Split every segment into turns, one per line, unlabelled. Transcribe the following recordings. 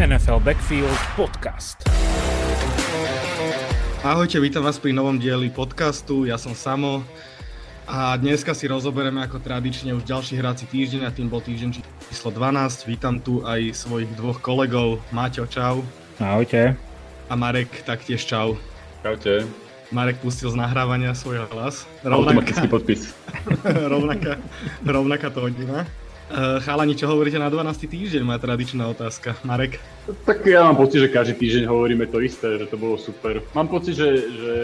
NFL Backfield Podcast.
Ahojte, vítam vás pri novom dieli podcastu, ja som Samo a dneska si rozoberieme ako tradične už ďalší hráci týždeň a tým bol týždeň číslo 12. Vítam tu aj svojich dvoch kolegov, Máťo, čau.
Ahojte.
A Marek, taktiež čau.
Čaute.
Marek pustil z nahrávania svoj hlas.
Automatický podpis.
rovnaká, rovnaká to hodina. Uh, chalani, čo hovoríte na 12. týždeň? Moja tradičná otázka. Marek?
Tak ja mám pocit, že každý týždeň hovoríme to isté, že to bolo super. Mám pocit, že, že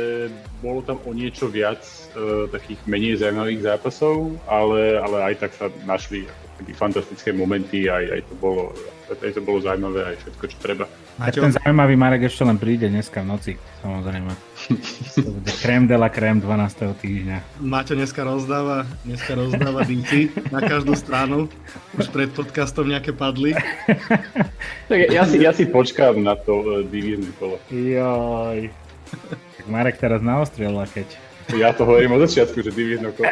bolo tam o niečo viac uh, takých menej zaujímavých zápasov, ale, ale aj tak sa našli také fantastické momenty, aj, aj to bolo aj to bolo zaujímavé, aj všetko, čo treba.
Maťo? Ten zaujímavý Marek ešte len príde dneska v noci, samozrejme. To bude krém de la krém 12. týždňa.
Maťo dneska rozdáva, dneska rozdáva dinky na každú stranu. Už pred podcastom nejaké padli.
tak ja si, ja si počkám na to uh, divízne kolo.
Joj. Tak Marek teraz naostrel keď.
Ja to hovorím od začiatku, že divízne kolo,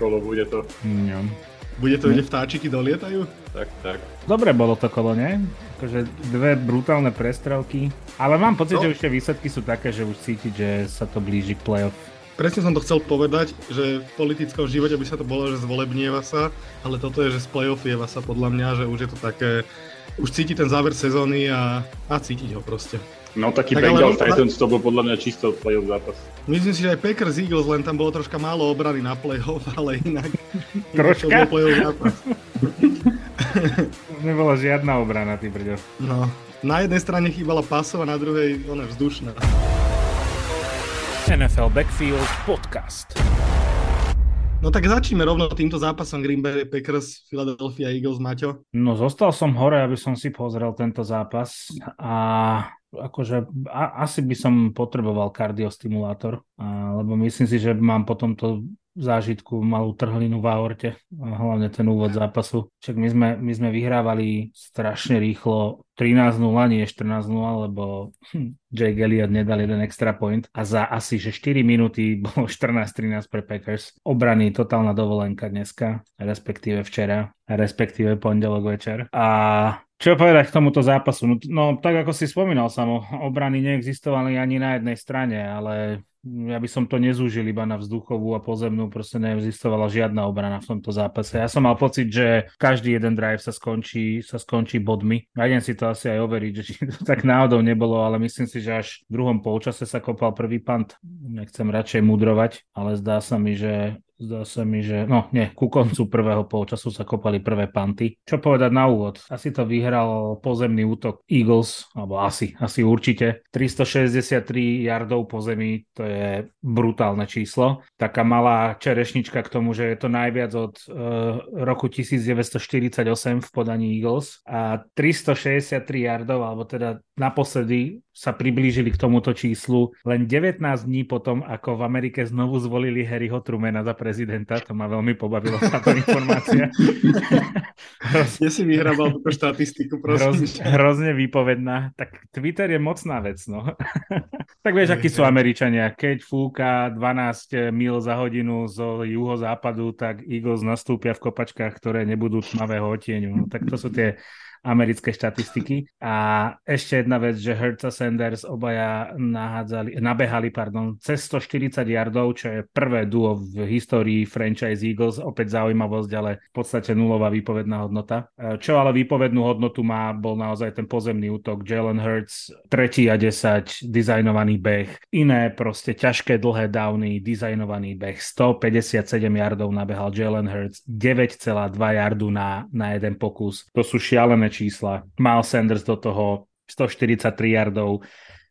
kolo bude to.
Mm. Bude to, kde vtáčiky dolietajú?
Tak, tak.
Dobre bolo to kolo, nie? Akože dve brutálne prestrelky. Ale mám pocit, no. že už tie výsledky sú také, že už cítiť, že sa to blíži k playoff.
Presne som to chcel povedať, že v politickom živote by sa to bolo, že zvolebnieva sa, ale toto je, že z playoffieva sa podľa mňa, že už je to také, už cíti ten záver sezóny a, a cítiť ho proste.
No taký tak Bengals Titans to bol podľa mňa čisto playoff zápas.
Myslím si, že aj Packers Eagles, len tam bolo troška málo obrany na playoff, ale inak...
Troška? To bol zápas. Nebola žiadna obrana, ty brďo.
No, na jednej strane chýbala pasova, na druhej ona vzdušná.
NFL Backfield Podcast.
No tak začneme rovno týmto zápasom Green Bay Packers, Philadelphia Eagles, Maťo.
No zostal som hore, aby som si pozrel tento zápas a akože a, asi by som potreboval kardiostimulátor, a, lebo myslím si, že mám potom to zážitku malú trhlinu v aorte, hlavne ten úvod zápasu. Však my sme, my sme vyhrávali strašne rýchlo 13-0, nie 14-0, lebo hm, Jay Elliott nedal jeden extra point a za asi že 4 minúty bolo 14-13 pre Packers. Obrany totálna dovolenka dneska, respektíve včera, respektíve pondelok večer. A čo povedať k tomuto zápasu? No, no tak ako si spomínal samo, obrany neexistovali ani na jednej strane, ale ja by som to nezúžil iba na vzduchovú a pozemnú, proste neexistovala žiadna obrana v tomto zápase. Ja som mal pocit, že každý jeden drive sa skončí, sa skončí bodmi. A si to asi aj overiť, že to tak náhodou nebolo, ale myslím si, že až v druhom polčase sa kopal prvý pant. Nechcem radšej mudrovať, ale zdá sa mi, že Zdá sa mi, že no nie, ku koncu prvého polčasu sa kopali prvé panty. Čo povedať na úvod? Asi to vyhral pozemný útok Eagles, alebo asi, asi určite. 363 yardov po zemi, to je brutálne číslo. Taká malá čerešnička k tomu, že je to najviac od uh, roku 1948 v podaní Eagles a 363 yardov, alebo teda naposledy sa priblížili k tomuto číslu len 19 dní potom, ako v Amerike znovu zvolili Harryho Trumana za prezidenta. To ma veľmi pobavilo táto informácia.
Hrozne si vyhrával túto štatistiku, prosím.
Hroz, hrozne výpovedná. Tak Twitter je mocná vec, no. tak vieš, akí sú Američania. Keď fúka 12 mil za hodinu zo juhozápadu, tak Eagles nastúpia v kopačkách, ktoré nebudú tmavého otieňu. No, tak to sú tie americké štatistiky. A ešte jedna vec, že Hertz a Sanders obaja nahádzali, nabehali pardon, cez 140 yardov, čo je prvé duo v histórii franchise Eagles. Opäť zaujímavosť, ale v podstate nulová výpovedná hodnota. E, čo ale výpovednú hodnotu má, bol naozaj ten pozemný útok. Jalen Hurts, tretí a 10, dizajnovaný beh. Iné proste ťažké dlhé downy, dizajnovaný beh. 157 yardov nabehal Jalen Hurts, 9,2 yardu na, na jeden pokus. To sú šialené čísla. Miles Sanders do toho 143 yardov,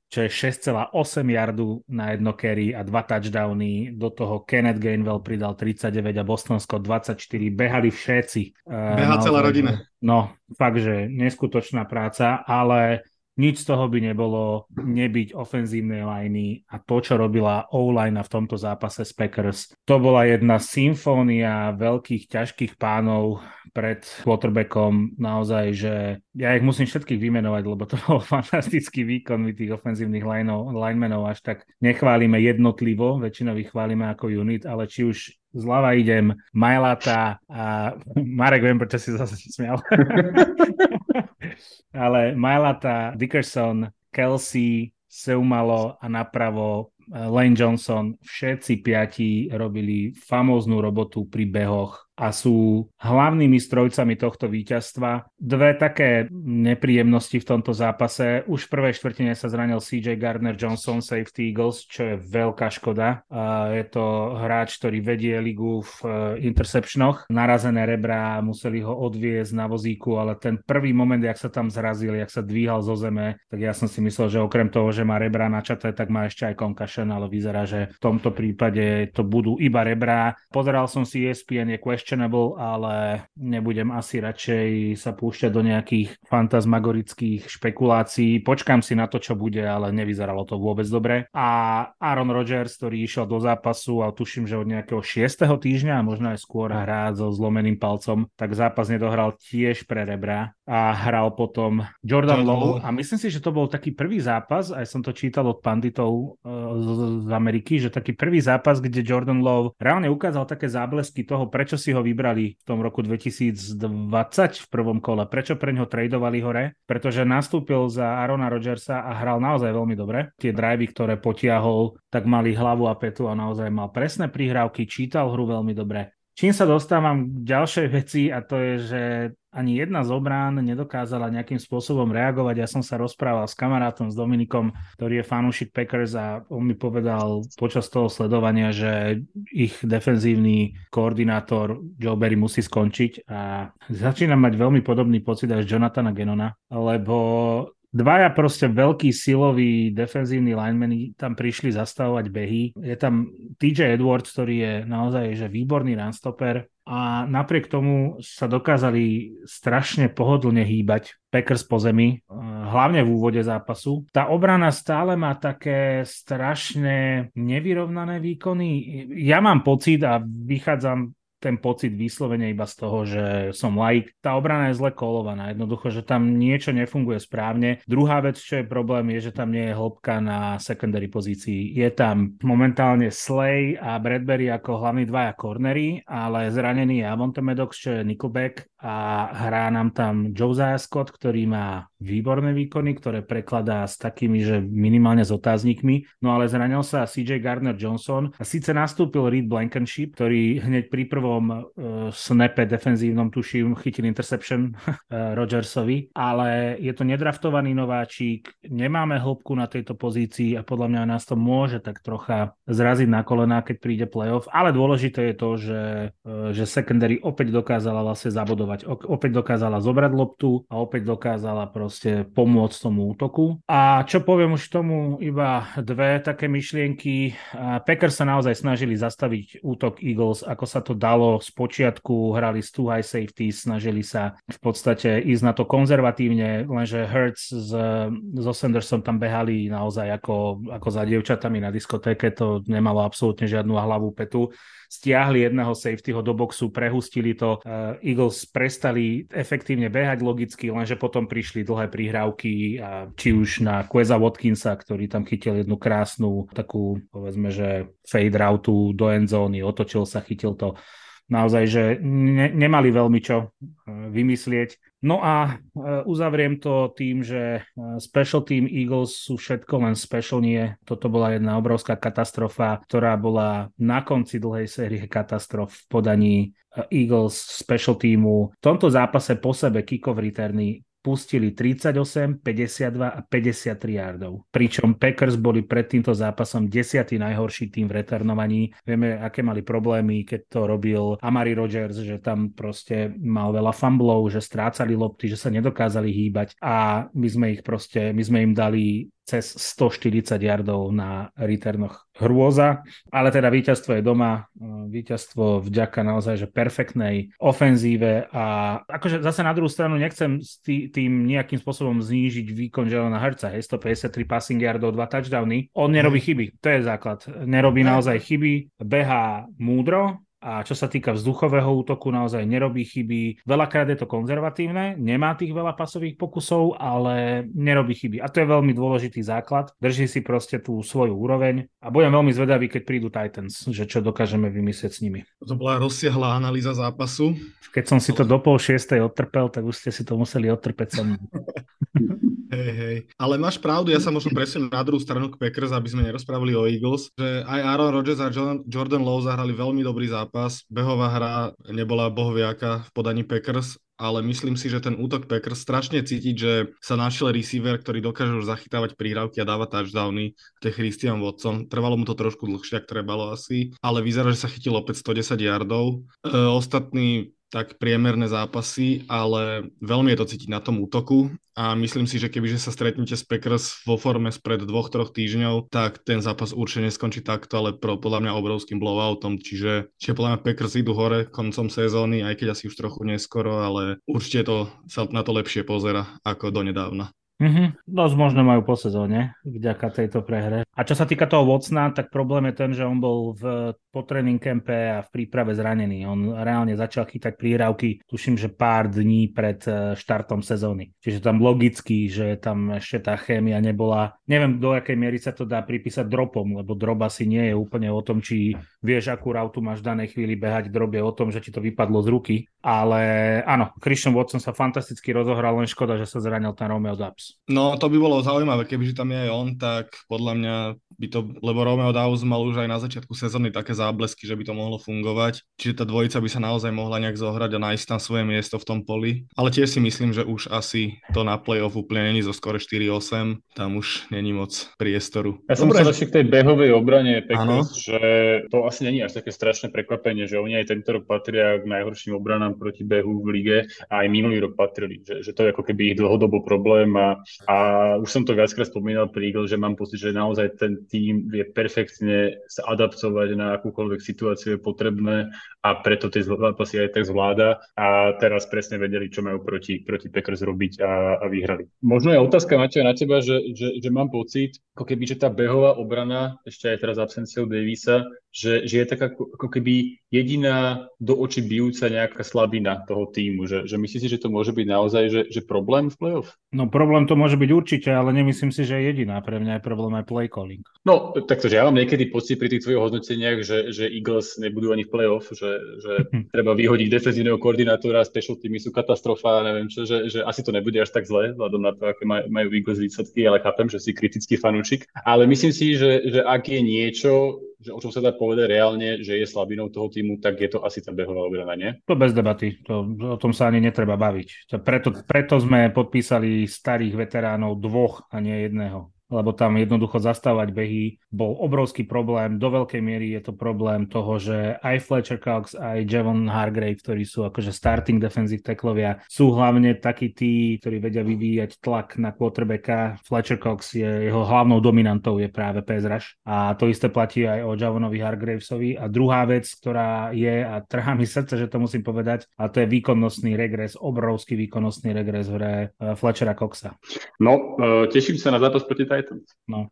čo je 6,8 yardu na jedno carry a dva touchdowny. Do toho Kenneth Gainwell pridal 39 a Bostonsko 24. Behali všetci.
Beha celá rodina.
No, fakt, že neskutočná práca, ale nič z toho by nebolo nebyť ofenzívnej liney a to, čo robila O-line v tomto zápase s Packers. To bola jedna symfónia veľkých, ťažkých pánov pred quarterbackom. Naozaj, že ja ich musím všetkých vymenovať, lebo to bol fantastický výkon my tých ofenzívnych linemenov. Až tak nechválime jednotlivo, väčšinou ich chválime ako unit, ale či už zľava idem, Majlata a Marek, viem, prečo si zase smial. Ale Majlata, Dickerson, Kelsey, Seumalo a napravo Lane Johnson, všetci piati robili famóznu robotu pri behoch a sú hlavnými strojcami tohto víťazstva. Dve také nepríjemnosti v tomto zápase. Už v prvej štvrtine sa zranil CJ Gardner Johnson, safety Eagles, čo je veľká škoda. Je to hráč, ktorý vedie ligu v e, interceptionoch. Narazené rebra, museli ho odviezť na vozíku, ale ten prvý moment, jak sa tam zrazil, jak sa dvíhal zo zeme, tak ja som si myslel, že okrem toho, že má rebra načaté, tak má ešte aj concussion, ale vyzerá, že v tomto prípade to budú iba rebra. Pozeral som si ESPN, je question questionable, ale nebudem asi radšej sa púšťať do nejakých fantasmagorických špekulácií. Počkám si na to, čo bude, ale nevyzeralo to vôbec dobre. A Aaron Rodgers, ktorý išiel do zápasu a tuším, že od nejakého 6. týždňa, a možno aj skôr hrá so zlomeným palcom, tak zápas nedohral tiež pre rebra a hral potom Jordan Lowe a myslím si, že to bol taký prvý zápas, aj som to čítal od panditov uh, z, Ameriky, že taký prvý zápas, kde Jordan Lowe reálne ukázal také záblesky toho, prečo si ho ho vybrali v tom roku 2020 v prvom kole. Prečo pre ňo tradovali hore? Pretože nastúpil za Arona Rodgersa a hral naozaj veľmi dobre. Tie drivey, ktoré potiahol, tak mali hlavu a petu a naozaj mal presné prihrávky, čítal hru veľmi dobre. Čím sa dostávam k ďalšej veci a to je, že ani jedna z obrán nedokázala nejakým spôsobom reagovať. Ja som sa rozprával s kamarátom, s Dominikom, ktorý je fanúšik Packers a on mi povedal počas toho sledovania, že ich defenzívny koordinátor Joe Berry musí skončiť a začínam mať veľmi podobný pocit až Jonathana Genona, lebo Dvaja proste veľkí siloví defenzívni linemeni tam prišli zastavovať behy. Je tam TJ Edwards, ktorý je naozaj že výborný runstopper a napriek tomu sa dokázali strašne pohodlne hýbať Packers po zemi, hlavne v úvode zápasu. Tá obrana stále má také strašne nevyrovnané výkony. Ja mám pocit a vychádzam ten pocit vyslovene iba z toho, že som laik. Tá obrana je zle kolovaná, jednoducho, že tam niečo nefunguje správne. Druhá vec, čo je problém, je, že tam nie je hĺbka na secondary pozícii. Je tam momentálne Slay a Bradbury ako hlavní dvaja cornery, ale zranený je Avonte Maddox, čo je nickelback a hrá nám tam Josiah Scott, ktorý má výborné výkony, ktoré prekladá s takými, že minimálne s otáznikmi, no ale zranil sa CJ Gardner Johnson a síce nastúpil Reed Blankenship, ktorý hneď pri prvom uh, snape defenzívnom tuším chytil interception uh, Rodgersovi, ale je to nedraftovaný nováčik, nemáme hĺbku na tejto pozícii a podľa mňa nás to môže tak trocha zraziť na kolená, keď príde playoff, ale dôležité je to, že, uh, že secondary opäť dokázala vlastne zabodovať bojovať. Opäť dokázala zobrať loptu a opäť dokázala proste pomôcť tomu útoku. A čo poviem už tomu, iba dve také myšlienky. Packers sa naozaj snažili zastaviť útok Eagles, ako sa to dalo z počiatku, hrali z two high safety, snažili sa v podstate ísť na to konzervatívne, lenže Hertz s, so Sandersom tam behali naozaj ako, ako za dievčatami na diskotéke, to nemalo absolútne žiadnu hlavu petu stiahli jedného safetyho do boxu, prehustili to. Uh, Eagles prestali efektívne behať logicky, lenže potom prišli dlhé prihrávky, a či už na Queza Watkinsa, ktorý tam chytil jednu krásnu takú, povedzme, že fade route do endzóny, otočil sa, chytil to naozaj, že ne, nemali veľmi čo e, vymyslieť. No a e, uzavriem to tým, že e, Special Team Eagles sú všetko len special nie. Toto bola jedna obrovská katastrofa, ktorá bola na konci dlhej série katastrof v podaní Eagles special týmu. V tomto zápase po sebe kick-off returny pustili 38, 52 a 53 yardov. Pričom Packers boli pred týmto zápasom desiatý najhorší tým v returnovaní. Vieme, aké mali problémy, keď to robil Amari Rogers, že tam proste mal veľa fumblov, že strácali lopty, že sa nedokázali hýbať a my sme ich proste, my sme im dali cez 140 yardov na returnoch hrôza, ale teda víťazstvo je doma, víťazstvo vďaka naozaj že perfektnej ofenzíve. A akože zase na druhú stranu nechcem s tým nejakým spôsobom znížiť výkon Jelena Herca, je 153 passing yardov, 2 touchdowny, on nerobí mhm. chyby, to je základ, nerobí naozaj chyby, behá múdro, a čo sa týka vzduchového útoku, naozaj nerobí chyby. Veľakrát je to konzervatívne, nemá tých veľa pasových pokusov, ale nerobí chyby. A to je veľmi dôležitý základ. Drží si proste tú svoju úroveň a budem veľmi zvedavý, keď prídu Titans, že čo dokážeme vymyslieť s nimi.
To bola rozsiahla analýza zápasu.
Keď som si to do pol šiestej odtrpel, tak už ste si to museli odtrpeť som.
Hej, hej. Ale máš pravdu, ja sa možno presunem na druhú stranu k Packers, aby sme nerozprávali o Eagles, že aj Aaron Rodgers a Jordan Lowe zahrali veľmi dobrý zápas. Behová hra nebola bohviaka v podaní Packers, ale myslím si, že ten útok Packers strašne cítiť, že sa našiel receiver, ktorý dokáže už zachytávať príhrávky a dávať touchdowny. To je Christian Watson. Trvalo mu to trošku dlhšie, ak trebalo asi, ale vyzerá, že sa chytil opäť 110 yardov. E, ostatní tak priemerné zápasy, ale veľmi je to cítiť na tom útoku a myslím si, že kebyže sa stretnete s Packers vo forme spred dvoch, troch týždňov, tak ten zápas určite neskončí takto, ale pro, podľa mňa obrovským blowoutom, čiže, čiže podľa mňa Packers idú hore koncom sezóny, aj keď asi už trochu neskoro, ale určite to sa na to lepšie pozera ako donedávna.
Mm-hmm. Dosť možno majú po sezóne, vďaka tejto prehre. A čo sa týka toho Vocna, tak problém je ten, že on bol v, po tréning kempe a v príprave zranený. On reálne začal chytať príravky, tuším, že pár dní pred e, štartom sezóny. Čiže tam logicky, že tam ešte tá chémia nebola. Neviem, do akej miery sa to dá pripísať dropom, lebo drop asi nie je úplne o tom, či vieš, akú rautu máš v danej chvíli behať. Drop je o tom, že ti to vypadlo z ruky. Ale áno, Christian Watson sa fantasticky rozohral, len škoda, že sa zranil ten Romeo Dubs.
No, to by bolo zaujímavé, kebyže tam je aj on, tak podľa mňa by to, lebo Romeo Daus mal už aj na začiatku sezóny také záblesky, že by to mohlo fungovať. Čiže tá dvojica by sa naozaj mohla nejak zohrať a nájsť tam svoje miesto v tom poli. Ale tiež si myslím, že už asi to na playoff úplne není zo skore 4-8. Tam už není moc priestoru.
Ja som Dobre. sa k tej behovej obrane Packers, že to asi není až také strašné prekvapenie, že oni aj tento rok patria k najhorším obranám proti behu v lige a aj minulý rok patrili, že, že to je ako keby ich dlhodobo problém a, a už som to viackrát spomínal Eagle, že mám pocit, že naozaj ten tým vie perfektne sa adaptovať na akúkoľvek situáciu je potrebné a preto tie zápasy aj tak zvláda a teraz presne vedeli, čo majú proti, proti Packers robiť a, a vyhrali. Možno je otázka, Matej, na teba, že, že, že mám pocit, ako keby, že tá behová obrana, ešte aj teraz absenciou Davisa, že, že je taká ako, ako keby jediná do očí bijúca nejaká slabina toho týmu. Že, že myslíš si, že to môže byť naozaj že, že problém v playoff?
No problém to môže byť určite, ale nemyslím si, že je jediná. Pre mňa je problém aj play calling.
No, takto, že ja mám niekedy pocit pri tých tvojich hodnoteniach, že, že Eagles nebudú ani v playoff, že, že treba vyhodiť defenzívneho koordinátora, special teamy sú katastrofa, neviem čo, že, že asi to nebude až tak zle, vzhľadom na to, aké maj, majú Eagles výsledky, ale chápem, že si kritický fanúčik. Ale myslím si, že, že ak je niečo, že o čom sa dá povedať reálne, že je slabinou toho týmu, tak je to asi tá behová obrana, nie?
To bez debaty, to, o tom sa ani netreba baviť. To preto, preto sme podpísali starých veteránov dvoch a nie jedného lebo tam jednoducho zastávať behy bol obrovský problém. Do veľkej miery je to problém toho, že aj Fletcher Cox, aj Javon Hargrave, ktorí sú akože starting defensive tacklovia, sú hlavne takí tí, ktorí vedia vyvíjať tlak na quarterbacka. Fletcher Cox je jeho hlavnou dominantou je práve pass rush. A to isté platí aj o Javonovi Hargravesovi. A druhá vec, ktorá je, a trhá mi srdce, že to musím povedať, a to je výkonnostný regres, obrovský výkonnostný regres v hre eh, Fletchera Coxa.
No, eh, teším sa na zápas proti Titans.
No.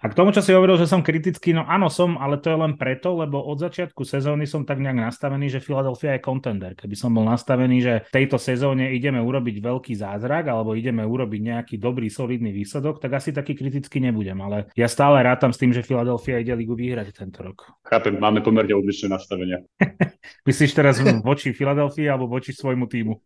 A k tomu, čo si hovoril, že som kritický, no áno som, ale to je len preto, lebo od začiatku sezóny som tak nejak nastavený, že Philadelphia je contender. Keby som bol nastavený, že v tejto sezóne ideme urobiť veľký zázrak alebo ideme urobiť nejaký dobrý, solidný výsledok, tak asi taký kritický nebudem. Ale ja stále rátam s tým, že Philadelphia ide ligu vyhrať tento rok.
Chápem, máme pomerne odlišné nastavenia.
Myslíš teraz voči Philadelphia alebo voči svojmu týmu?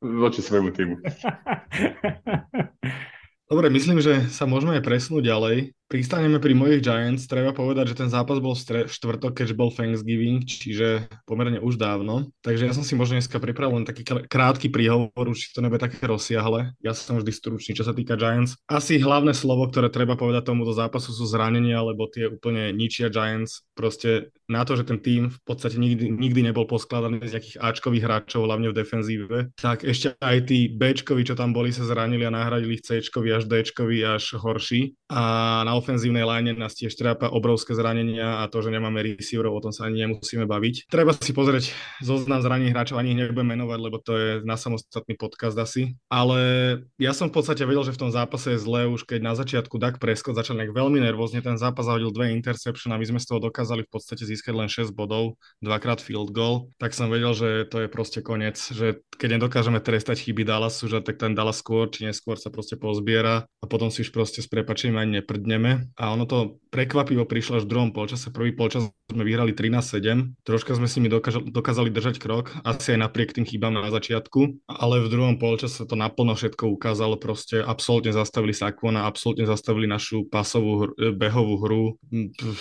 Voči svojmu týmu.
Dobre, myslím, že sa môžeme aj presnúť ďalej. Pristaneme pri mojich Giants. Treba povedať, že ten zápas bol v štvrtok, keďže bol Thanksgiving, čiže pomerne už dávno. Takže ja som si možno dneska pripravil len taký krátky príhovor, už to nebude také rozsiahle. Ja som vždy stručný, čo sa týka Giants. Asi hlavné slovo, ktoré treba povedať tomuto zápasu sú zranenia, lebo tie úplne ničia Giants. Proste na to, že ten tým v podstate nikdy, nikdy nebol poskladaný z nejakých Ačkových hráčov, hlavne v defenzíve, tak ešte aj tí Bčkovi, čo tam boli, sa zranili a nahradili Cčkovi až Dčkovi až horší. A na ofenzívnej line nás tiež trápa obrovské zranenia a to, že nemáme receiverov, o tom sa ani nemusíme baviť. Treba si pozrieť zoznam zranených hráčov, ani ich nebudem menovať, lebo to je na samostatný podcast asi. Ale ja som v podstate vedel, že v tom zápase je zle už keď na začiatku Dak Prescott začal nejak veľmi nervózne, ten zápas zahodil dve interception a my sme z toho dokázali v podstate získať len 6 bodov, dvakrát field goal, tak som vedel, že to je proste koniec, že keď nedokážeme trestať chyby Dallasu, že tak ten Dallas skôr či neskôr sa proste pozbiera a potom si už proste s prepačením ani neprdneme vieme. A ono to prekvapivo prišlo až v druhom polčase. Prvý polčas sme vyhrali 13-7. Troška sme s nimi dokážali, dokázali držať krok, asi aj napriek tým chybám na začiatku, ale v druhom polčase to naplno všetko ukázalo. Proste absolútne zastavili Sakvona, absolútne zastavili našu pasovú, behovú hru.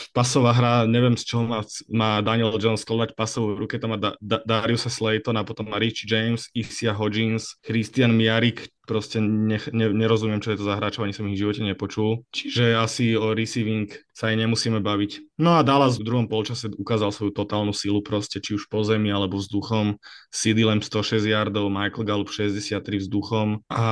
Pasová hra, neviem z čoho má, má Daniel Jones skladať pasovú hru, keď tam má da, da, Dariusa Slayton a potom má Richie James, Isia Hodgins, Christian Miarik, proste ne, ne, nerozumiem, čo je to za hráčov, ani som ich v živote nepočul. Čiže asi o receiving sa aj nemusíme baviť. No a Dallas v druhom polčase ukázal svoju totálnu silu proste, či už po zemi alebo vzduchom. CD Lamb 106 yardov, Michael Gallup 63 vzduchom a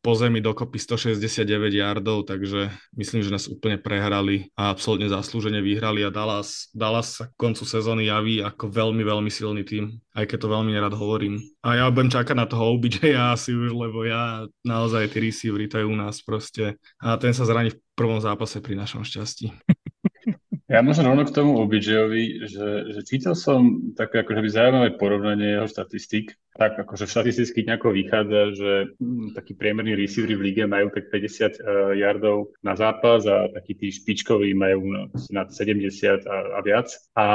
po zemi dokopy 169 yardov, takže myslím, že nás úplne prehrali a absolútne zaslúžene vyhrali a Dallas, Dallas sa k koncu sezóny javí ako veľmi, veľmi silný tým, aj keď to veľmi nerad hovorím. A ja budem čakať na toho OBJ asi už, lebo ja naozaj tí receivery, to je u nás proste. A ten sa zraní v prvom zápase pri našom šťastí.
Ja možno rovno k tomu OBJ-ovi, že, že čítal som také akože by zaujímavé porovnanie jeho štatistík tak akože štatisticky nejako vychádza, že hm, takí priemerní receivery v lige majú tak 50 uh, e, yardov na zápas a takí tí špičkoví majú no, nad 70 a, a viac. A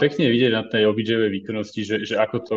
pekne vidieť na tej obidževej výkonnosti, že, že ako to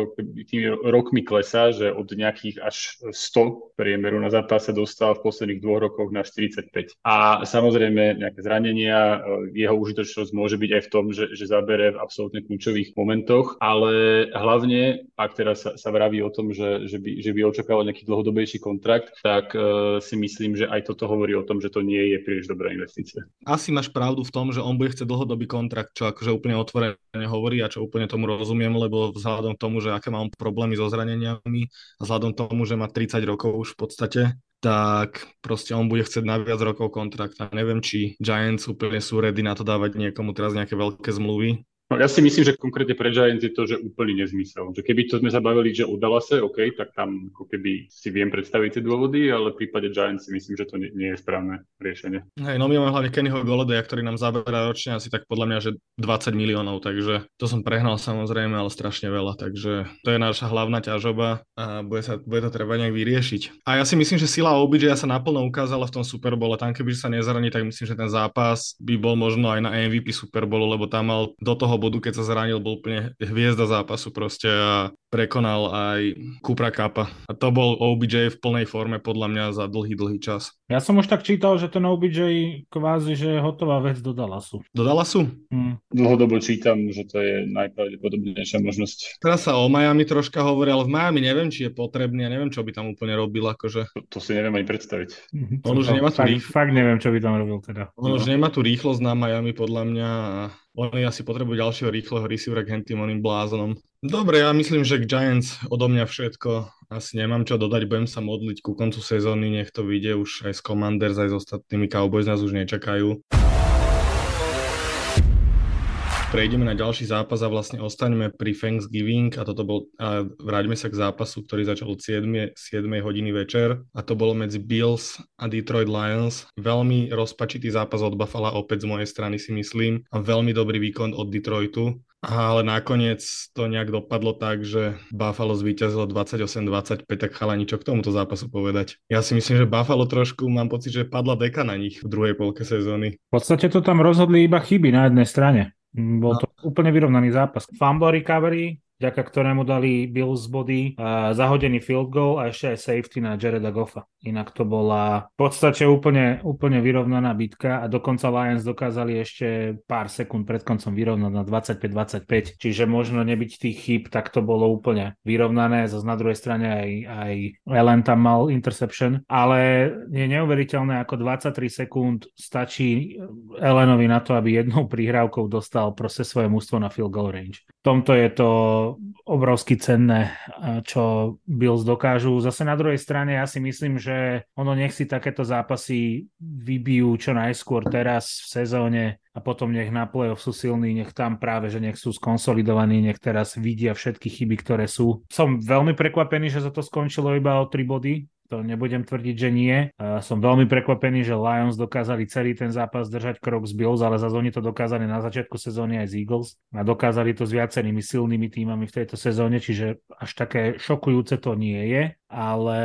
tými rokmi klesá, že od nejakých až 100 priemeru na zápas sa dostal v posledných dvoch rokoch na 45. A samozrejme nejaké zranenia, e, jeho užitočnosť môže byť aj v tom, že, že zabere v absolútne kľúčových momentoch, ale hlavne, ak teraz sa, sa vrá vraví o tom, že, že, by, že by očakával nejaký dlhodobejší kontrakt, tak uh, si myslím, že aj toto hovorí o tom, že to nie je príliš dobrá investícia.
Asi máš pravdu v tom, že on bude chcieť dlhodobý kontrakt, čo akože úplne otvorene hovorí a čo úplne tomu rozumiem, lebo vzhľadom k tomu, že aké mám problémy so zraneniami a vzhľadom tomu, že má 30 rokov už v podstate, tak proste on bude chcieť na viac rokov kontrakt a neviem, či Giants úplne sú ready na to dávať niekomu teraz nejaké veľké zmluvy,
No, ja si myslím, že konkrétne pre Giants je to, že úplný nezmysel. Že keby to sme zabavili, že udala sa, OK, tak tam ako keby si viem predstaviť tie dôvody, ale v prípade Giants si myslím, že to nie, nie je správne riešenie.
Hej, no my máme hlavne Kennyho Golodeja, ktorý nám zaberá ročne asi tak podľa mňa, že 20 miliónov, takže to som prehnal samozrejme, ale strašne veľa, takže to je naša hlavná ťažoba a bude, sa, bude to treba nejak vyriešiť. A ja si myslím, že sila OBJ sa naplno ukázala v tom Super Bowle, tam keby sa nezraní, tak myslím, že ten zápas by bol možno aj na MVP Super Bowlu, lebo tam mal do toho toho bodu, keď sa zranil, bol úplne hviezda zápasu proste a prekonal aj Kupra Kappa. A to bol OBJ v plnej forme podľa mňa za dlhý, dlhý čas.
Ja som už tak čítal, že ten OBJ kvázi, že je hotová vec do Dallasu.
Do Dallasu?
Hmm. Dlhodobo čítam, že to je najpravdepodobnejšia možnosť.
Teraz sa o Miami troška hovorí, ale v Miami neviem, či je potrebný a neviem, čo by tam úplne robil. Akože.
To, to si neviem ani predstaviť.
On už nemá
tú fakt, rýchlosť. Fakt neviem, čo by tam robil teda.
On no. už nemá tú rýchlosť na Miami podľa mňa a oni asi potrebujú ďalšieho rýchleho receivera k tým oným blázonom. Dobre, ja myslím, že k Giants odo mňa všetko. Asi nemám čo dodať, budem sa modliť ku koncu sezóny, nech to vyjde už aj s Commanders, aj s ostatnými Cowboys nás už nečakajú prejdeme na ďalší zápas a vlastne ostaneme pri Thanksgiving a toto bol, a vráťme sa k zápasu, ktorý začal od 7, 7 hodiny večer a to bolo medzi Bills a Detroit Lions. Veľmi rozpačitý zápas od Buffalo opäť z mojej strany si myslím a veľmi dobrý výkon od Detroitu. Ale nakoniec to nejak dopadlo tak, že Buffalo zvíťazilo 28-25, tak chalani, čo k tomuto zápasu povedať? Ja si myslím, že Buffalo trošku, mám pocit, že padla deka na nich v druhej polke sezóny.
V podstate to tam rozhodli iba chyby na jednej strane. Bol no. to úplne vyrovnaný zápas. Fumble recovery, vďaka ktorému dali Bills body, a zahodený field goal a ešte aj safety na Jareda Goffa. Inak to bola v podstate úplne, úplne vyrovnaná bitka a dokonca Lions dokázali ešte pár sekúnd pred koncom vyrovnať na 25-25, čiže možno nebyť tých chýb, tak to bolo úplne vyrovnané. Zase na druhej strane aj, aj Ellen tam mal interception, ale je neuveriteľné, ako 23 sekúnd stačí Ellenovi na to, aby jednou prihrávkou dostal proste svoje mústvo na field goal range. V tomto je to obrovsky cenné, čo Bills dokážu. Zase na druhej strane ja si myslím, že ono nech si takéto zápasy vybijú čo najskôr teraz v sezóne a potom nech na play-off sú silní, nech tam práve, že nech sú skonsolidovaní, nech teraz vidia všetky chyby, ktoré sú. Som veľmi prekvapený, že sa to skončilo iba o 3 body, to nebudem tvrdiť, že nie. Som veľmi prekvapený, že Lions dokázali celý ten zápas držať krok z Bills, ale zase oni to dokázali na začiatku sezóny aj z Eagles a dokázali to s viacerými silnými týmami v tejto sezóne, čiže až také šokujúce to nie je. Ale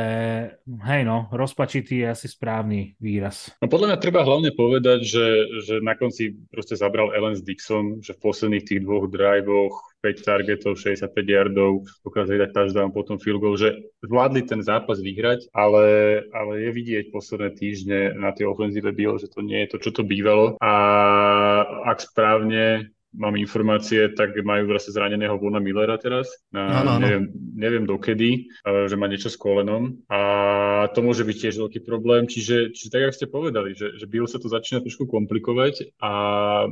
hej no, rozpačitý je asi správny výraz.
No podľa mňa treba hlavne povedať, že, že na konci proste zabral Ellen Dixon, že v posledných tých dvoch drivoch 5 targetov, 65 yardov, dokázali dať touchdown, potom field goal, že zvládli ten zápas vyhrať, ale, ale je vidieť posledné týždne na tej ofenzíve bylo, že to nie je to, čo to bývalo a ak správne mám informácie, tak majú zase zraneného Vona Millera teraz. No, no, no. Neviem, neviem dokedy, že má niečo s kolenom a to môže byť tiež veľký problém. Čiže, čiže tak, ako ste povedali, že, že Bill sa to začína trošku komplikovať a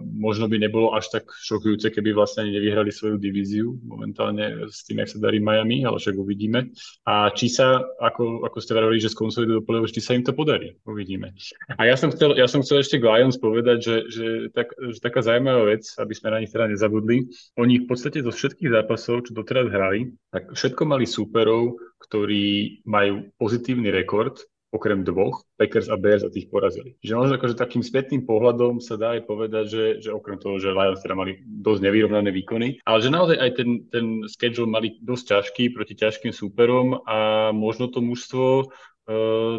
možno by nebolo až tak šokujúce, keby vlastne ani nevyhrali svoju divíziu momentálne s tým, jak sa darí Miami, ale však uvidíme. A či sa, ako, ako ste vravili, že skonsolidujú do play či sa im to podarí, uvidíme. A ja som chcel, ja som chcel ešte Lions povedať, že, že, tak, že taká zaujímavá vec, aby sme na nich teda nezabudli. Oni v podstate zo všetkých zápasov, čo doteraz hrali, tak všetko mali súperov, ktorí majú pozitívny rekord, okrem dvoch, Packers a Bears a tých porazili. Čiže naozaj akože takým spätným pohľadom sa dá aj povedať, že, že okrem toho, že Lions teda mali dosť nevyrovnané výkony, ale že naozaj aj ten, ten schedule mali dosť ťažký proti ťažkým súperom a možno to mužstvo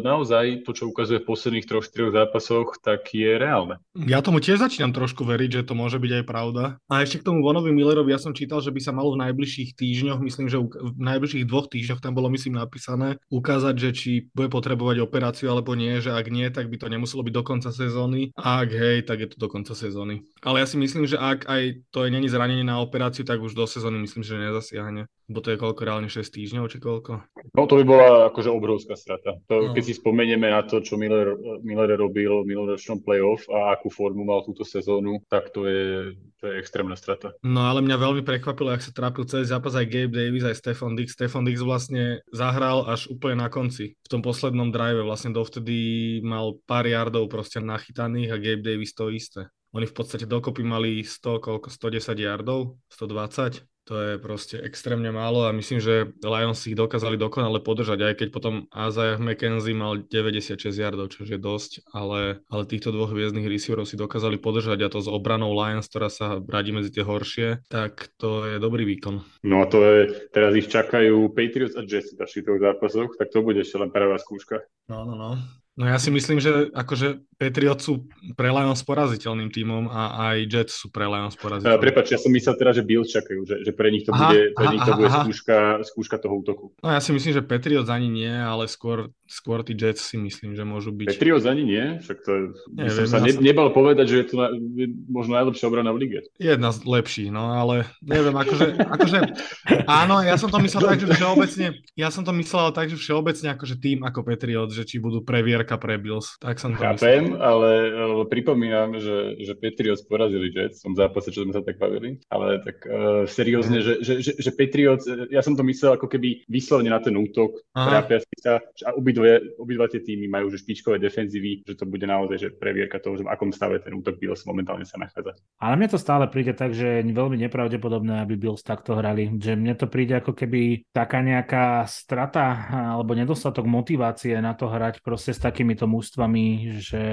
naozaj to, čo ukazuje v posledných troch, štyroch zápasoch, tak je reálne.
Ja tomu tiež začínam trošku veriť, že to môže byť aj pravda. A ešte k tomu Vonovi Millerovi, ja som čítal, že by sa malo v najbližších týždňoch, myslím, že v najbližších dvoch týždňoch tam bolo, myslím, napísané, ukázať, že či bude potrebovať operáciu alebo nie, že ak nie, tak by to nemuselo byť do konca sezóny. A ak hej, tak je to do konca sezóny. Ale ja si myslím, že ak aj to je není zranenie na operáciu, tak už do sezóny myslím, že nezasiahne. Bo to je koľko reálne 6 týždňov, či koľko?
No to by bola akože obrovská strata. To, no. Keď si spomenieme na to, čo Miller, Miller robil v minuloročnom playoff a akú formu mal túto sezónu, tak to je, to je extrémna strata.
No ale mňa veľmi prekvapilo, ak sa trápil celý zápas aj Gabe Davis, aj Stefan Dix. Stefan Dix vlastne zahral až úplne na konci. V tom poslednom drive vlastne dovtedy mal pár yardov proste nachytaných a Gabe Davis to isté. Oni v podstate dokopy mali 100, koľko, 110 yardov, 120 to je proste extrémne málo a myslím, že Lions ich dokázali dokonale podržať, aj keď potom Azajah McKenzie mal 96 yardov, čo je dosť, ale, ale týchto dvoch hviezdnych receiverov si dokázali podržať a to s obranou Lions, ktorá sa radí medzi tie horšie, tak to je dobrý výkon.
No a to je, teraz ich čakajú Patriots a Jets v ďalších zápasoch, tak to bude ešte len prvá skúška.
No, no, no. No ja si myslím, že akože Patriot sú pre Lions poraziteľným tímom a aj Jets sú pre Lions poraziteľným.
Prepač, ja som myslel teraz, že Bills čakajú, že, že pre nich to aha, bude, pre aha, nich to aha, bude skúška, skúška toho útoku.
No ja si myslím, že Patriots ani nie, ale skôr, skôr tí Jets si myslím, že môžu byť.
Patriots ani nie? Však to Neviem, som sa ne, nebal povedať, že je to na, možno najlepšia obrana v lige.
Jedna z lepších, no ale neviem, akože, akože áno, ja som to myslel tak, že všeobecne, ja som to myslel tak, že všeobecne akože tým ako Patriots, že či budú previer previerka pre Bills. Tak som to
Chápem, ale, ale pripomínam, že, že Patriots porazili Jets v tom zápase, čo sme sa tak bavili, ale tak uh, seriózne, mm. že, že, že, že Patriots, ja som to myslel ako keby vyslovne na ten útok, trápia sa, a obidva, obidva tie týmy majú že špičkové defenzívy, že to bude naozaj že previerka toho, že v akom stave ten útok Bills momentálne sa nachádza.
Ale mne to stále príde tak, že je veľmi nepravdepodobné, aby Bills takto hrali. Že mne to príde ako keby taká nejaká strata alebo nedostatok motivácie na to hrať proste s takýmito mústvami, že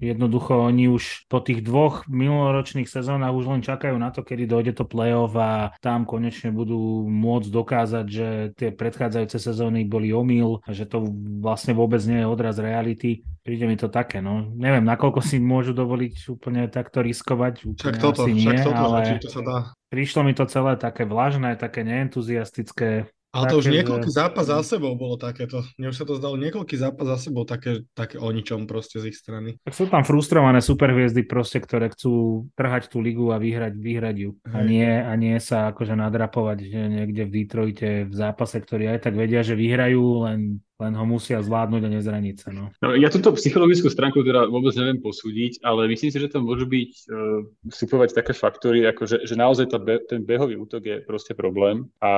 jednoducho oni už po tých dvoch minuloročných sezónach už len čakajú na to, kedy dojde to playoff a tam konečne budú môcť dokázať, že tie predchádzajúce sezóny boli omyl a že to vlastne vôbec nie je odraz reality. Príde mi to také, no. Neviem, nakoľko si môžu dovoliť úplne takto riskovať. Úplne
však toto,
asi
však
nie,
toto,
ale
to sa dá.
Prišlo mi to celé také vlažné, také neentuziastické
ale to už niekoľký že... zápas za sebou bolo takéto. Mne už sa to zdalo niekoľký zápas za sebou také, také o ničom proste z ich strany.
Tak sú tam frustrované superhviezdy proste, ktoré chcú trhať tú ligu a vyhrať, vyhrať ju. A nie, a nie sa akože nadrapovať že niekde v Detroite v zápase, ktorý aj tak vedia, že vyhrajú, len len ho musia zvládnuť a nezraniť sa. No.
No, ja túto psychologickú stránku teda vôbec neviem posúdiť, ale myslím si, že to môžu byť uh, vstupovať také faktory, ako že, že naozaj tá be, ten behový útok je proste problém a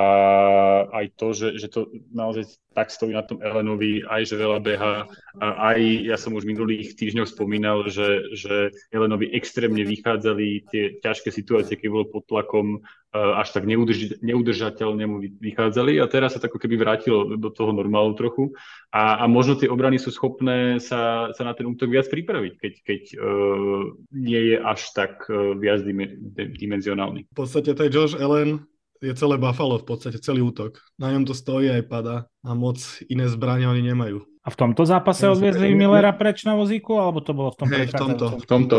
aj to, že, že to naozaj tak stojí na tom Elenovi, aj že veľa beha a aj ja som už minulých týždňoch spomínal, že, že Elenovi extrémne vychádzali tie ťažké situácie, keď bol pod tlakom až tak neudrž- neudržateľne mu vychádzali a teraz sa to ako keby vrátilo do toho normálu trochu a, a možno tie obrany sú schopné sa, sa na ten útok viac pripraviť, keď, keď uh, nie je až tak uh, viac dim- dimenzionálny.
V podstate to je Josh Allen je celé Buffalo v podstate, celý útok. Na ňom to stojí aj pada a moc iné zbranie oni nemajú.
A v tomto zápase odviezli Millera preč na vozíku, alebo to bolo v tom
Hej, v tomto.
V tomto.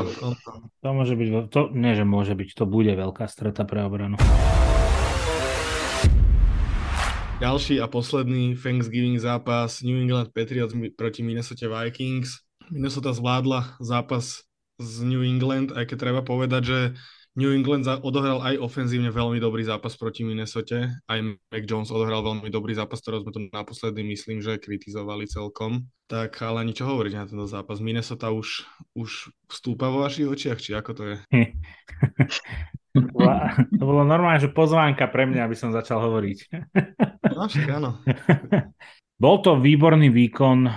To môže byť, to, nie že môže byť, to bude veľká streta pre obranu.
Ďalší a posledný Thanksgiving zápas New England Patriots proti Minnesota Vikings. Minnesota zvládla zápas z New England, aj keď treba povedať, že New England odohral aj ofenzívne veľmi dobrý zápas proti Minnesota. Aj Mac Jones odohral veľmi dobrý zápas, ktorý sme tu naposledy myslím, že kritizovali celkom. Tak ale ničo hovoriť na tento zápas. Minnesota už, už vstúpa vo vašich očiach, či ako to je?
to bolo normálne, že pozvánka pre mňa, aby som začal hovoriť.
No však áno.
Bol to výborný výkon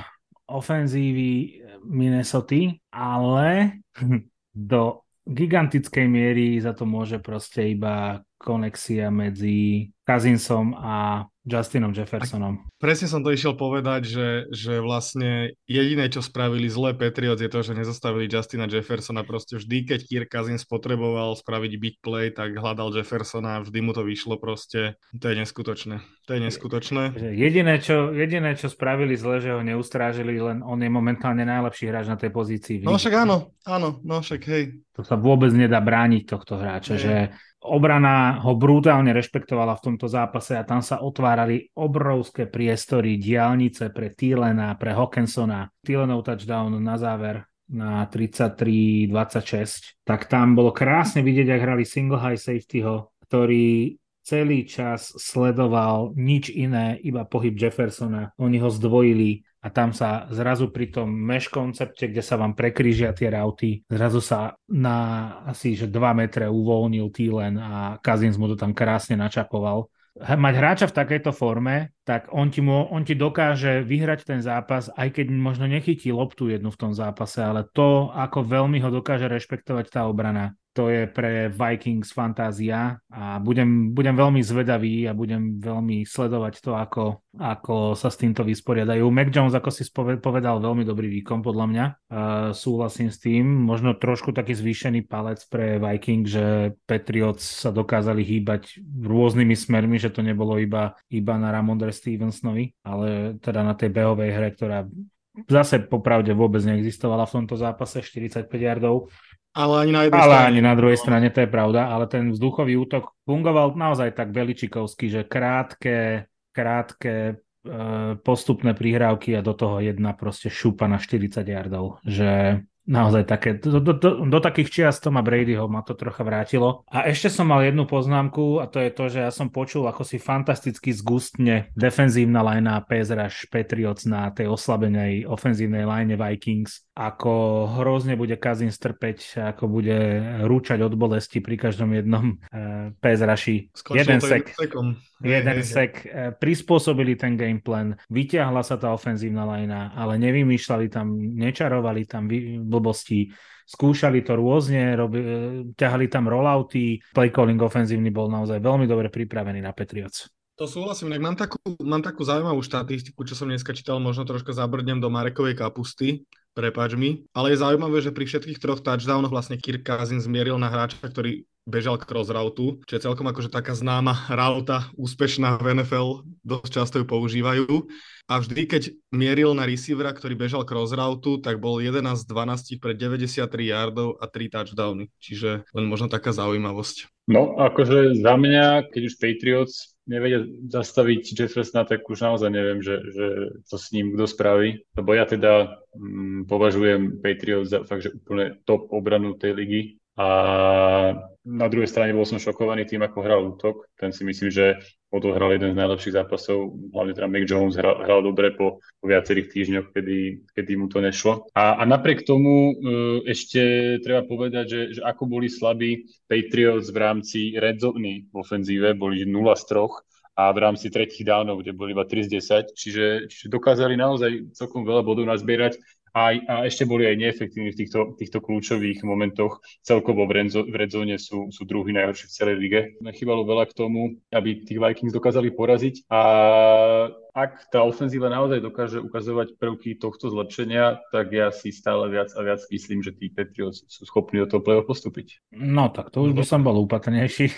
ofenzívy Minnesota, ale do gigantickej miery za to môže proste iba konexia medzi Kazinsom a Justinom Jeffersonom.
Presne som to išiel povedať, že, že vlastne jediné, čo spravili zlé Patriots je to, že nezastavili Justina Jeffersona. Proste vždy, keď Kirk Cousins potreboval spraviť big play, tak hľadal Jeffersona a vždy mu to vyšlo proste. To je neskutočné. To je neskutočné.
Jediné, čo, jediné, čo spravili zle, že ho neustrážili, len on je momentálne najlepší hráč na tej pozícii.
No však áno, áno, no však hej.
To sa vôbec nedá brániť tohto hráča, hej. že obrana ho brutálne rešpektovala v tomto zápase a tam sa otvárali obrovské priestory, diálnice pre Thielena, pre Hawkinsona. Thielenov touchdown na záver na 33-26, tak tam bolo krásne vidieť, ak hrali single high safetyho, ktorý celý čas sledoval nič iné, iba pohyb Jeffersona. Oni ho zdvojili a tam sa zrazu pri tom mesh koncepte, kde sa vám prekrížia tie rauty, zrazu sa na asi že 2 metre uvoľnil Týlen a Kazins mu to tam krásne načapoval. Mať hráča v takejto forme, tak on ti, mu, on ti dokáže vyhrať ten zápas, aj keď možno nechytí loptu jednu v tom zápase, ale to, ako veľmi ho dokáže rešpektovať tá obrana, to je pre Vikings fantázia a budem, budem veľmi zvedavý a budem veľmi sledovať to, ako, ako sa s týmto vysporiadajú. Mac Jones, ako si povedal, veľmi dobrý výkon podľa mňa. Uh, súhlasím s tým. Možno trošku taký zvýšený palec pre Viking, že Patriots sa dokázali hýbať rôznymi smermi, že to nebolo iba, iba na Ramondre Stevensonovi, ale teda na tej behovej hre, ktorá zase popravde vôbec neexistovala v tomto zápase, 45 yardov
ale ani na jednej
ale
strane.
ani na druhej strane, to je pravda, ale ten vzduchový útok fungoval naozaj tak veličikovsky, že krátke, krátke e, postupné prihrávky a do toho jedna proste šupa na 40 yardov, že naozaj také, do, do, do, do takých čiast Toma Bradyho ma to trocha vrátilo. A ešte som mal jednu poznámku a to je to, že ja som počul, ako si fantasticky zgustne defenzívna lajna Rush Patriots na tej oslabenej ofenzívnej line Vikings, ako hrozne bude Kazin strpeť, ako bude rúčať od bolesti pri každom jednom uh, PS Rushi. Jeden sek. Jeden sek. Uh, prispôsobili ten gameplan, vyťahla sa tá ofenzívna lajna, ale nevymýšľali tam, nečarovali tam blbosti. Skúšali to rôzne, robi, ťahali tam rollouty, play calling ofenzívny bol naozaj veľmi dobre pripravený na Patriots.
To súhlasím, mám takú, mám takú zaujímavú štatistiku, čo som dneska čítal, možno troška zabrdnem do Marekovej kapusty, prepáč mi, ale je zaujímavé, že pri všetkých troch touchdownoch vlastne Kirk Cousins zmieril na hráča, ktorý bežal cross routu, čo je celkom akože taká známa rauta, úspešná v NFL, dosť často ju používajú a vždy, keď mieril na receivera, ktorý bežal cross route, tak bol 11 z 12 pre 93 yardov a 3 touchdowny. Čiže len možno taká zaujímavosť.
No, akože za mňa, keď už Patriots nevedia zastaviť Jeffersona, tak už naozaj neviem, že, že to s ním kto spraví. Lebo ja teda mm, považujem Patriots za fakt, že úplne top obranu tej ligy. A na druhej strane bol som šokovaný tým, ako hral útok. Ten si myslím, že odohral jeden z najlepších zápasov, hlavne teda Mac Jones hral, hral dobre po, po viacerých týždňoch, kedy, kedy mu to nešlo. A, a napriek tomu e, ešte treba povedať, že, že ako boli slabí Patriots v rámci red zone v ofenzíve, boli 0 z 3 a v rámci tretích dánov, kde boli iba 3 z 10, čiže, čiže dokázali naozaj celkom veľa bodov nazbierať a, a ešte boli aj neefektívni v týchto, týchto kľúčových momentoch. Celkovo v, renzo, v redzone sú, sú druhý najhorší v celej lige. Chýbalo veľa k tomu, aby tých Vikings dokázali poraziť a ak tá ofenzíva naozaj dokáže ukazovať prvky tohto zlepšenia, tak ja si stále viac a viac myslím, že tí Patriots sú schopní do toho play postúpiť.
No tak to už by som bol úpatrnejší.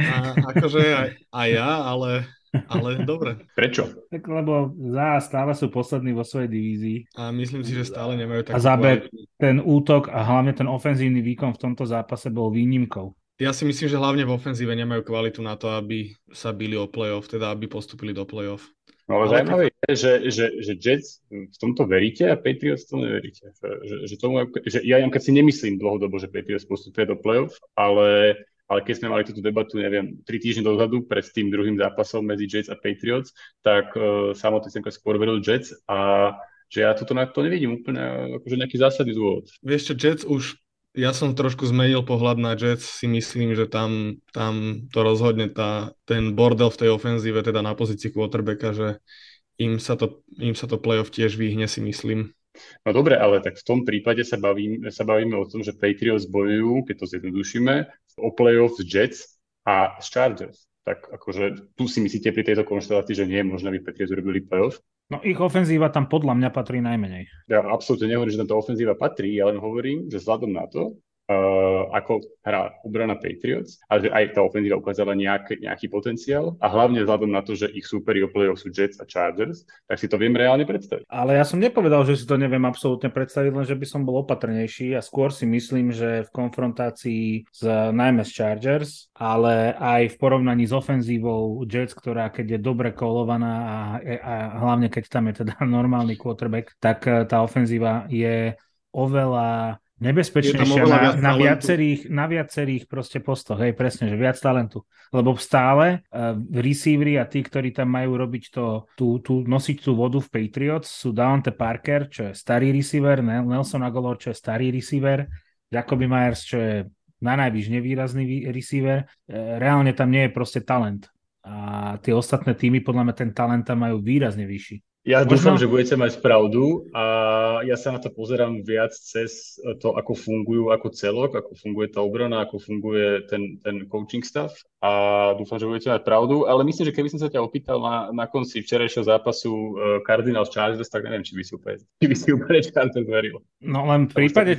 A, akože aj, aj ja, ale ale dobre.
Prečo?
Tak lebo za stále sú poslední vo svojej divízii.
A myslím si, že stále nemajú tak.
A za B ten útok a hlavne ten ofenzívny výkon v tomto zápase bol výnimkou.
Ja si myslím, že hlavne v ofenzíve nemajú kvalitu na to, aby sa bili o playoff, teda aby postupili do playoff.
No ale, ale zaujímavé je, že, že, že Jets v tomto veríte a Patriots to neveríte. Že, že, tomu, že ja keď si nemyslím dlhodobo, že Patriots postupuje do playoff, ale ale keď sme mali túto debatu, neviem, tri týždne dozadu pred tým druhým zápasom medzi Jets a Patriots, tak uh, samotný som skôr veril Jets a že ja toto na to nevidím úplne akože nejaký zásadný dôvod.
Vieš čo, Jets už ja som trošku zmenil pohľad na Jets, si myslím, že tam, tam to rozhodne tá, ten bordel v tej ofenzíve, teda na pozícii quarterbacka, že im sa to, im sa to playoff tiež vyhne, si myslím.
No dobre, ale tak v tom prípade sa, bavím, sa bavíme o tom, že Patriots bojujú, keď to zjednodušíme, o playoff Jets a Chargers. Tak akože tu si myslíte pri tejto konštelácii, že nie je možné, aby Patriots urobili playoff?
No ich ofenzíva tam podľa mňa patrí najmenej.
Ja absolútne nehovorím, že tam tá ofenzíva patrí, ja len hovorím, že vzhľadom na to, uh, ako hrá obrana Patriots a že aj tá ofenzíva ukázala nejak, nejaký potenciál a hlavne vzhľadom na to, že ich súperi o play sú Jets a Chargers, tak si to viem reálne predstaviť.
Ale ja som nepovedal, že si to neviem absolútne predstaviť, len že by som bol opatrnejší a skôr si myslím, že v konfrontácii s najmä s Chargers, ale aj v porovnaní s ofenzívou Jets, ktorá keď je dobre kolovaná a, a hlavne keď tam je teda normálny quarterback, tak tá ofenzíva je oveľa nebezpečnejšia na, na, viacerých, na viacerých proste postoch, hej, presne, že viac talentu. Lebo stále uh, receivery a tí, ktorí tam majú robiť to, tú, tú, nosiť tú vodu v Patriots, sú Dante Parker, čo je starý receiver, Nelson Aguilar, čo je starý receiver, Jacoby Myers, čo je na najvyš nevýrazný receiver. Uh, reálne tam nie je proste talent. A tie ostatné týmy podľa mňa ten talent tam majú výrazne vyšší.
Ja Možno... dúfam, že budete mať pravdu a ja sa na to pozerám viac cez to, ako fungujú ako celok, ako funguje tá obrana, ako funguje ten, ten coaching staff a dúfam, že budete mať pravdu, ale myslím, že keby som sa ťa opýtal na, na konci včerajšieho zápasu uh, Cardinals Chargers, tak neviem, či by si úplne, či by si úplne Chargers veril.
No len v prípade...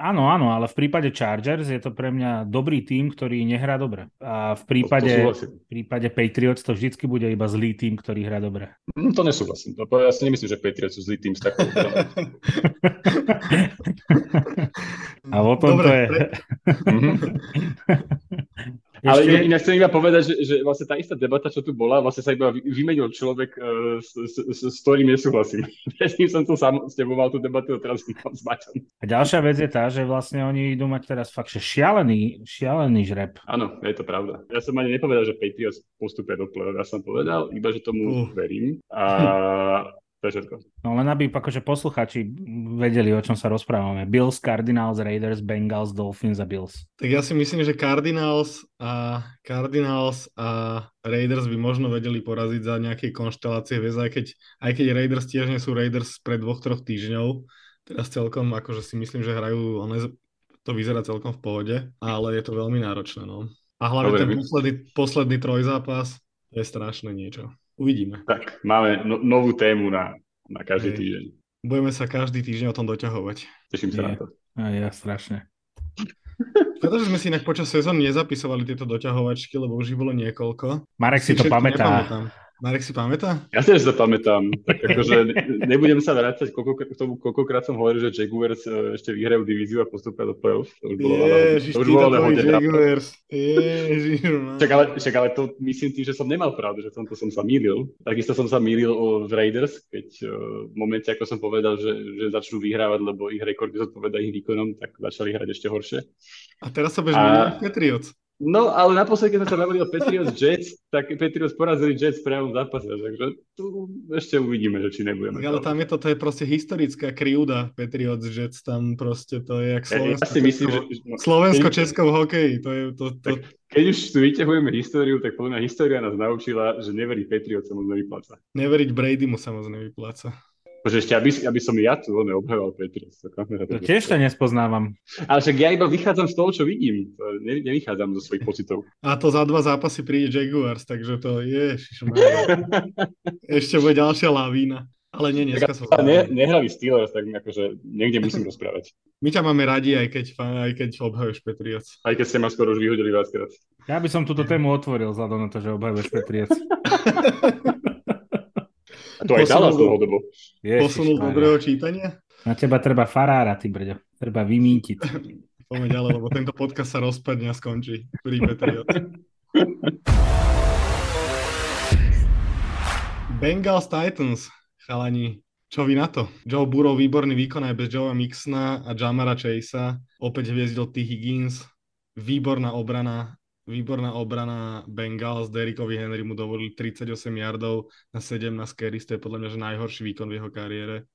Áno, áno, ale v prípade Chargers je to pre mňa dobrý tým, ktorý nehrá dobre. A v prípade, v prípade Patriots to vždycky bude iba zlý tým, ktorý hrá dobre.
No, to nesú súhlasím. To, ja si nemyslím, že Patriots sú zlý tým s takou
A o tom
Dobre,
to je.
Pre...
Ale Ešte... inak chcem iba povedať, že, že vlastne tá istá debata, čo tu bola, vlastne sa iba vymenil človek, uh, s, s, s, s ktorým nesúhlasím. Predtým som tu sám s tebou mal tú debatu, teraz mám s Maťom.
A ďalšia vec je tá, že vlastne oni idú mať teraz fakt, že šialený, šialený žreb.
Áno, je to pravda. Ja som ani nepovedal, že Patriots postupia do play Ja som povedal iba, že tomu uh. verím. A to je všetko.
No len aby akože posluchači vedeli, o čom sa rozprávame. Bills, Cardinals, Raiders, Bengals, Dolphins a Bills.
Tak ja si myslím, že Cardinals a, Cardinals a Raiders by možno vedeli poraziť za nejaké konštelácie, vieš, aj keď, aj keď Raiders tiež nie sú Raiders pred dvoch, troch týždňov. Teraz celkom, akože si myslím, že hrajú, one, to vyzerá celkom v pohode, ale je to veľmi náročné, no. A hlavne Dobre, ten posledný, posledný trojzápas je strašné niečo. Uvidíme.
Tak, máme no, novú tému na, na každý Hej. týždeň.
Budeme sa každý týždeň o tom doťahovať.
Teším sa Je. na to.
A ja strašne.
Pretože sme si inak počas sezóny nezapisovali tieto doťahovačky, lebo už ich bolo niekoľko.
Marek si, si to pamätá. Nepamätám.
Marek si pamätá?
Ja si to pamätám. Tak akože nebudem sa vrácať koľko, k tomu, koľkokrát som hovoril, že Jaguars e, ešte vyhrajú divíziu a postupia do play-off. To už bolo,
Ježiš, to už bolo Jaguars. Ježiš,
však, ale, však ale to myslím tým, že som nemal pravdu, že tomto som sa mýlil. Takisto som sa mýlil o Raiders, keď uh, v momente, ako som povedal, že, že začnú vyhrávať, lebo ich rekordy zodpoveda ich výkonom, tak začali hrať ešte horšie.
A teraz sa beží a... Patriots.
No, ale naposledy, keď sme sa bavili o Patriots Jets, tak Patriots porazili Jets v priamom zápase, takže tu ešte uvidíme, že či nebudeme.
Ale tam je to, to je proste historická kryúda Patriots Jets, tam proste to je jak Slovensko, ja,
si myslím, že...
Slovensko-Česko v hokeji, to je to... to... Tak,
keď už vyťahujeme históriu, tak podľa história nás naučila, že neveriť Patriots sa moc nevypláca.
Neveriť Brady mu sa moc nevypláca.
Bože, ešte, aby, aby som ja tu neobhajoval Patriots.
To tiež ťa nespoznávam.
Ale však ja iba vychádzam z toho, čo vidím. Ne, nevychádzam zo svojich pocitov.
A to za dva zápasy príde Jaguars, takže to je... Ešte bude ďalšia lavína. Ale nie, dneska
sa... Ne, nehrali Steelers, tak akože niekde musím rozprávať.
My ťa máme radi, aj keď, aj keď obhajuješ Patriots.
Aj keď ste ma skoro už vyhodili viackrát.
Ja by som túto tému otvoril vzhľadom na to, že obhajuješ Patriots.
A to aj Dallas dlhodobo.
Posunul do druhého čítania?
Na teba treba farára, ty brďo. Treba vymýtiť.
Poďme ďalej, lebo tento podcast sa rozpadne a skončí pri. Bengals Titans Chalani, čo vy na to? Joe Burrow, výborný výkon aj bez Joea Mixna a Jamara Chasea. Opäť hviezdil T. Higgins. Výborná obrana, výborná obrana Bengals. Derrickovi Henry mu dovolili 38 yardov na 17 carries. To je podľa mňa že najhorší výkon v jeho kariére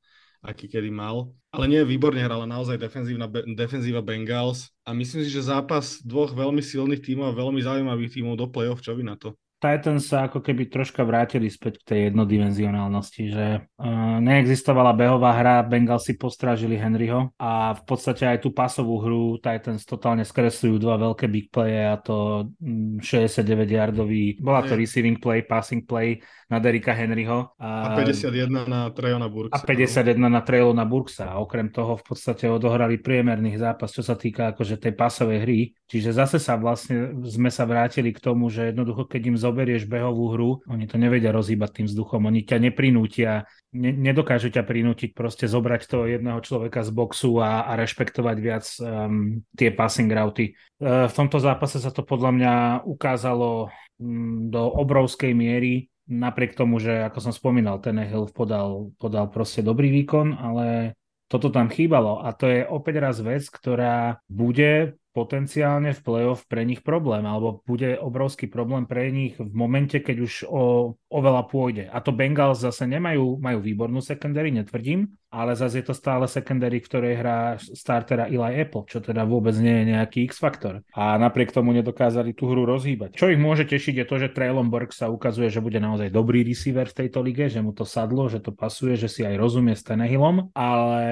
aký kedy mal. Ale nie, výborne hrala naozaj defenzívna, defenzíva Bengals a myslím si, že zápas dvoch veľmi silných tímov a veľmi zaujímavých tímov do play-off, čo vy na to?
Titans sa ako keby troška vrátili späť k tej jednodimenzionálnosti, že uh, neexistovala behová hra, Bengals si postrážili Henryho a v podstate aj tú pasovú hru Titans totálne skresľujú dva veľké big playe a to 69-yardový, bola to receiving play, passing play na Derika Henryho.
A, a 51 na Trejona Burksa.
A 51 no. na Trejona Burksa. A okrem toho v podstate odohrali priemerný zápas, čo sa týka akože tej pasovej hry. Čiže zase sa vlastne sme sa vrátili k tomu, že jednoducho, keď im zoberieš behovú hru, oni to nevedia rozhýbať tým vzduchom, oni ťa neprinútia, ne, nedokážu ťa prinútiť proste zobrať toho jedného človeka z boxu a, a rešpektovať viac um, tie passing routy. Uh, v tomto zápase sa to podľa mňa ukázalo um, do obrovskej miery, napriek tomu, že ako som spomínal, ten Hill podal, podal proste dobrý výkon, ale toto tam chýbalo a to je opäť raz vec, ktorá bude potenciálne v playoff pre nich problém, alebo bude obrovský problém pre nich v momente, keď už o, o veľa pôjde. A to Bengals zase nemajú, majú výbornú secondary, netvrdím, ale zase je to stále secondary, v ktorej hrá startera Eli Apple, čo teda vôbec nie je nejaký X-faktor. A napriek tomu nedokázali tú hru rozhýbať. Čo ich môže tešiť je to, že Traylon Burke sa ukazuje, že bude naozaj dobrý receiver v tejto lige, že mu to sadlo, že to pasuje, že si aj rozumie s Tenehillom, ale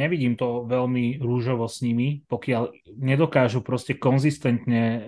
nevidím to veľmi rúžovo s nimi, pokiaľ nedokážu proste konzistentne e,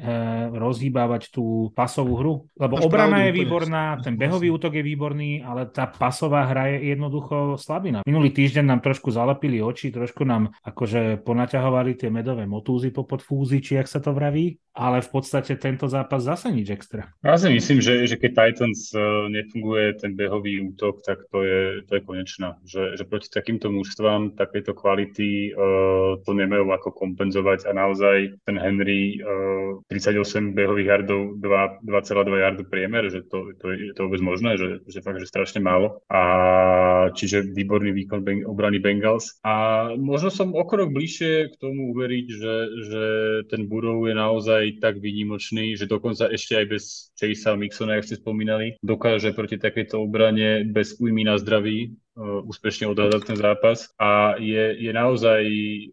rozhýbávať tú pasovú hru. Lebo Až obrana je výborná, ten behový útok je výborný, ale tá pasová hra je jednoducho slabina. Minulý týždeň nám trošku zalepili oči, trošku nám akože ponaťahovali tie medové motúzy po podfúzi, či jak sa to vraví, ale v podstate tento zápas zase nič extra.
Ja si myslím, že, že keď Titans uh, nefunguje ten behový útok, tak to je, to je konečná. Že, že proti takýmto mužstvám takéto kvality uh, to nemajú ako kompenzovať a naozaj ten Henry uh, 38 behových yardov, 2,2 yardu priemer, že to, to je, to vôbec možné, že, že fakt, že strašne málo. A čiže výborný výkon obrany Bengals. A možno som o krok bližšie k tomu uveriť, že, že ten Burrow je naozaj tak výnimočný, že dokonca ešte aj bez Chasea Mixona, jak ste spomínali, dokáže proti takejto obrane bez újmy na zdraví úspešne odhľadať ten zápas a je, je naozaj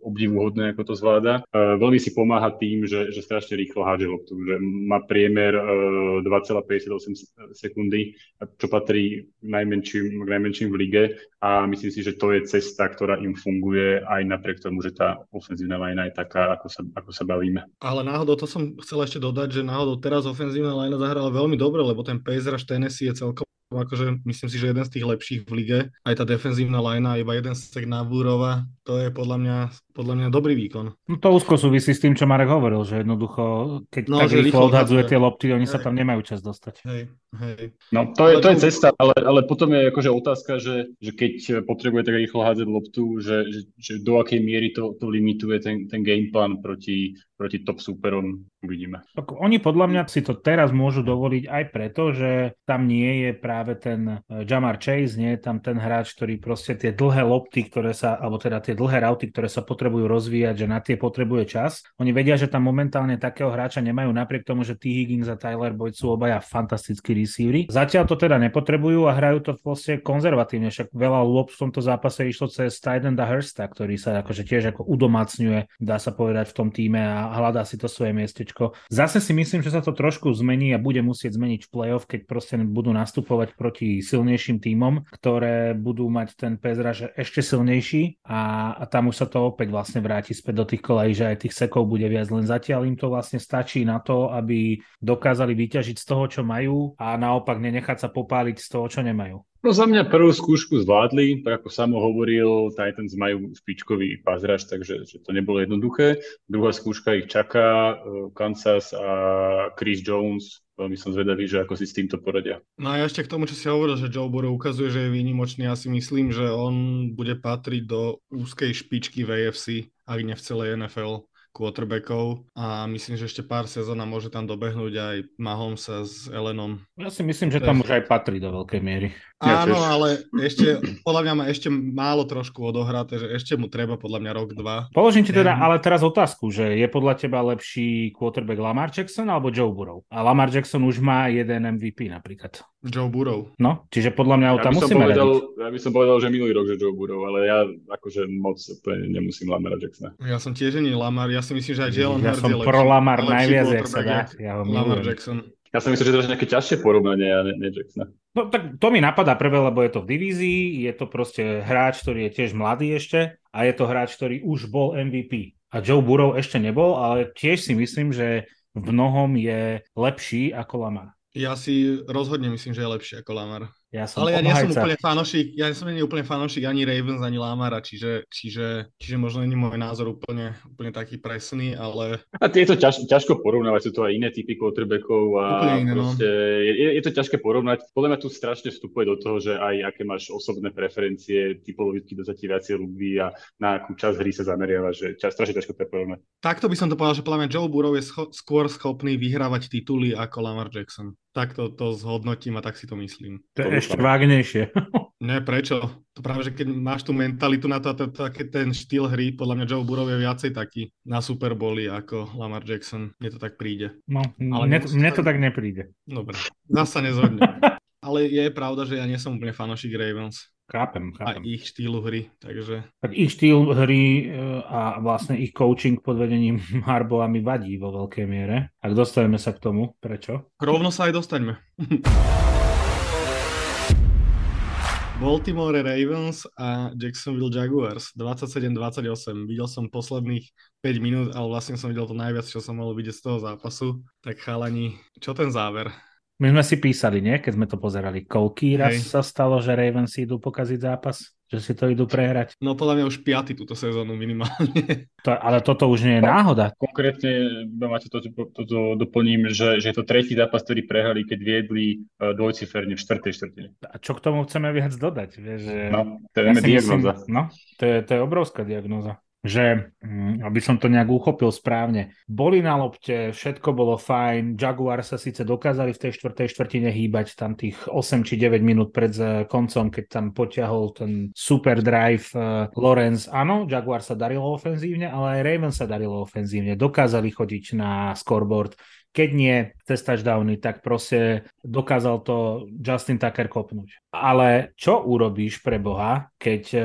obdivuhodné, ako to zvláda. Uh, veľmi si pomáha tým, že, že strašne rýchlo hádže loptu, že má priemer uh, 2,58 sekundy, čo patrí najmenším, najmenším v lige a myslím si, že to je cesta, ktorá im funguje aj napriek tomu, že tá ofenzívna lajna je taká, ako sa, ako sa bavíme.
Ale náhodou, to som chcel ešte dodať, že náhodou teraz ofenzívna lajna zahrala veľmi dobre, lebo ten rush Tennessee je celkom akože myslím si, že jeden z tých lepších v lige. Aj tá defenzívna lajna, iba jeden sek na Búrova, to je podľa mňa, podľa mňa dobrý výkon.
No to úzko súvisí s tým, čo Marek hovoril, že jednoducho, keď no, tak rýchlo odhadzuje tie lopty, oni hej. sa tam nemajú čas dostať.
Hej, hej.
No to je, to je cesta, ale, ale potom je akože otázka, že, že keď potrebuje tak rýchlo hádzať loptu, že, že, že do akej miery to, to limituje ten, ten game plan proti, proti top superom, uvidíme.
Tak oni podľa mňa si to teraz môžu dovoliť aj preto, že tam nie je práve ten eh, Jamar Chase, nie je tam ten hráč, ktorý proste tie dlhé lopty, ktoré sa, alebo teda tie dlhé rauty, ktoré sa potrebujú rozvíjať, že na tie potrebuje čas. Oni vedia, že tam momentálne takého hráča nemajú, napriek tomu, že T. Higgins a Tyler Boyd sú obaja fantastickí receivery. Zatiaľ to teda nepotrebujú a hrajú to vlastne konzervatívne, však veľa lôb v tomto zápase išlo cez Tydenda Hursta, ktorý sa akože tiež ako udomácňuje, dá sa povedať v tom týme a hľadá si to svoje miestečko. Zase si myslím, že sa to trošku zmení a bude musieť zmeniť v playoff, keď proste budú nastupovať proti silnejším tímom, ktoré budú mať ten pezraž ešte silnejší a, a tam už sa to opäť vlastne vráti späť do tých kolejí, že aj tých sekov bude viac. Len zatiaľ im to vlastne stačí na to, aby dokázali vyťažiť z toho, čo majú a naopak nenechať sa popáliť z toho, čo nemajú.
No za mňa prvú skúšku zvládli, tak ako Samo hovoril, Titans majú špičkový pazraž, takže že to nebolo jednoduché. Druhá skúška ich čaká, eh, Kansas a Chris Jones, veľmi som zvedavý, že ako si s týmto poradia.
No a ešte k tomu, čo si hovoril, že Joe Burrow ukazuje, že je výnimočný, ja si myslím, že on bude patriť do úzkej špičky v AFC, ak nie v celej NFL quarterbackov a myslím, že ešte pár sezóna môže tam dobehnúť aj Mahomesa s Elenom.
Ja si myslím, že tam už aj patrí do veľkej miery.
Áno, ja ale ešte, podľa mňa má ešte málo trošku odohraté, že ešte mu treba podľa mňa rok, dva.
Položím ti teda ale teraz otázku, že je podľa teba lepší quarterback Lamar Jackson alebo Joe Burrow? A Lamar Jackson už má jeden MVP napríklad.
Joe Burrow.
No, čiže podľa mňa ho
Ja
tam
som
musíme
povedal,
radiť.
ja by som povedal, že minulý rok, že Joe Burrow, ale ja akože moc úplne nemusím Lamara Jacksona.
Ja som tiež nie Lamar, ja si myslím, že aj Jalen
Ja
Hurts
som
je lepší,
pro Lamar najviac, jak sa dá. Ja ho
Lamar. Jackson.
Ja som myslel, že to je nejaké ťažšie porovnanie a ne, ne Jacksona.
No tak to mi napadá prvé, lebo je to v divízii, je to proste hráč, ktorý je tiež mladý ešte a je to hráč, ktorý už bol MVP. A Joe Burrow ešte nebol, ale tiež si myslím, že v mnohom je lepší ako Lamar.
Ja si rozhodne myslím, že je lepší ako Lamar.
Ja som
Ale ja nie som úplne fanošik, ja som nie úplne fanošik ani Ravens, ani Lamara, čiže, čiže, čiže možno nie môj názor úplne, úplne taký presný, ale
A je to ťaž, ťažko porovnávať, sú to aj iné typy quarterbackov a
Úplne iné, no.
proste je, je, je to ťažké porovnať. Podľa mňa tu strašne vstupuje do toho, že aj aké máš osobné preferencie, typologicky sa ti viacej ľúbi a na akú časť hry sa zameriava, že čas, strašne ťažko to porovnať.
takto by som to povedal, že podľa mňa Joe Burrow je scho- skôr schopný vyhrávať tituly ako Lamar Jackson. Tak to, to zhodnotím a tak si to myslím.
To je
To
ešte vágnejšie.
Ne, prečo? To práve, že keď máš tú mentalitu na to, to, to, taký ten štýl hry, podľa mňa Joe Burrow je viacej taký na Super Bowly ako Lamar Jackson. Mne to tak príde.
No,
Ale
mne, mne
to-
tak nepríde.
Dobre, zase nezhodne. Ale je pravda, že ja nie som úplne fanošik Ravens
Chápem,
a
chápem.
ich štýlu hry, takže
Tak ich štýl hry e, a vlastne ich coaching pod vedením Harboa mi vadí vo veľkej miere. Ak dostaneme sa k tomu, prečo?
rovno sa aj dostaňme. Baltimore Ravens a Jacksonville Jaguars 27-28. Videl som posledných 5 minút, ale vlastne som videl to najviac, čo som mohol vidieť z toho zápasu. Tak chalani, čo ten záver?
My sme si písali, nie? Keď sme to pozerali. Koľký raz
Hej.
sa stalo, že Ravens si idú pokaziť zápas? Že si to idú prehrať?
No podľa mňa už piaty túto sezónu minimálne.
To, ale toto už nie je náhoda.
Konkrétne, iba máte to, to, doplním, že, že je to tretí zápas, ktorý prehrali, keď viedli uh, dvojciferne v štvrtej štvrtine.
A čo k tomu chceme viac dodať? Vieš, že...
No, to je
Ja si myslím,
diagnoza.
no, to je, to je obrovská diagnoza. Že, mm, aby som to nejak uchopil správne, boli na lopte, všetko bolo fajn, Jaguar sa síce dokázali v tej štvrtej štvrtine hýbať tam tých 8 či 9 minút pred eh, koncom, keď tam potiahol ten super drive uh, Lorenz. Áno, Jaguar sa darilo ofenzívne, ale aj Ravens sa darilo ofenzívne. Dokázali chodiť na scoreboard. Keď nie cez touchdowny, tak proste dokázal to Justin Tucker kopnúť. Ale čo urobíš pre Boha, keď e,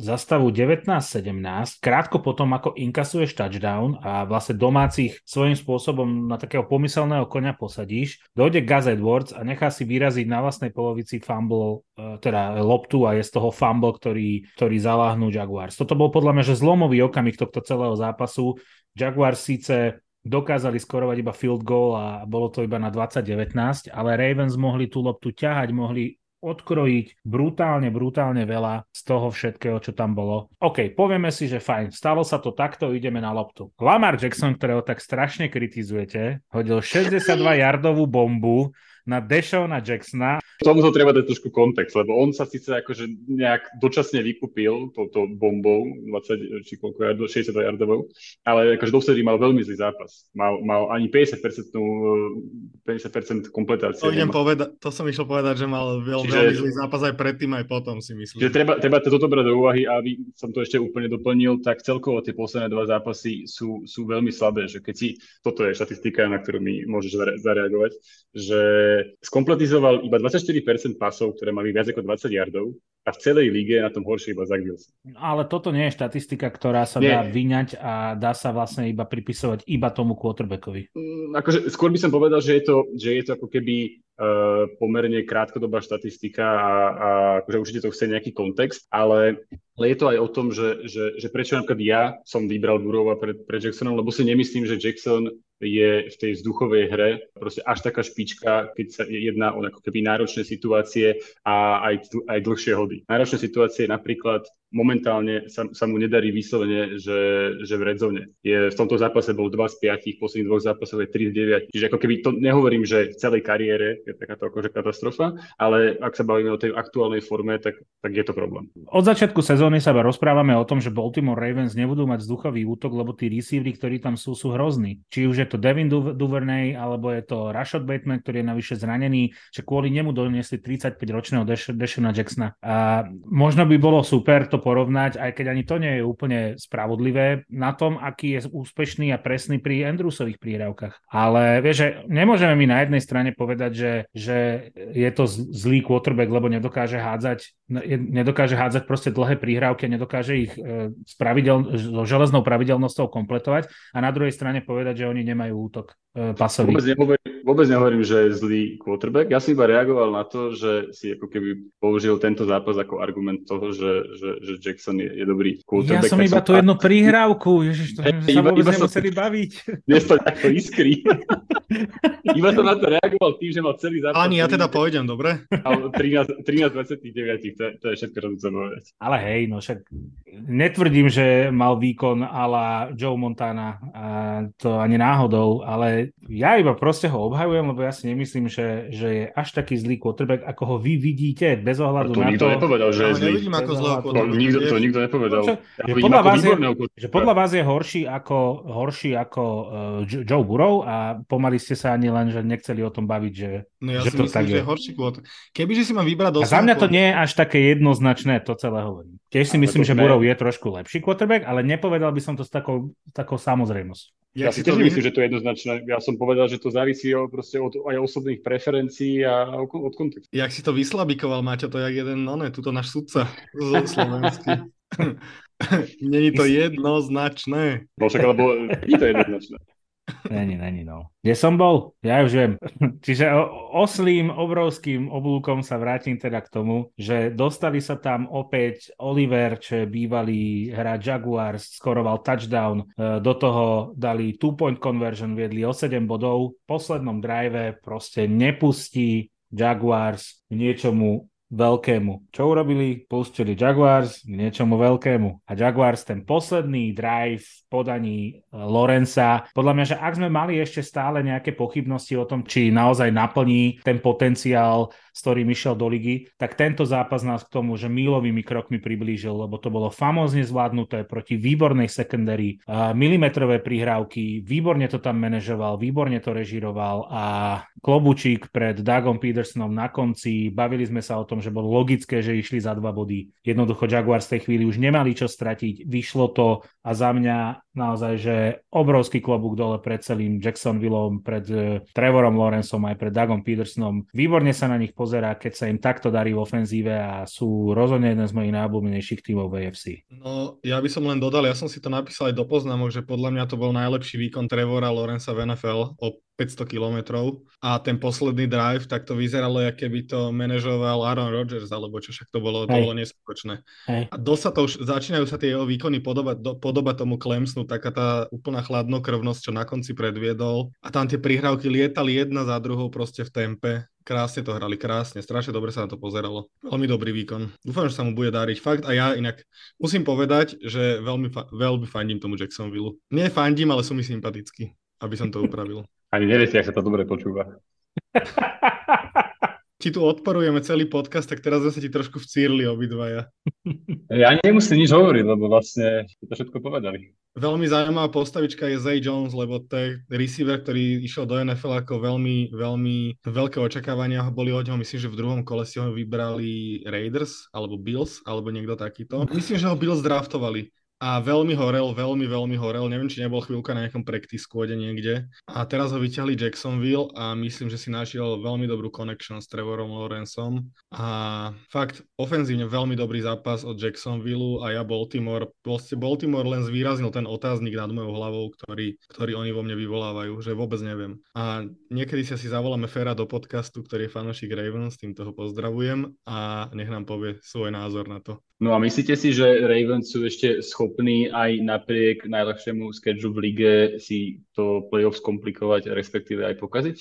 za stavu 19-17, krátko potom, ako inkasuješ touchdown a vlastne domácich svojím spôsobom na takého pomyselného konia posadíš, dojde Gus Edwards a nechá si vyraziť na vlastnej polovici fumble, e, teda loptu a je z toho fumble, ktorý, ktorý zaláhnú Jaguars. Toto bol podľa mňa, že zlomový okamih tohto celého zápasu. Jaguars síce dokázali skorovať iba field goal a bolo to iba na 20-19, ale Ravens mohli tú loptu ťahať, mohli odkrojiť brutálne, brutálne veľa z toho všetkého, čo tam bolo. OK, povieme si, že fajn, stalo sa to takto, ideme na loptu. Lamar Jackson, ktorého tak strašne kritizujete, hodil 62-yardovú bombu na Deshona Jacksona.
Tomuto treba dať trošku kontext, lebo on sa síce akože nejak dočasne vykúpil touto bombou 20, či koľko yardov, 60 yardovou, ale akože dovtedy mal veľmi zlý zápas. Mal, mal ani 50%, 50% kompletácie.
To, idem
nemal.
povedať, to som išiel povedať, že mal veľ,
Čiže-
veľmi zlý zápas aj predtým, aj potom si myslím.
Čiže treba, treba toto brať do úvahy a aby som to ešte úplne doplnil, tak celkovo tie posledné dva zápasy sú, sú veľmi slabé, že keď si, toto je štatistika, na ktorú mi môžeš zare- zareagovať, že že skompletizoval iba 24% pasov, ktoré mali viac ako 20 yardov a v celej lige na tom horšie iba Zach Wilson.
Ale toto nie je štatistika, ktorá sa nie. dá vyňať a dá sa vlastne iba pripisovať iba tomu quarterbackovi.
Mm, akože, skôr by som povedal, že je to, že je to ako keby pomerne krátkodobá štatistika a, a akože určite to chce nejaký kontext, ale je to aj o tom, že, že, že prečo napríklad ja som vybral Burova pred, pred Jacksonom, lebo si nemyslím, že Jackson je v tej vzduchovej hre proste až taká špička, keď sa jedná o ako keby náročné situácie a aj, aj dlhšie hody. Náročné situácie napríklad momentálne sa, sa mu nedarí vyslovene, že, že v redzone. Je, v tomto zápase bol 2 z 5, v posledných dvoch zápasoch je 3 z 9. Čiže ako keby to nehovorím, že v celej kariére je takáto akože katastrofa, ale ak sa bavíme o tej aktuálnej forme, tak, tak je to problém.
Od začiatku sezóny sa rozprávame o tom, že Baltimore Ravens nebudú mať vzduchový útok, lebo tí receivery, ktorí tam sú, sú hrozní. Či už je to Devin Duvernay, alebo je to Rashad Bateman, ktorý je navyše zranený, že kvôli nemu doniesli 35-ročného Deshona Jacksona. A možno by bolo super to porovnať, aj keď ani to nie je úplne spravodlivé, na tom, aký je úspešný a presný pri Andrewsových príhrávkach. Ale vieš, že nemôžeme mi na jednej strane povedať, že, že je to zlý quarterback, lebo nedokáže hádzať, nedokáže hádzať proste dlhé príhrávky a nedokáže ich e, s, pravidel, so železnou pravidelnosťou kompletovať a na druhej strane povedať, že oni nemajú útok e, pasový.
Vôbec nehovorím, vôbec nehovorím, že je zlý quarterback. Ja som iba reagoval na to, že si ako keby použil tento zápas ako argument toho, že, že, že Jackson je, je dobrý quarterback.
Ja som iba tú jednu prihrávku, ježiš, to sme sa vôbec nemuseli baviť.
Dnes to takto iskry. iba som na to reagoval tým, že mal celý zápas.
Ani ja teda pôjdem, dobre?
13, 13 29, to, to je všetko, čo chcem povedať.
Ale hej, no však netvrdím, že mal výkon ala Joe Montana, a to ani náhodou, ale ja iba proste ho obhajujem, lebo ja si nemyslím, že, že je až taký zlý quarterback, ako ho vy vidíte, bez ohľadu
to
na
to. nepovedal, že je zlý.
Nevidím ako zlého
nikto, to nikto nepovedal. Čo,
ja že, podľa vás je, že podľa vás je horší ako, horší ako uh, Joe Burrow a pomaly ste sa ani len, že nechceli o tom baviť, že,
no ja
že
si to myslím, tak že je. horší kvót. Keby si mám vybrať do
A za mňa to nie je až také jednoznačné, to celé hovorím. Tiež si myslím, že Burrow je trošku lepší quarterback, ale nepovedal by som to s takou, takou samozrejmosťou.
Ja, ja si tiež myslím, že to je jednoznačné. Ja som povedal, že to závisí o, proste od aj osobných preferencií a od kontextu.
Jak si to vyslabikoval, Maťo, to jak jeden, no ne, tuto náš sudca zo Slovensky. Není to jednoznačné.
No však, lebo je to jednoznačné.
Není, není, no. Kde som bol? Ja už viem. Čiže oslým obrovským oblúkom sa vrátim teda k tomu, že dostali sa tam opäť Oliver, čo je bývalý hráč Jaguars, skoroval touchdown, e, do toho dali two-point conversion, viedli o 7 bodov, v poslednom drive proste nepustí Jaguars k niečomu veľkému. Čo urobili? Pustili Jaguars k niečomu veľkému. A Jaguars ten posledný drive v podaní e, Lorenza, podľa mňa, že ak sme mali ešte stále nejaké pochybnosti o tom, či naozaj naplní ten potenciál s ktorým išiel do ligy, tak tento zápas nás k tomu, že mílovými krokmi priblížil, lebo to bolo famózne zvládnuté proti výbornej secondary, milimetrové prihrávky, výborne to tam manažoval, výborne to režiroval a klobučík pred Dagom Petersonom na konci, bavili sme sa o tom, že bolo logické, že išli za dva body. Jednoducho Jaguars v tej chvíli už nemali čo stratiť, vyšlo to a za mňa naozaj, že obrovský klobúk dole pred celým Jacksonvilleom, pred uh, Trevorom Lawrenceom aj pred Dagom Petersonom. Výborne sa na nich pozerá, keď sa im takto darí v ofenzíve a sú rozhodne jeden z mojich najobľúbenejších tímov v AFC.
No, ja by som len dodal, ja som si to napísal aj do poznámok, že podľa mňa to bol najlepší výkon Trevora Lawrencea v NFL 500 kilometrov a ten posledný drive, tak to vyzeralo, ako keby to manažoval Aaron Rodgers, alebo čo však to bolo, to bolo neskutočné. A dosť to už, začínajú sa tie jeho výkony podobať, do, podobať tomu Clemsonu, taká tá úplná chladnokrvnosť, čo na konci predviedol. A tam tie prihrávky lietali jedna za druhou proste v tempe. Krásne to hrali, krásne, strašne dobre sa na to pozeralo. Veľmi dobrý výkon. Dúfam, že sa mu bude dáriť. Fakt a ja inak musím povedať, že veľmi, fa- veľmi fandím tomu Jacksonville. Nie fandím, ale som mi sympatický, aby som to upravil.
Ani neviete, ak sa to dobre počúva.
Ti tu odporujeme celý podcast, tak teraz zase ti trošku vcírli obidvaja.
Ja nemusím nič hovoriť, lebo vlastne to všetko povedali.
Veľmi zaujímavá postavička je Zay Jones, lebo to je receiver, ktorý išiel do NFL ako veľmi, veľmi veľké očakávania boli od neho. Myslím, že v druhom kole si ho vybrali Raiders, alebo Bills, alebo niekto takýto. Myslím, že ho Bills draftovali a veľmi horel, veľmi, veľmi horel. Neviem, či nebol chvíľka na nejakom practice squade niekde. A teraz ho vyťahli Jacksonville a myslím, že si našiel veľmi dobrú connection s Trevorom Lawrenceom. A fakt, ofenzívne veľmi dobrý zápas od Jacksonville a ja Baltimore. Proste Baltimore len zvýraznil ten otáznik nad mojou hlavou, ktorý, ktorý oni vo mne vyvolávajú, že vôbec neviem. A niekedy si asi zavoláme Fera do podcastu, ktorý je fanošik Ravens, týmto ho pozdravujem a nech nám povie svoj názor na to.
No a myslíte si, že Ravens sú ešte schopní aj napriek najľahšiemu sketchu v lige si to playoff skomplikovať, respektíve aj pokaziť?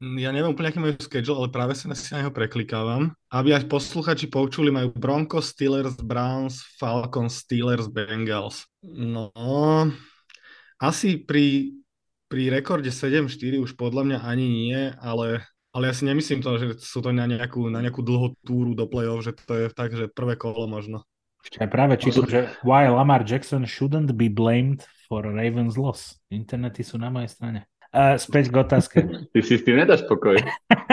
Ja neviem úplne, aký majú schedule, ale práve sa na neho preklikávam. Aby aj posluchači počuli, majú Broncos, Steelers, Browns, Falcons, Steelers, Bengals. No, asi pri, pri rekorde 7-4 už podľa mňa ani nie, ale ale ja si nemyslím to, že sú to na nejakú, na nejakú dlhú túru do play-off, že to je tak, že prvé kolo možno.
Ešte aj práve čítam, že why Lamar Jackson shouldn't be blamed for Ravens loss. Internety sú na mojej strane. Uh, späť k otázke.
Ty si s tým nedáš pokoj.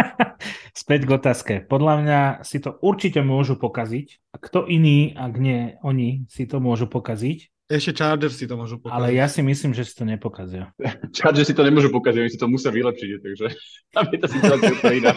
späť k otázke. Podľa mňa si to určite môžu pokaziť. Kto iný, ak nie oni, si to môžu pokaziť.
Ešte Chargers si to môžu pokaziť.
Ale ja si myslím, že si to nepokazia.
Chargers si to nemôžu pokaziť, oni si to musia vylepšiť, takže tam je tá situácia úplne iná.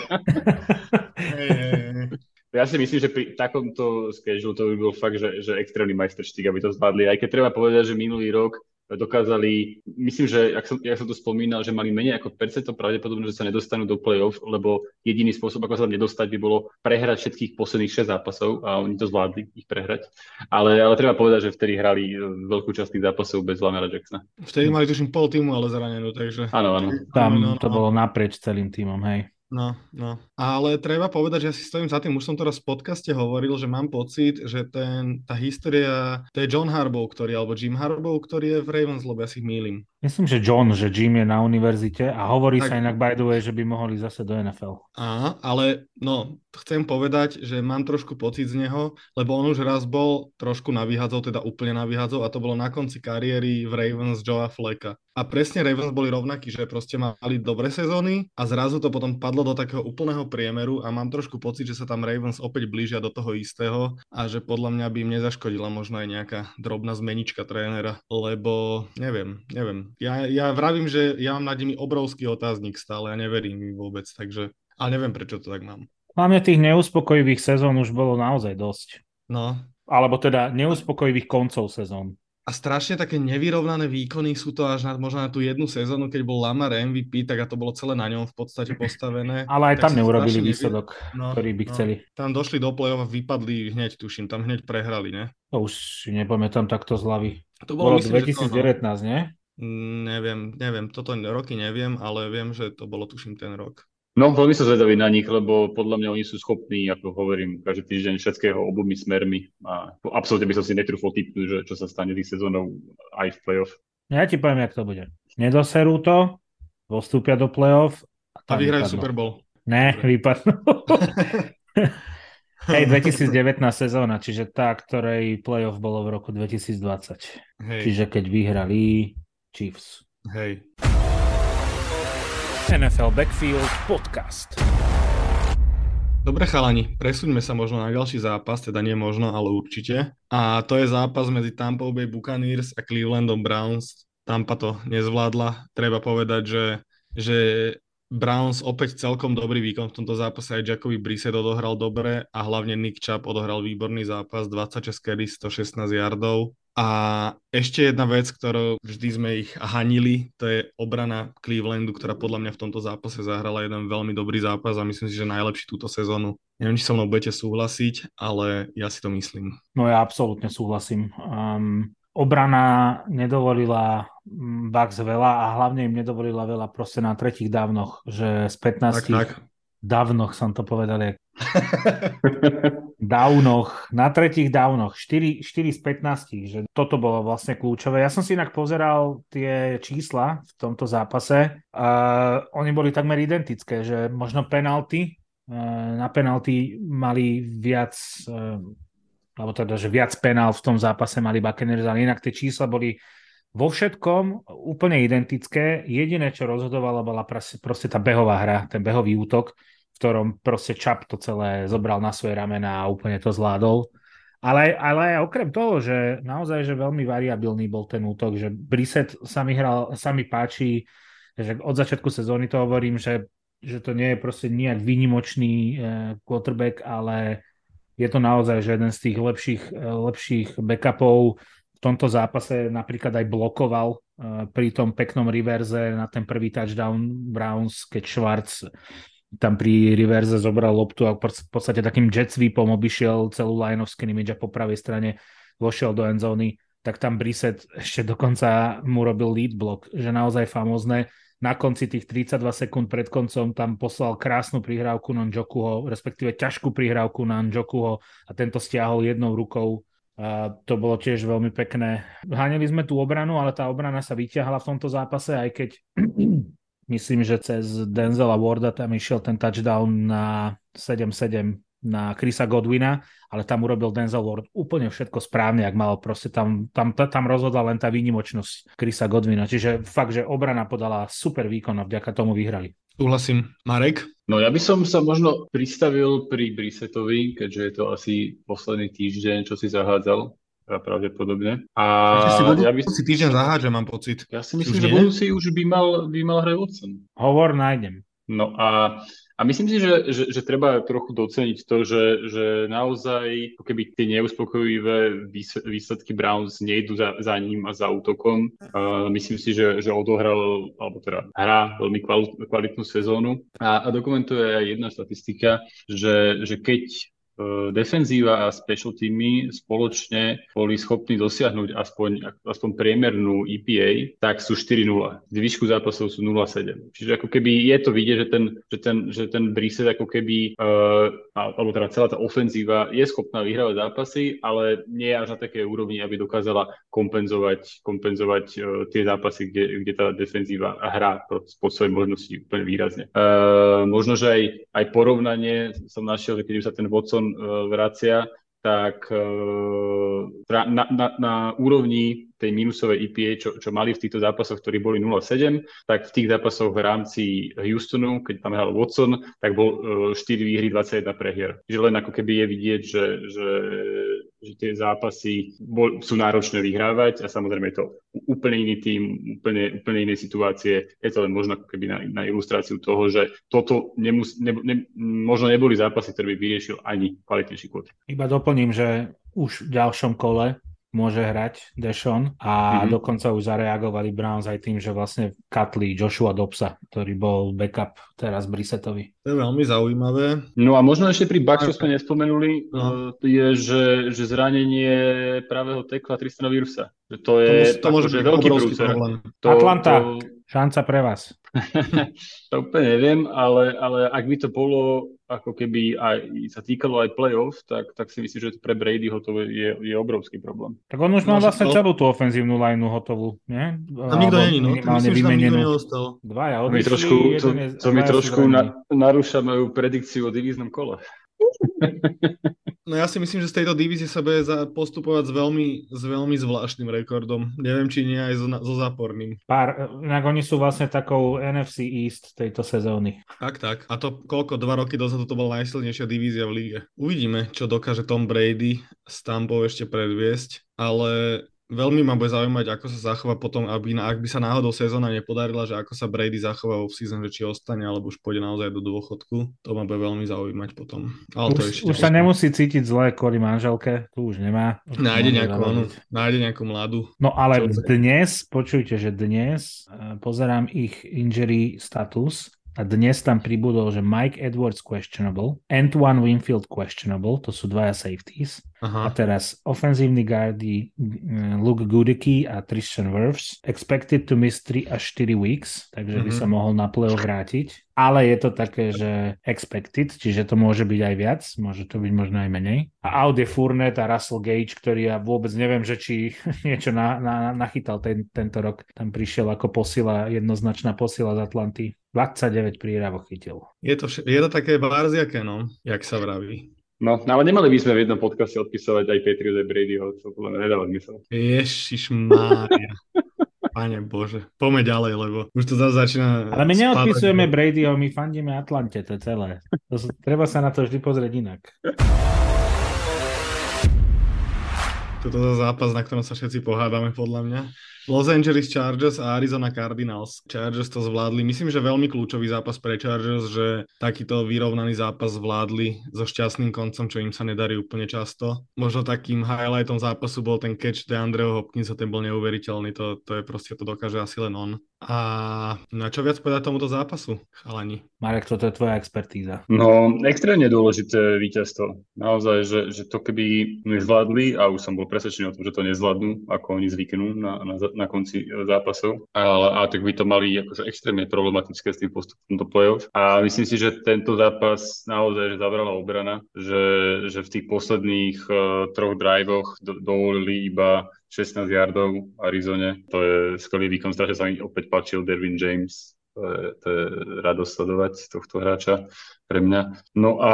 Ja si myslím, že pri takomto schedule to by bol fakt, že, že extrémny majsterštík, aby to zvládli. Aj keď treba povedať, že minulý rok dokázali, myslím, že, ak som, jak som to spomínal, že mali menej ako percento pravdepodobne, že sa nedostanú do play-off, lebo jediný spôsob, ako sa tam nedostať, by bolo prehrať všetkých posledných 6 zápasov a oni to zvládli ich prehrať. Ale, ale treba povedať, že vtedy hrali e, veľkú časť tých zápasov bez Lamera Jacksona.
Vtedy mali tuším pol týmu, ale zranenú, takže...
Áno, áno.
Tam to bolo naprieč celým týmom, hej.
No, no. Ale treba povedať, že ja si stojím za tým, už som teraz v podcaste hovoril, že mám pocit, že ten, tá história, to je John Harbaugh, ktorý, alebo Jim Harbaugh, ktorý je v Ravens, lebo ja si mýlim.
Myslím, že John, že Jim je na univerzite a hovorí tak, sa inak by the way, že by mohli zase do NFL.
Á, ale no, chcem povedať, že mám trošku pocit z neho, lebo on už raz bol trošku na výhadzov, teda úplne na výhadzov a to bolo na konci kariéry v Ravens Joea Fleka. A presne Ravens boli rovnakí, že proste mali dobré sezóny a zrazu to potom padlo do takého úplného priemeru a mám trošku pocit, že sa tam Ravens opäť blížia do toho istého a že podľa mňa by im nezaškodila možno aj nejaká drobná zmenička trénera, lebo neviem, neviem, ja, ja vravím, že ja mám nad nimi obrovský otáznik stále, ja neverím im vôbec, takže, ale neviem, prečo to tak mám.
Hlavne tých neuspokojivých sezón už bolo naozaj dosť.
No.
Alebo teda neuspokojivých koncov sezón.
A strašne také nevyrovnané výkony sú to až na, možno na tú jednu sezónu, keď bol Lamar MVP, tak a to bolo celé na ňom v podstate postavené.
Ale aj tam neurobili výsledok, no, ktorý by no. chceli.
Tam došli do play-off a vypadli hneď, tuším, tam hneď prehrali, ne?
To už si nepamätám takto z hlavy. To bolo, bolo myslím, 2019, to, no. nie?
Neviem, neviem, toto roky neviem, ale viem, že to bolo tuším ten rok.
No, veľmi som zvedavý na nich, lebo podľa mňa oni sú schopní, ako hovorím, každý týždeň všetkého obomi smermi a absolútne by som si netrúfol typnúť, že čo sa stane tých sezónov aj v playoff.
Ja ti poviem, jak to bude. Nedoserú to, postúpia do playoff
a, a vyhrajú Super Bowl.
Ne, vypadnú. Hej, 2019 sezóna, čiže tá, ktorej playoff bolo v roku 2020. Hej. Čiže keď vyhrali Chiefs.
Hej.
NFL Backfield Podcast.
Dobre chalani, presúďme sa možno na ďalší zápas, teda nie možno, ale určite. A to je zápas medzi Tampa Bay Buccaneers a Clevelandom Browns. Tampa to nezvládla. Treba povedať, že, že Browns opäť celkom dobrý výkon v tomto zápase. Aj Jackovi Brissett odohral dobre a hlavne Nick Chubb odohral výborný zápas. 26 kedy 116 yardov. A ešte jedna vec, ktorú vždy sme ich hanili, to je obrana Clevelandu, ktorá podľa mňa v tomto zápase zahrala jeden veľmi dobrý zápas a myslím si, že najlepší túto sezónu. Neviem, či so mnou budete súhlasiť, ale ja si to myslím.
No ja absolútne súhlasím. Um, obrana nedovolila mm, Bucks veľa a hlavne im nedovolila veľa proste na tretích dávnoch, že z 15 tak, tak. dávnoch som to povedal, jak downoch, na tretích downoch, 4, 4 z 15, že toto bolo vlastne kľúčové. Ja som si inak pozeral tie čísla v tomto zápase. Uh, oni boli takmer identické, že možno penalty, uh, na penalty mali viac, uh, alebo teda, že viac penál v tom zápase mali Buccaneers, ale inak tie čísla boli vo všetkom úplne identické. Jediné, čo rozhodovalo, bola proste tá behová hra, ten behový útok ktorom proste Čap to celé zobral na svoje ramena a úplne to zvládol. Ale, ale okrem toho, že naozaj že veľmi variabilný bol ten útok, že Brissett sa mi, hral, sa mi páči, že od začiatku sezóny to hovorím, že, že to nie je proste nejak výnimočný eh, quarterback, ale je to naozaj že jeden z tých lepších, eh, lepších backupov. V tomto zápase napríklad aj blokoval eh, pri tom peknom reverze na ten prvý touchdown Browns, keď Schwartz tam pri reverze zobral loptu a v podstate takým jet sweepom obišiel celú line of scrimmage a po pravej strane vošiel do endzóny, tak tam Brissett ešte dokonca mu robil lead block, že naozaj famózne. Na konci tých 32 sekúnd pred koncom tam poslal krásnu prihrávku na Njokuho, respektíve ťažkú prihrávku na Njokuho a tento stiahol jednou rukou. A to bolo tiež veľmi pekné. Hánili sme tú obranu, ale tá obrana sa vyťahla v tomto zápase, aj keď Myslím, že cez Denzela Warda tam išiel ten touchdown na 7-7 na Chrisa Godwina, ale tam urobil Denzel Ward úplne všetko správne, ak mal proste tam, tam, tam rozhodla len tá výnimočnosť Chrisa Godwina. Čiže fakt, že obrana podala super výkon a vďaka tomu vyhrali.
Súhlasím. Marek?
No ja by som sa možno pristavil pri Brisetovi, keďže je to asi posledný týždeň, čo si zahádzal pravdepodobne. A
si budú, ja by... si týždeň zaháďa, mám pocit.
Ja si myslím, už že nie? budúci už by mal, by mal hrať Watson.
Hovor nájdem.
No a, a myslím si, že, že, že treba trochu doceniť to, že, že naozaj keby tie neuspokojivé výsledky Browns nejdu za, za ním a za útokom. Uh, myslím si, že, že odohral, alebo teda hrá veľmi kvalitnú sezónu. A, a dokumentuje aj jedna štatistika, že, že keď defenzíva a special teamy spoločne boli schopní dosiahnuť aspoň, aspoň priemernú EPA, tak sú 4-0. Zvyšku zápasov sú 0-7. Čiže ako keby je to vidieť, že ten, že ten, že ten Brissett ako keby, uh, alebo teda celá tá ofenzíva je schopná vyhrávať zápasy, ale nie až na také úrovni, aby dokázala kompenzovať, kompenzovať uh, tie zápasy, kde, kde tá defenzíva hrá po svojej možnosti úplne výrazne. Uh, možno, že aj, aj porovnanie som našiel, že keď sa ten Watson E, vracia, tak e, na, na, na úrovni tej minusovej EPA, čo, čo mali v týchto zápasoch, ktorí boli 0-7, tak v tých zápasoch v rámci Houstonu, keď tam hral Watson, tak bol 4 e, výhry, 21 prehier. Čiže len ako keby je vidieť, že, že, že tie zápasy sú náročné vyhrávať a samozrejme je to úplne iný tým, úplne, úplne iné situácie. Je to len možno keby na, na ilustráciu toho, že toto nemus, ne, ne, možno neboli zápasy, ktoré by vyriešil ani kvalitnejší kvot.
Iba doplním, že už v ďalšom kole môže hrať Dešon a mm-hmm. dokonca už zareagovali Browns aj tým, že vlastne katli Joshua Dobsa, ktorý bol backup teraz Brissetovi.
To je veľmi zaujímavé.
No a možno ešte pri Bucks, čo sme nespomenuli, no. Eh, je, že, že zranenie pravého tekla Tristana Virusa. To je
to, to môže byť veľký problém.
To, Atlanta, to... šanca pre vás.
To úplne neviem, ale, ale ak by to bolo ako keby aj sa týkalo aj playoff, tak, tak si myslím, že pre Bradyho to je, je obrovský problém.
Tak on už má no, vlastne to... celú tú ofenzívnu lineu hotovú, nie?
Tam nikto není, no. Myslím, že tam nikto neostal.
Dvaja odišli,
to mi trošku, to, to mi trošku na, narúša moju predikciu o divíznom kole.
No ja si myslím, že z tejto divízie sa bude postupovať s veľmi, s veľmi zvláštnym rekordom. Neviem, či nie aj so, so záporným.
Pár, oni sú vlastne takou NFC East tejto sezóny.
Tak, tak. A to koľko, dva roky dozadu to bola najsilnejšia divízia v líge. Uvidíme, čo dokáže Tom Brady s Tampou ešte predviesť, ale Veľmi ma bude zaujímať, ako sa zachová potom, aby, ak by sa náhodou sezóna nepodarila, že ako sa Brady zachová v season, že či ostane, alebo už pôjde naozaj do dôchodku. To ma bude veľmi zaujímať potom.
Ale to už, ešte už sa nemusí cítiť zle kvôli manželke, tu už nemá.
nájde nejakú, onu, nájde nejakú mladú.
No ale dnes, počujte, že dnes uh, pozerám ich injury status a dnes tam pribudol, že Mike Edwards questionable, Antoine Winfield questionable, to sú dvaja safeties. Aha. A teraz ofenzívny guardy eh, Luke Goodicke a Tristan Wirfs expected to miss 3 až 4 weeks, takže mm-hmm. by sa mhm. mohol na play vrátiť. Ale je to také, že expected, čiže to môže byť aj viac, môže to byť možno aj menej. A out je Fournette a Russell Gage, ktorý ja vôbec neviem, že či niečo na, na, nachytal ten, tento rok. Tam prišiel ako posila, jednoznačná posila z Atlanty. 29 príravok chytil.
Je to, je to také barziaké, no, jak sa vraví.
No, no, ale nemali by sme v jednom podcaste odpisovať aj Patriot aj Bradyho, to podľa mňa nedáva zmysel.
Ježiš Mária. Pane Bože, poďme ďalej, lebo už to zase začína...
Ale my neodpisujeme Bradyho, my fandíme Atlante, to je celé. To, treba sa na to vždy pozrieť inak.
Toto je zápas, na ktorom sa všetci pohádame, podľa mňa. Los Angeles Chargers a Arizona Cardinals. Chargers to zvládli. Myslím, že veľmi kľúčový zápas pre Chargers, že takýto vyrovnaný zápas zvládli so šťastným koncom, čo im sa nedarí úplne často. Možno takým highlightom zápasu bol ten catch DeAndreho Hopkinsa, ten bol neuveriteľný. To, to je proste, to dokáže asi len on. A na čo viac povedať tomuto zápasu, chalani?
Marek, toto je tvoja expertíza.
No, extrémne dôležité víťazstvo. Naozaj, že, že to keby nezvládli, a už som bol presvedčený o tom, že to nezvládnu, ako oni zvyknú na, na, na konci zápasov, ale a tak by to mali akože extrémne problematické s tým postupom do play-off. A myslím si, že tento zápas naozaj že zabrala obrana, že, že v tých posledných uh, troch drivoch do, dovolili iba 16 yardov v Arizone. To je skvelý výkon, strašne sa mi opäť páčil Derwin James. To je, to je radosť sledovať tohto hráča pre mňa. No a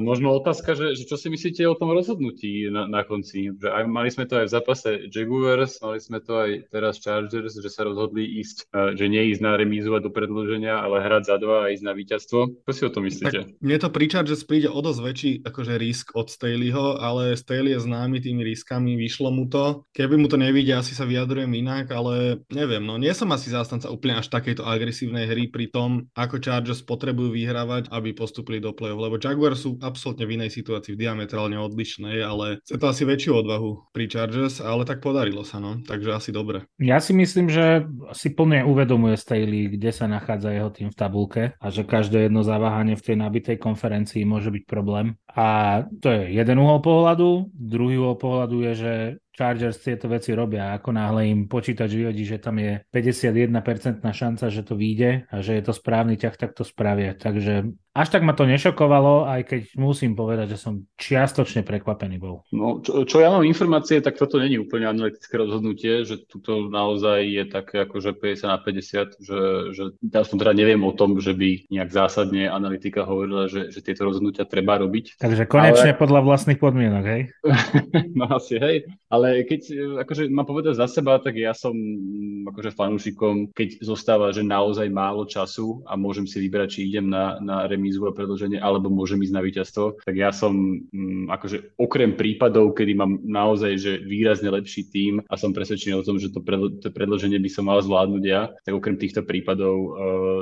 možno otázka, že, že čo si myslíte o tom rozhodnutí na, na konci? Že aj, mali sme to aj v zápase Jaguars, mali sme to aj teraz Chargers, že sa rozhodli ísť, že neísť na remízu a do predĺženia, ale hrať za dva a ísť na víťazstvo. Čo si o tom myslíte?
Tak mne to pri Chargers príde o dosť väčší akože risk od Staleyho, ale Staley je známy tými riskami, vyšlo mu to. Keby mu to nevidie, asi sa vyjadrujem inak, ale neviem, no nie som asi zástanca úplne až takejto agresívnej hry pri tom, ako Chargers potrebujú vyhrávať, aby aby postupili do play-off, lebo Jaguar sú absolútne v inej situácii, v diametrálne odlišnej, ale chce to asi väčšiu odvahu pri Chargers, ale tak podarilo sa, no, takže asi dobre.
Ja si myslím, že si plne uvedomuje Staley, kde sa nachádza jeho tým v tabulke a že každé jedno zaváhanie v tej nabitej konferencii môže byť problém. A to je jeden uhol pohľadu, druhý uhol pohľadu je, že Chargers tieto veci robia. Ako náhle im počítač vyhodí, že tam je 51% šanca, že to vyjde a že je to správny ťah, tak to spravia. Takže až tak ma to nešokovalo, aj keď musím povedať, že som čiastočne prekvapený bol.
No, čo, čo ja mám informácie, tak toto není úplne analytické rozhodnutie, že tuto naozaj je také akože 50 na 50, že, že ja som teda neviem o tom, že by nejak zásadne analytika hovorila, že, že tieto rozhodnutia treba robiť.
Takže konečne ale... podľa vlastných podmienok, hej?
no asi, hej. Ale keď akože mám povedať za seba, tak ja som mm, akože fanúšikom, keď zostáva, že naozaj málo času a môžem si vybrať, či idem na, na remízu a predlženie, alebo môžem ísť na víťazstvo, tak ja som m, mm, akože okrem prípadov, kedy mám naozaj že výrazne lepší tím a som presvedčený o tom, že to, predl- to predlženie by som mal zvládnuť ja, tak okrem týchto prípadov uh,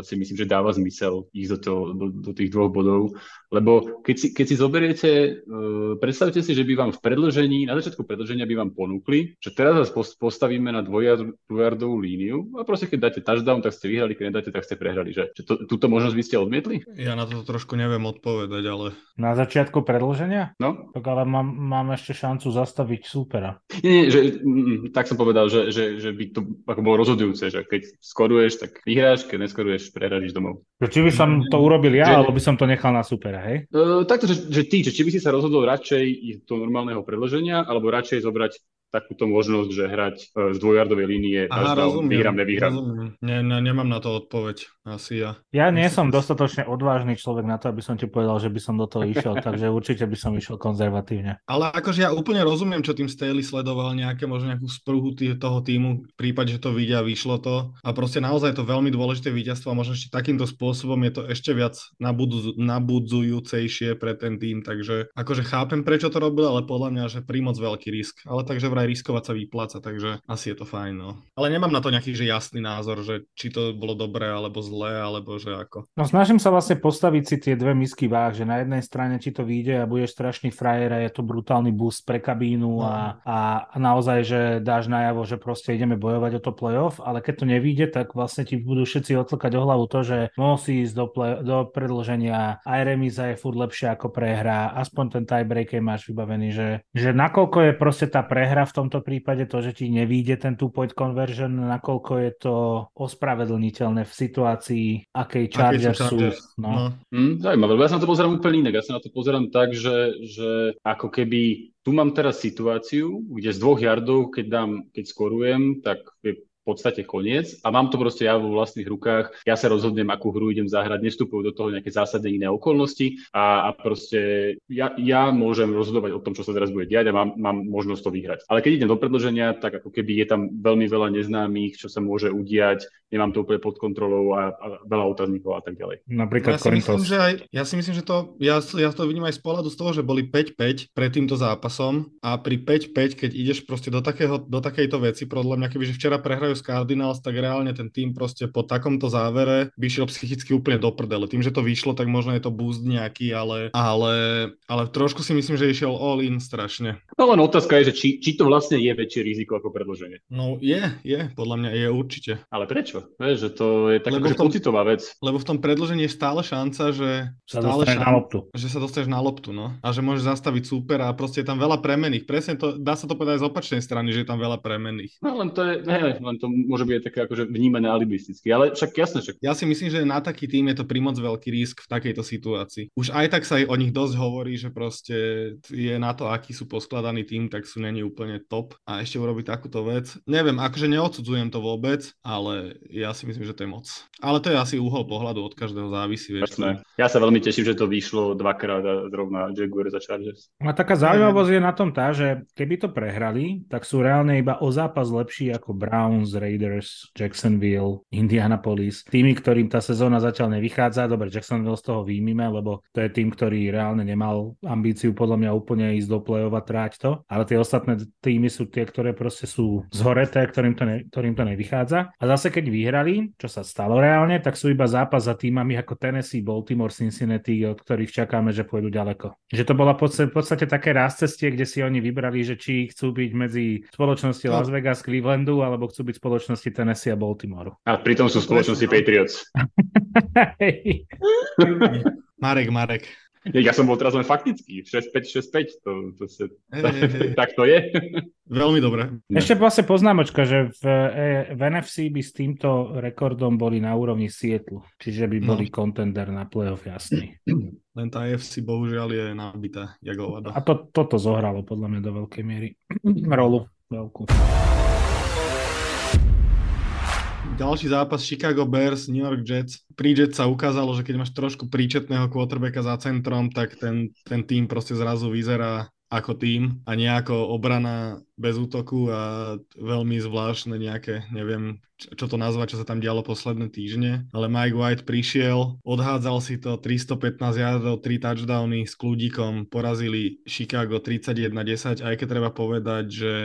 si myslím, že dáva zmysel ísť do, to, do, do tých dvoch bodov, lebo keď si, keď si zoberiete, uh, predstavte si, že by vám v predlžení, na začiatku predlženia by vám ponúkli, že teraz vás postavíme na dvojardovú líniu a proste keď dáte touchdown, tak ste vyhrali, keď nedáte, tak ste prehrali. Že, že to, túto možnosť by ste odmietli?
Ja na to trošku neviem odpovedať, ale...
Na začiatku predlženia?
No.
Tak ale mám, mám ešte šancu zastaviť súpera.
Nie, nie, že, mm, tak som povedal, že, že, že by to ako bolo rozhodujúce, že keď skoruješ, tak vyhráš, keď neskoruješ, prehráš domov.
Či by som to urobil ja, že... alebo by som to nechal na supera, hej?
Uh, takto, že, že ty, že či by si sa rozhodol radšej ísť do normálneho predloženia, alebo radšej zobrať takúto možnosť, že hrať e, z dvojardovej línie
Aha, rozumiem, vyhrám, nevyhrám. Rozumiem. Ne, ne, nemám na to odpoveď, asi ja.
Ja nie som dostatočne odvážny človek na to, aby som ti povedal, že by som do toho išiel, takže určite by som išiel konzervatívne.
Ale akože ja úplne rozumiem, čo tým Staley sledoval, nejaké možno nejakú spruhu tý, toho týmu, v prípade, že to vidia, vyšlo to. A proste naozaj je to veľmi dôležité víťazstvo a možno ešte takýmto spôsobom je to ešte viac nabudzu, nabudzujúcejšie pre ten tým, takže akože chápem, prečo to robil, ale podľa mňa, že prímoc veľký risk. Ale takže vraj riskovať sa vypláca, takže asi je to fajn. No. Ale nemám na to nejaký že jasný názor, že či to bolo dobré alebo zlé, alebo že ako.
No snažím sa vlastne postaviť si tie dve misky váh, že na jednej strane ti to vyjde a budeš strašný frajer a je to brutálny boost pre kabínu no. a, a, a naozaj, že dáš najavo, že proste ideme bojovať o to playoff, ale keď to nevíde, tak vlastne ti budú všetci otlkať o hlavu to, že musí ísť do, play, do predlženia, aj remíza je furt lepšia ako prehra, aspoň ten tiebreak máš vybavený, že, že nakoľko je proste tá prehra v tomto prípade to, že ti nevíde ten two-point conversion, nakoľko je to ospravedlniteľné v situácii, akej Chargers sú. No. No.
Mm, zaujímavé, ja sa na to pozerám úplne inak. Ja sa na to pozerám tak, že, že ako keby tu mám teraz situáciu, kde z dvoch jardov, keď, dám, keď skorujem, tak je podstate koniec a mám to proste ja vo vlastných rukách. Ja sa rozhodnem, akú hru idem zahrať, nestupujú do toho nejaké zásadne iné okolnosti a, a proste ja, ja môžem rozhodovať o tom, čo sa teraz bude diať a mám, mám možnosť to vyhrať. Ale keď idem do predloženia, tak ako keby je tam veľmi veľa neznámych, čo sa môže udiať, nemám to úplne pod kontrolou a, a veľa otáznikov a tak ďalej.
Napríklad
ja si, myslím, že aj, ja si myslím, že to, ja, ja to vidím aj z pohľadu z toho, že boli 5-5 pred týmto zápasom a pri 5-5, keď ideš proste do, takého, do takejto veci, podľa mňa, kebyže včera prehrajú s Cardinals, tak reálne ten tým proste po takomto závere by šiel psychicky úplne do prdele. Tým, že to vyšlo, tak možno je to boost nejaký, ale, ale, ale trošku si myslím, že išiel all in strašne.
No len otázka je, že či, či to vlastne je väčšie riziko ako predloženie.
No je, je, podľa mňa je určite.
Ale prečo? Vieš, že to je taká akože tom, pocitová vec.
Lebo v tom predložení je stále šanca, že
sa
stále
šanca, na loptu.
Že sa dostaneš na loptu, no. A že môžeš zastaviť super a proste je tam veľa premených. Presne to, dá sa to povedať z opačnej strany, že je tam veľa premených.
No len to je, ne, len to môže byť také akože vnímané alibisticky, ale však jasne, však.
Ja si myslím, že na taký tým je to primoc veľký risk v takejto situácii. Už aj tak sa aj o nich dosť hovorí, že proste je na to, aký sú poskladaný tým, tak sú není úplne top a ešte urobiť takúto vec. Neviem, akože neodsudzujem to vôbec, ale ja si myslím, že to je moc. Ale to je asi uhol pohľadu od každého závisí. Vieš,
Ja sa veľmi teším, že to vyšlo dvakrát a zrovna Jaguar za Chargers.
A taká zaujímavosť je na tom tá, že keby to prehrali, tak sú reálne iba o zápas lepší ako Browns, Raiders, Jacksonville, Indianapolis. Tými, ktorým tá sezóna zatiaľ nevychádza, dobre, Jacksonville z toho výjmime, lebo to je tým, ktorý reálne nemal ambíciu podľa mňa úplne ísť do play-off a tráť to, ale tie ostatné týmy sú tie, ktoré proste sú zhoreté, ktorým to, ne, ktorým to nevychádza. A zase keď vyhrali, čo sa stalo reálne, tak sú iba zápas za týmami ako Tennessee, Baltimore, Cincinnati, od ktorých čakáme, že pôjdu ďaleko. Že to bola v podstate také raz cestie, kde si oni vybrali, že či chcú byť medzi spoločnosti Las Vegas, Clevelandu, alebo chcú byť spoločnosti Tennessee a Baltimore.
A pritom sú spoločnosti Patriots.
Marek, Marek.
Ja som bol teraz len faktický, 6-5, 6-5, to, to sa, hey, hey. tak to je.
Veľmi dobre.
Ešte vlastne poznámočka, že v, e, v NFC by s týmto rekordom boli na úrovni Seattle, čiže by boli no. contender na playoff jasný.
Len tá AFC bohužiaľ je nabitá, jak
A to, toto zohralo podľa mňa do veľkej miery rolu veľkú.
Ďalší zápas Chicago Bears, New York Jets. Pri Jets sa ukázalo, že keď máš trošku príčetného quarterbacka za centrom, tak ten, ten tým proste zrazu vyzerá ako tým a nejako obrana bez útoku a veľmi zvláštne nejaké, neviem, čo to nazvať, čo sa tam dialo posledné týždne, ale Mike White prišiel, odhádzal si to 315 yardov, 3 touchdowny s kľudíkom, porazili Chicago 31-10, aj keď treba povedať, že,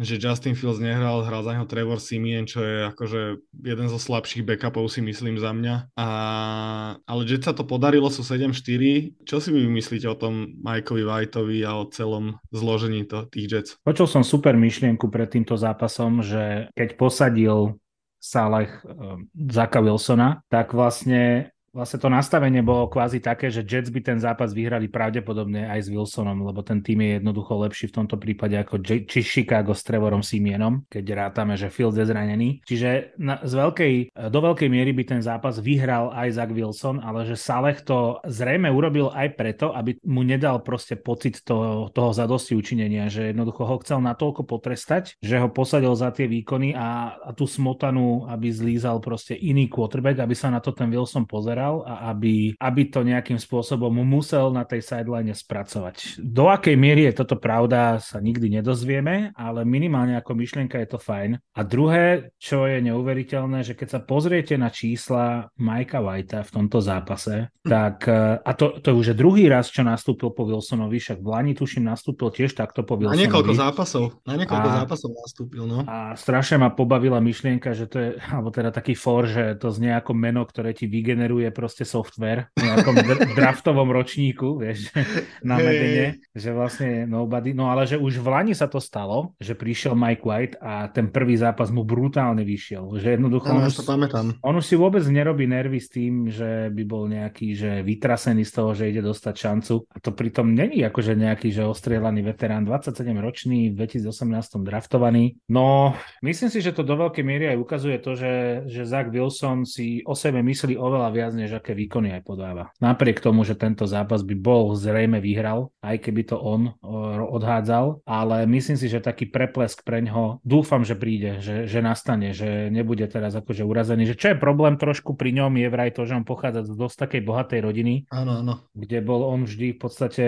že Justin Fields nehral, hral za neho Trevor Simien, čo je akože jeden zo slabších backupov si myslím za mňa. A, ale že sa to podarilo, sú 7-4. Čo si vy myslíte o tom Mikeovi Whiteovi a o celom zložení to, tých Jets?
Počul som super myšlienku pred týmto zápasom, že keď posadil Saleh uh, Zaka Wilsona, tak vlastne Vlastne to nastavenie bolo kvázi také, že Jets by ten zápas vyhrali pravdepodobne aj s Wilsonom, lebo ten tým je jednoducho lepší v tomto prípade ako J- či Chicago s Trevorom Simienom, keď rátame, že Fields je zranený. Čiže na, z veľkej, do veľkej miery by ten zápas vyhral aj Zach Wilson, ale že Saleh to zrejme urobil aj preto, aby mu nedal proste pocit toho, toho zadosti učinenia, že jednoducho ho chcel natoľko potrestať, že ho posadil za tie výkony a, a tú smotanu, aby zlízal proste iný quarterback, aby sa na to ten Wilson pozeral pozeral a aby, aby to nejakým spôsobom musel na tej sideline spracovať. Do akej miery je toto pravda, sa nikdy nedozvieme, ale minimálne ako myšlienka je to fajn. A druhé, čo je neuveriteľné, že keď sa pozriete na čísla Majka Whitea v tomto zápase, tak, e, a to, to už je druhý raz, čo nastúpil po Wilsonovi, však v Lani tuším nastúpil tiež takto po Wilsonovi.
Na niekoľko zápasov, na niekoľko a, zápasov nastúpil, no.
A strašne ma pobavila myšlienka, že to je, alebo teda taký for, že to znie ako meno, ktoré ti vygeneruje je proste software v nejakom draftovom ročníku, vieš, na medene, že vlastne nobody, no ale že už v Lani sa to stalo, že prišiel Mike White a ten prvý zápas mu brutálne vyšiel, že jednoducho
on,
už,
pamätám.
on už si vôbec nerobí nervy s tým, že by bol nejaký, že vytrasený z toho, že ide dostať šancu a to pritom není akože nejaký, že ostrielaný veterán, 27 ročný, v 2018 draftovaný. No, myslím si, že to do veľkej miery aj ukazuje to, že, že Zach Wilson si o sebe myslí oveľa viac, než aké výkony aj podáva. Napriek tomu, že tento zápas by bol zrejme vyhral, aj keby to on odhádzal, ale myslím si, že taký preplesk pre ňoho dúfam, že príde, že, že nastane, že nebude teraz akože urazený. Že čo je problém trošku pri ňom je vraj to, že on pochádza z dosť takej bohatej rodiny,
áno, áno.
kde bol on vždy v podstate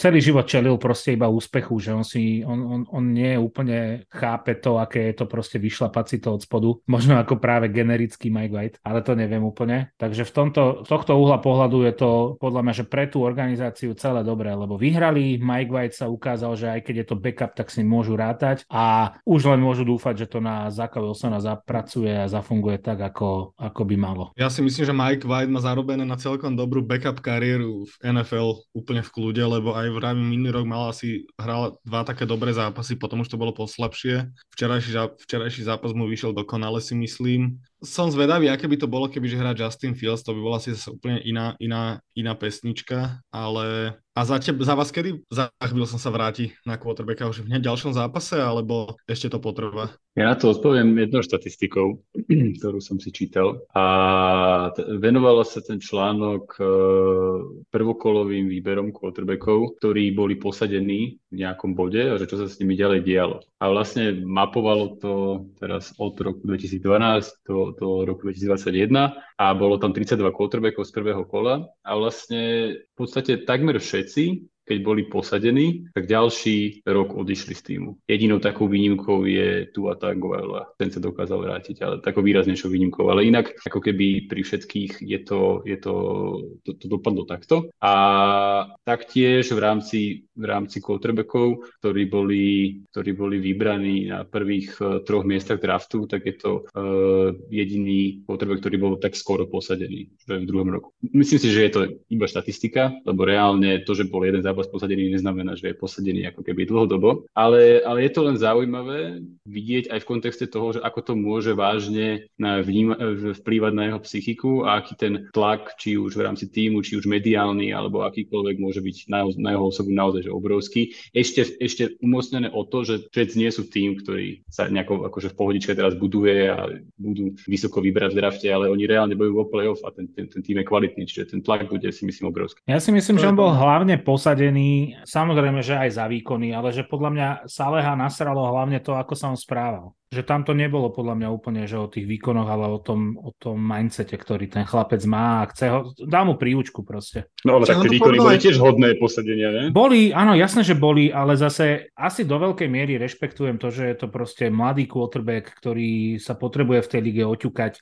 celý život čelil proste iba úspechu, že on si, on, on, on nie úplne chápe to, aké je to proste vyšlapať si to od spodu. Možno ako práve generický Mike White, ale to neviem úplne. Takže v tomto, tohto uhla pohľadu je to podľa mňa, že pre tú organizáciu celé dobré, lebo vyhrali, Mike White sa ukázal, že aj keď je to backup, tak si môžu rátať a už len môžu dúfať, že to na Zaka Wilsona zapracuje a zafunguje tak, ako, ako by malo.
Ja si myslím, že Mike White má zarobené na celkom dobrú backup kariéru v NFL úplne v kľude, lebo aj v rámi minulý rok mal asi, hral dva také dobré zápasy, potom už to bolo poslabšie. Včerajší, včerajší zápas mu vyšiel dokonale si myslím som zvedavý, aké by to bolo, keby že hrá Justin Fields, to by bola asi zase úplne iná, iná, iná pesnička, ale a za, teb, za vás kedy za som sa vráti na quarterbacka už v ďalšom zápase, alebo ešte to potrvá?
Ja na to odpoviem jednou štatistikou, ktorú som si čítal. A t- venovalo sa ten článok e, prvokolovým výberom quarterbackov, ktorí boli posadení v nejakom bode a že čo sa s nimi ďalej dialo. A vlastne mapovalo to teraz od roku 2012 do, do roku 2021 a bolo tam 32 quarterbackov z prvého kola a vlastne v podstate takmer všetci keď boli posadení, tak ďalší rok odišli z týmu. Jedinou takou výnimkou je tu a tak Goela. Ten sa dokázal vrátiť, ale takou výraznejšou výnimkou. Ale inak, ako keby pri všetkých je to, je to, to, to dopadlo takto. A taktiež v rámci, v rámci quarterbackov, ktorí boli, ktorí boli vybraní na prvých uh, troch miestach draftu, tak je to uh, jediný quarterback, ktorý bol tak skoro posadený v druhom roku. Myslím si, že je to iba štatistika, lebo reálne to, že bol jeden zápas zápas posadený neznamená, že je posadený ako keby dlhodobo, ale, ale je to len zaujímavé vidieť aj v kontexte toho, že ako to môže vážne na vníma, vplývať na jeho psychiku a aký ten tlak, či už v rámci týmu, či už mediálny, alebo akýkoľvek môže byť na, na jeho osobu naozaj že obrovský. Ešte, ešte umocnené o to, že Jets nie sú tým, ktorý sa nejako akože v pohodičke teraz buduje a budú vysoko vybrať v drafte, ale oni reálne bojujú o playoff a ten, ten, ten tým je kvalitný, čiže ten tlak bude si myslím obrovský.
Ja si myslím, že on bol hlavne posadený odsudený, samozrejme, že aj za výkony, ale že podľa mňa Saleha nasralo hlavne to, ako sa on správal že tam to nebolo podľa mňa úplne, že o tých výkonoch, ale o tom, o tom mindsete, ktorý ten chlapec má a chce ho, dá mu príučku proste.
No ale tak tie výkony boli tiež hodné posadenia, ne?
Boli, áno, jasné, že boli, ale zase asi do veľkej miery rešpektujem to, že je to proste mladý quarterback, ktorý sa potrebuje v tej lige oťukať.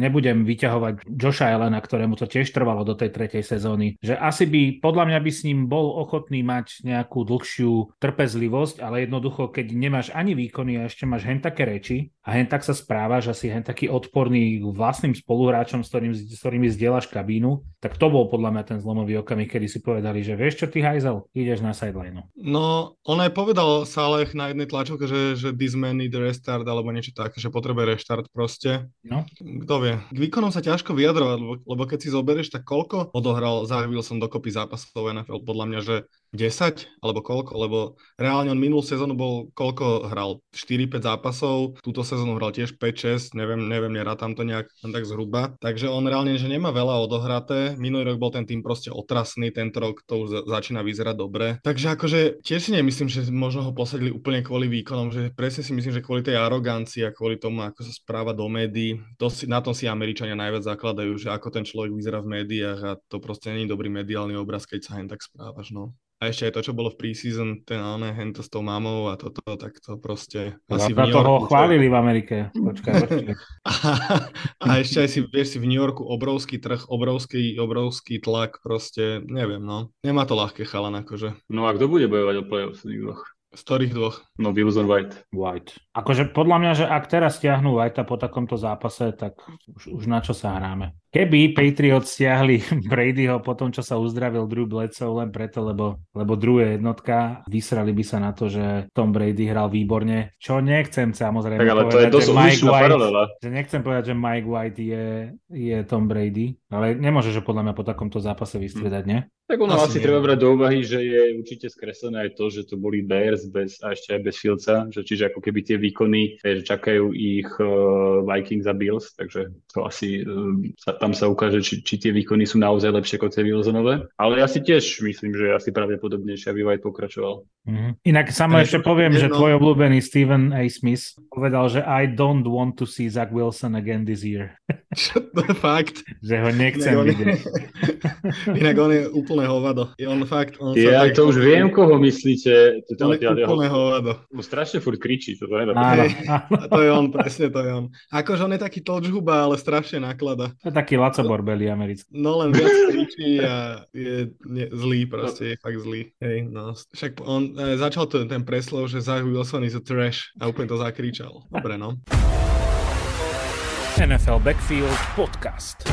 Nebudem vyťahovať Josha Elena, ktorému to tiež trvalo do tej tretej sezóny. Že asi by, podľa mňa by s ním bol ochotný mať nejakú dlhšiu trpezlivosť, ale jednoducho, keď nemáš ani výkony a ešte máš hen také reči a hen tak sa správaš, asi hen taký odporný vlastným spoluhráčom, s, ktorým, s ktorými zdieľaš kabínu, tak to bol podľa mňa ten zlomový okamih, kedy si povedali, že vieš čo ty hajzel, ideš na sideline.
No, on aj povedal Saleh na jednej tlačovke, že, že this man need restart alebo niečo také, že potrebuje reštart proste.
No.
Kto vie. K výkonom sa ťažko vyjadrovať, lebo, lebo keď si zoberieš, tak koľko odohral, zahvil som dokopy zápasov NFL, podľa mňa, že 10 alebo koľko, lebo reálne on minulú sezónu bol, koľko hral? 4-5 zápasov, túto sezónu hral tiež 5-6, neviem, neviem, nerátam to nejak tak zhruba. Takže on reálne, že nemá veľa odohraté. Minulý rok bol ten tým proste otrasný, tento rok to už začína vyzerať dobre. Takže akože tiež si nemyslím, že možno ho posadili úplne kvôli výkonom, že presne si myslím, že kvôli tej arogancii a kvôli tomu, ako sa správa do médií, to si, na tom si Američania najviac zakladajú, že ako ten človek vyzerá v médiách a to proste je dobrý mediálny obraz, keď sa len tak správaš, no. A ešte aj to, čo bolo v preseason, ten ale hento s tou mamou a toto, tak to proste...
Asi v New Yorku, toho chválili v Amerike. Počkaj, počkaj.
a, a ešte aj si, vieš si v New Yorku obrovský trh, obrovský, obrovský tlak, proste, neviem, no. Nemá to ľahké chalan, akože.
No a kto bude bojovať o playoffs v
z ktorých dvoch?
No Wilson White.
White. Akože podľa mňa, že ak teraz stiahnu Whitea po takomto zápase, tak už, už na čo sa hráme. Keby Patriots stiahli Bradyho po tom, čo sa uzdravil Drew Bledsoe len preto, lebo, lebo Drew je jednotka, vysrali by sa na to, že Tom Brady hral výborne, čo nechcem samozrejme
tak, ale
povedať,
to je že Mike
White,
paralela.
že nechcem povedať, že Mike White je, je Tom Brady, ale nemôže, že podľa mňa po takomto zápase vystriedať, nie?
Tak ono asi, asi treba brať do úvahy, že je určite skreslené aj to, že to boli Bears bez, a ešte aj bez Fieldsa, že čiže ako keby tie výkony, že čakajú ich uh, Vikings a Bills, takže to asi uh, sa tam sa ukáže, či, či tie výkony sú naozaj lepšie ako tie Wilsonové. Ale ja si tiež myslím, že je asi pravdepodobnejšie, aby White pokračoval.
Mm-hmm. Inak samo ešte poviem, že tvoj obľúbený Stephen A. Smith povedal, že I don't want to see Zach Wilson again this year.
to je fakt.
Že ho nechcem Inak vidieť.
Inak on je úplné hovado. Je on fakt... On
ja
sa
to už viem, koho myslíte.
To, on je úplné hovado.
On strašne furt kričí. To, to,
áno, to je on, presne to je on. Akože on je taký točhuba, ale strašne naklada.
To je taký Laco Borbeli americký.
No len viac kričí a je nie, zlý proste, je fakt zlý. Hej, no. Však on e, začal to, ten preslov, že Zach Wilson is a trash a úplne to zakričal. Dobre, no.
NFL Backfield Podcast.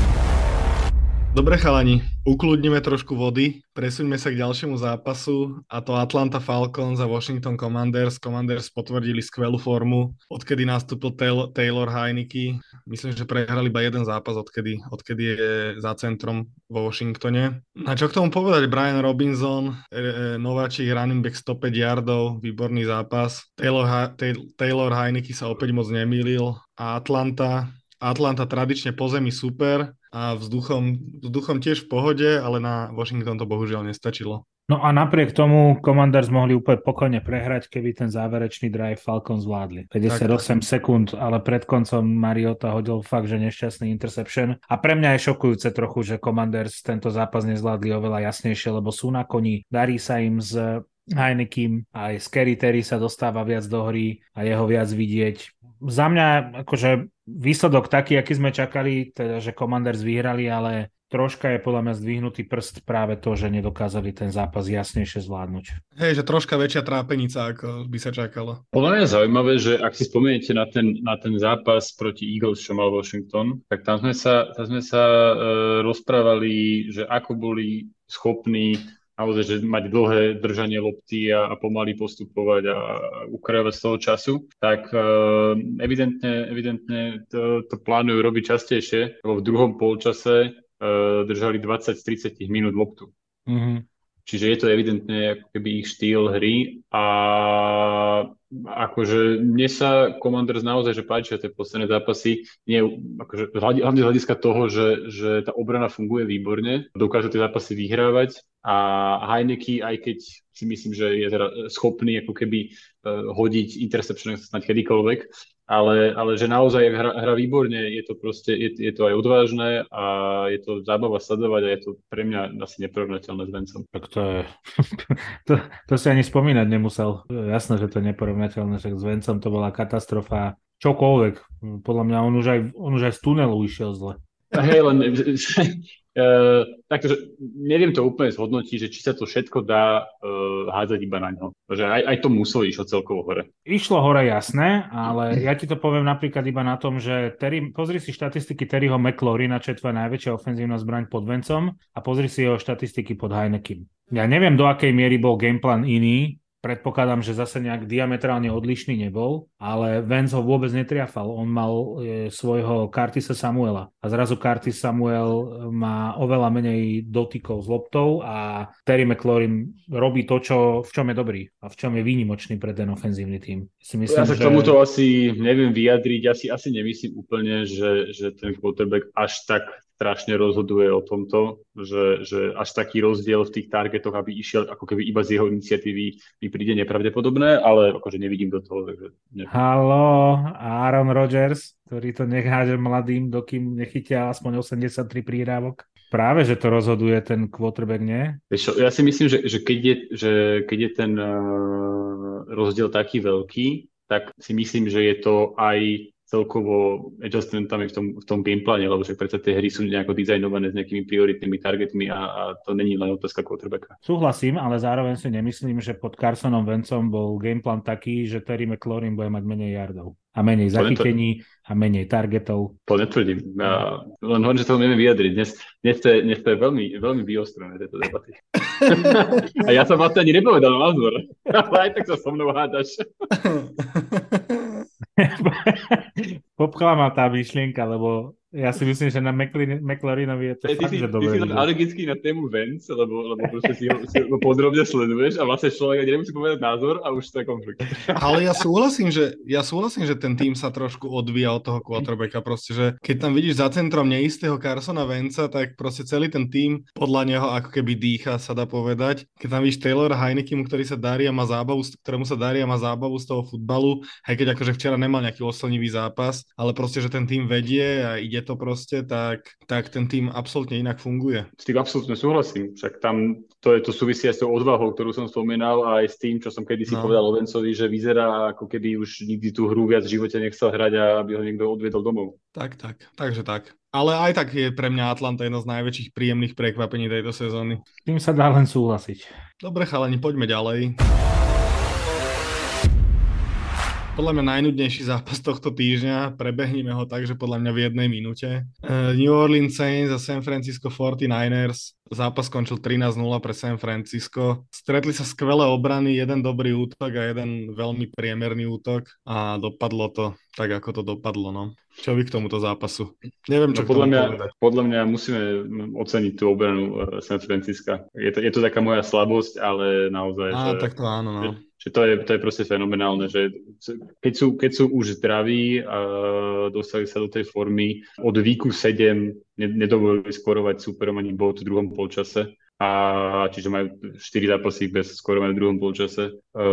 Dobre chalani, ukludnime trošku vody, presuňme sa k ďalšiemu zápasu a to Atlanta Falcons a Washington Commanders. Commanders potvrdili skvelú formu, odkedy nastúpil Taylor Heineke. Myslím, že prehrali iba jeden zápas, odkedy, odkedy je za centrom vo Washingtone. A čo k tomu povedať? Brian Robinson, e, e nováčik running back 105 yardov, výborný zápas. Taylor, Taylor Heineke sa opäť moc nemýlil a Atlanta Atlanta tradične po zemi super a vzduchom, vzduchom tiež v pohode, ale na Washington to bohužiaľ nestačilo.
No a napriek tomu Commanders mohli úplne pokojne prehrať, keby ten záverečný drive Falcon zvládli. 58 tak, tak. sekúnd, ale pred koncom Mariota hodil fakt, že nešťastný interception. A pre mňa je šokujúce trochu, že Commanders tento zápas nezvládli oveľa jasnejšie, lebo sú na koni, darí sa im s Heinekim, aj Scary Terry sa dostáva viac do hry a jeho viac vidieť za mňa akože výsledok taký, aký sme čakali, teda, že Commanders vyhrali, ale troška je podľa mňa zdvihnutý prst práve to, že nedokázali ten zápas jasnejšie zvládnuť.
Hej, že troška väčšia trápenica, ako by sa čakalo.
Podľa mňa je zaujímavé, že ak si spomeniete na ten, na ten zápas proti Eagles, čo mal Washington, tak tam sme sa, tam sme sa uh, rozprávali, že ako boli schopní naozaj, že mať dlhé držanie lopty a, a pomaly postupovať a, a ukrajovať z toho času, tak uh, evidentne, evidentne to, to plánujú robiť častejšie, lebo v druhom polčase uh, držali 20-30 minút loptu. Mm-hmm. Čiže je to evidentne ako keby ich štýl hry a akože mne sa Commanders naozaj že páčia tie posledné zápasy, nie, akože, hlavne z hľadiska toho, že, že tá obrana funguje výborne, dokážu tie zápasy vyhrávať a Heineke, aj keď si myslím, že je teda schopný ako keby uh, hodiť interception snať kedykoľvek, ale, ale že naozaj hra, hra výborne, je to proste, je, je to aj odvážne a je to zábava sledovať a je to pre mňa asi neporovnateľné s Vencom.
Tak to je, to, to si ani spomínať nemusel. Jasné, že to je neporovnateľné, však s Vencom to bola katastrofa. Čokoľvek. Podľa mňa on už aj, on už aj z tunelu išiel zle.
Hej, len takže neviem to úplne zhodnotiť, že či sa to všetko dá uh, hádzať iba na ňo. Že aj, aj to muselo išlo celkovo hore.
Išlo hore, jasné, ale ja ti to poviem napríklad iba na tom, že Terry, pozri si štatistiky Terryho McLaurina, čo je tvoja najväčšia ofenzívna zbraň pod vencom a pozri si jeho štatistiky pod Heinekim. Ja neviem, do akej miery bol gameplan iný, Predpokladám, že zase nejak diametrálne odlišný nebol, ale Vance ho vôbec netriafal. On mal e, svojho Curtisa Samuela a zrazu Curtis Samuel má oveľa menej dotykov s loptou a Terry McLaurin robí to, čo, v čom je dobrý a v čom je výnimočný pre ten ofenzívny tým.
Si myslím, ja sa že... k tomuto asi neviem vyjadriť, ja si asi nemyslím úplne, že, že ten quarterback až tak strašne rozhoduje o tomto, že, že až taký rozdiel v tých targetoch, aby išiel ako keby iba z jeho iniciatívy, mi príde nepravdepodobné, ale akože nevidím do toho. Takže.
Halo, Aaron Rodgers, ktorý to necháže mladým, dokým nechytia aspoň 83 prírávok. Práve, že to rozhoduje ten quarterback, nie?
Ja si myslím, že, že, keď, je, že keď je ten uh, rozdiel taký veľký, tak si myslím, že je to aj celkovo adjustmentami v tom, v tom gameplane, lebo však predsa tie hry sú nejako dizajnované s nejakými prioritnými targetmi a, a to není len otázka quarterbacka.
Súhlasím, ale zároveň si nemyslím, že pod Carsonom Vencom bol gameplan taký, že Terry McLaurin bude mať menej yardov a menej zachytení a menej targetov.
To netvrdím. Ja len hovorím, že to neviem vyjadriť. Dnes, dnes, to, je, dnes to je veľmi, veľmi vyostrené, tieto debaty. a ja som vlastne ani nepovedal názor, ale aj tak sa so mnou hádaš.
Popchala ma tá myšlienka, lebo Ja si myslím, že na McLarenovi je to
Ty,
fakt,
si,
že
ty
dobré.
si len alergický na tému Vance, lebo, lebo proste si ho, si ho podrobne sleduješ a vlastne človek ani nemusí povedať názor a už to je konflikt.
Ale ja súhlasím, že, ja súhlasím, že ten tým sa trošku odvíja od toho quarterbacka. Proste, že keď tam vidíš za centrom neistého Carsona Venca, tak proste celý ten tým podľa neho ako keby dýcha, sa dá povedať. Keď tam vidíš Taylora Heinekimu, ktorý sa darí a má zábavu, ktorému sa darí a má zábavu z toho futbalu, aj keď akože včera nemal nejaký oslnivý zápas, ale proste, že ten tým vedie a ide to proste, tak, tak ten tým absolútne inak funguje.
S tým absolútne súhlasím, však tam to, je, to súvisí aj s tou odvahou, ktorú som spomínal a aj s tým, čo som kedysi
No.
no. povedal Lovencovi, že vyzerá ako keby už nikdy tú hru viac v živote nechcel hrať a aby ho niekto odviedol domov.
Tak, tak, takže tak. Ale aj tak je pre mňa Atlanta jedno z najväčších príjemných prekvapení tejto sezóny.
S tým sa dá len súhlasiť.
Dobre chalani, poďme ďalej. Podľa mňa najnudnejší zápas tohto týždňa, prebehneme ho tak, že podľa mňa v jednej minúte. Eh, New Orleans Saints a San Francisco 49ers. Zápas skončil 13-0 pre San Francisco. Stretli sa skvelé obrany, jeden dobrý útok a jeden veľmi priemerný útok a dopadlo to tak, ako to dopadlo. No. Čo vy k tomuto zápasu? Neviem, čo
No, podľa, mňa,
povedať.
podľa mňa musíme oceniť tú obranu eh, San Francisca. Je to, je to taká moja slabosť, ale naozaj,
Á,
že,
tak to áno, no.
že, že to, je, to je proste fenomenálne, že keď sú, keď sú už zdraví a dostali sa do tej formy, od víku 7 ne- nedovolili skorovať superom ani bod v druhom polčase. A čiže majú 4 zápasy bez skorovania v druhom polčase. E,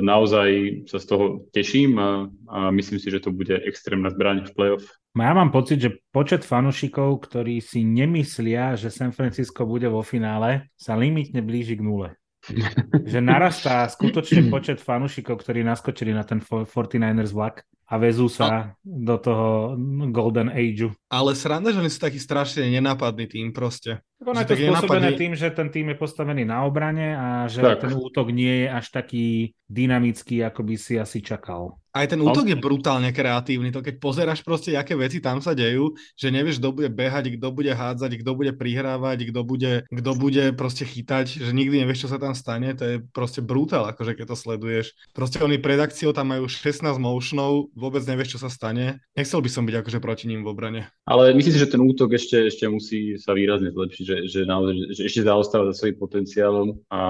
naozaj sa z toho teším a, a myslím si, že to bude extrémna zbraň v playoff.
Ja mám pocit, že počet fanúšikov, ktorí si nemyslia, že San Francisco bude vo finále, sa limitne blíži k nule. že narastá skutočne počet fanúšikov, ktorí naskočili na ten 49ers vlak a vezú sa do toho Golden Ageu.
Ale sranda, že oni sú taký strašne nenápadný tým proste.
Ono je to spôsobené
napadne-
tým, že ten tým je postavený na obrane a že
Tak.
ten útok nie je až taký dynamický, ako by si asi čakal.
Aj ten útok je brutálne kreatívny, to keď pozeráš proste, aké veci tam sa dejú, že nevieš, kto bude behať, kto bude hádzať, kto bude prihrávať, kto bude, kto bude proste chytať, že nikdy nevieš, čo sa tam stane, to je proste brutál, akože keď to sleduješ. Proste oni pred akciou tam majú 16 motionov, vôbec nevieš, čo sa stane. Nechcel by som byť akože proti ním v obrane.
Ale myslím si, že ten útok ešte, ešte musí sa výrazne zlepšiť, že, že, naozaj, že ešte zaostáva za svojím potenciálom a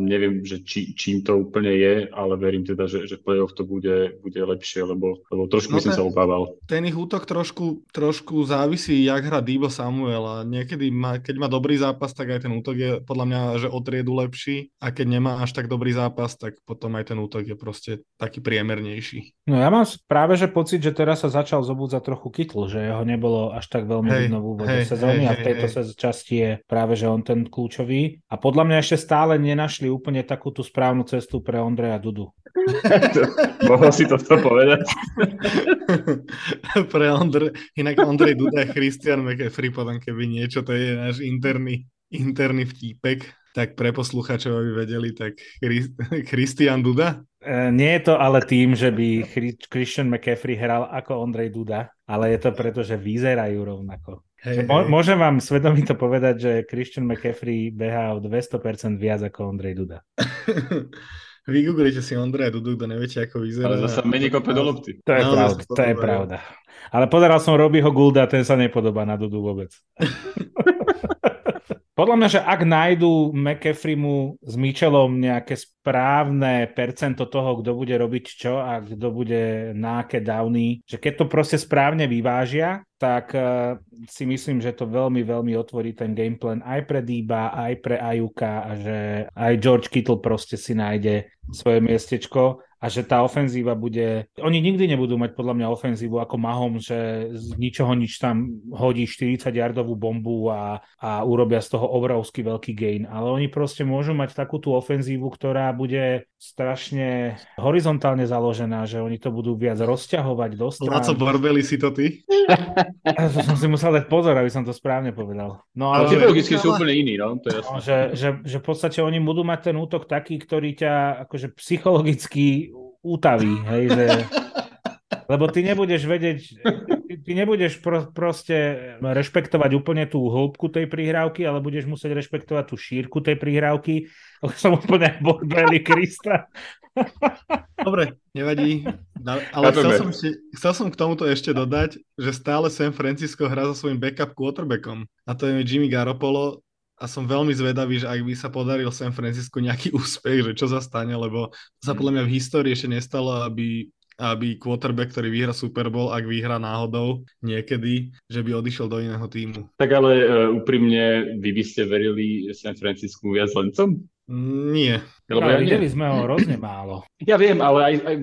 neviem, že či, čím to úplne je, ale verím teda, že, že v play-off to bude, bude lepšie, lebo, lebo trošku
No
by som
to-
sa obával.
Ten ich útok trošku, trošku závisí, jak hra Debo Samuel a niekedy, má, keď má dobrý zápas, tak aj ten útok je podľa mňa, že o triedu lepší a keď nemá až tak dobrý zápas, tak potom aj ten útok je proste taký priemernejší.
No ja mám práve že pocit, že teraz sa začal zobúdzať trochu kytl, že jeho nebolo až tak veľmi
Hej,
vidno v úvode
hej,
sezóny
hej,
a v tejto
hej.
sez- časti je práve že on ten kľúčový. A podľa mňa ešte stále nenašli úplne takú tú správnu cestu pre Ondreja Dudu.
Mohol si to povedať?
Pre Ondre, inak Ondrej Duda a Christian McAfee potom keby niečo, to je náš interný, interný vtípek, tak pre posluchačov, aby vedeli, tak Chris- Christian Duda?
E, nie je to ale tým, že by Chri- Christian McCaffrey hral ako Ondrej Duda, ale je to preto, že vyzerajú rovnako.
Hej,
Mo-
hej.
môžem vám svedomito povedať, že Christian McCaffrey behá o 200% viac ako Ondrej Duda.
Vygooglite si Ondreja Dudu, kto neviete, ako vyzerá.
Ale zase menej kope do lopty.
To je
Naozaj
pravda,
to
to je pravda. Ale pozeral som Robbieho Goulda, ten sa nepodobá na Dudu vôbec. Podľa mňa, že ak nájdú McCaffreymu s Mitchellom nejaké správne percento toho, kto bude robiť čo a kto bude na aké downy, že keď to proste správne vyvážia, tak eh, si myslím, že to veľmi, veľmi otvorí ten gameplan aj pre Dýba, aj pre Ajuka a že aj George Kittle proste si nájde svoje miestečko a že tá ofenzíva bude... Oni nikdy nebudú mať podľa mňa ofenzívu ako Mahom, že z ničoho nič tam hodí 40-yardovú bombu a, a urobia z toho obrovský veľký gain. Ale oni proste môžu mať takú tú ofenzívu, ktorá bude strašne horizontálne založená, že oni to budú viac rozťahovať do strán.
Laco Borbeli si to ty?
Ja to som si musel dať pozor, aby som to správne povedal. No
Ale
ale...
typologicky sú úplne iní, no, to je jasné.
No, že, že, že v podstate oni budú mať ten útok taký, ktorý ťa akože psychologicky utaví, hej, že... Lebo ty nebudeš vedieť, ty, nebudeš pro, proste rešpektovať úplne tú hĺbku tej prihrávky, ale budeš musieť rešpektovať tú šírku tej prihrávky. Som úplne Borbeli Krista.
Dobre, nevadí. Ale chcel som, chcel som k tomuto ešte dodať, že stále San Francisco hrá so svojím backup quarterbackom. A to je Jimmy Garoppolo. A som veľmi zvedavý, že ak by sa podaril San Francisco nejaký úspech, že čo sa stane, lebo sa podľa mňa v histórii ešte nestalo, aby aby quarterback, ktorý vyhra Super Bowl, ak vyhra náhodou niekedy, že by odišiel do iného týmu.
Tak ale uh, úprimne, vy by ste verili San Francisco viac lencom?
Nie.
Lebo ja, ja videli sme ho hrozne málo.
Ja viem, ale aj, aj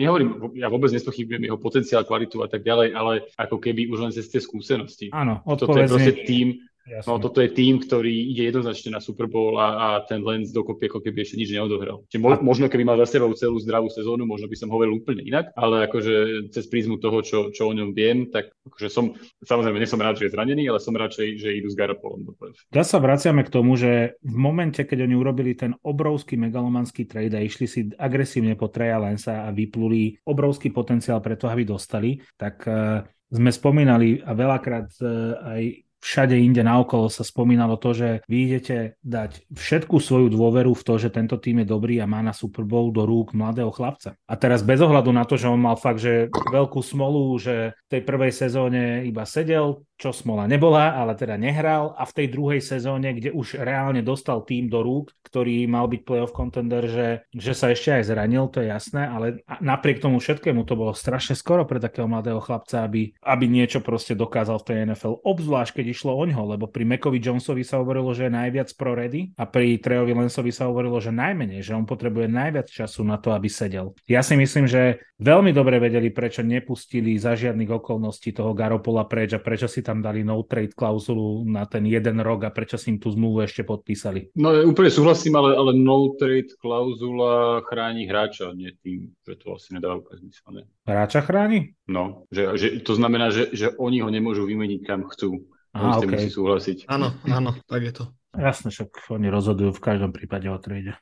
nehovorím, ja vôbec nespochybňujem jeho potenciál, kvalitu a tak ďalej, ale ako keby už len cez tie skúsenosti.
Áno,
Toto je proste tým, Jasne. No toto je tým, ktorý ide jednoznačne na Super Bowl a, a ten Lens dokopy ako keby ešte nič neodohral. Čiže mo, možno keby mal za sebou celú zdravú sezónu, možno by som hovoril úplne inak, ale akože cez prízmu toho, čo, čo o ňom viem, tak akože som, samozrejme, nie som rád, že je zranený, ale som radšej, že idú s Garopolom do
Ja sa vraciame k tomu, že v momente, keď oni urobili ten obrovský megalomanský trade a išli si agresívne po Treja Lensa a vypluli obrovský potenciál pre to, aby dostali, tak uh, sme spomínali a veľakrát uh, aj všade inde naokolo sa spomínalo to, že vy idete dať všetku svoju dôveru v to, že tento tým je dobrý a má na Super Bowl do rúk mladého chlapca. A teraz bez ohľadu na to, že on mal fakt, že veľkú smolu, že v tej prvej sezóne iba sedel, čo smola nebola, ale teda nehral a v tej druhej sezóne, kde už reálne dostal tým do rúk, ktorý mal byť playoff contender, že, že sa ešte aj zranil, to je jasné, ale napriek tomu všetkému to bolo strašne skoro pre takého mladého chlapca, aby, aby niečo proste dokázal v tej NFL, obzvlášť keď išlo o ňo, lebo pri Mekovi Jonesovi sa hovorilo, že je najviac pro ready a pri Trejovi Lensovi sa hovorilo, že najmenej, že on potrebuje najviac času na to, aby sedel. Ja si myslím, že veľmi dobre vedeli, prečo nepustili za žiadnych okolností toho Garopola preč a prečo si tam dali no trade klauzulu na ten jeden rok a prečo si im tú zmluvu ešte podpísali?
No ja úplne súhlasím, ale, ale no trade klauzula chráni hráča, nie tým, že to asi nedáva zmysel.
Hráča chráni?
No, že, že to znamená, že, že oni ho nemôžu vymeniť kam chcú. Aha, okay. musí súhlasiť.
Áno, áno, tak je to.
Jasne, však oni rozhodujú v každom prípade o trade.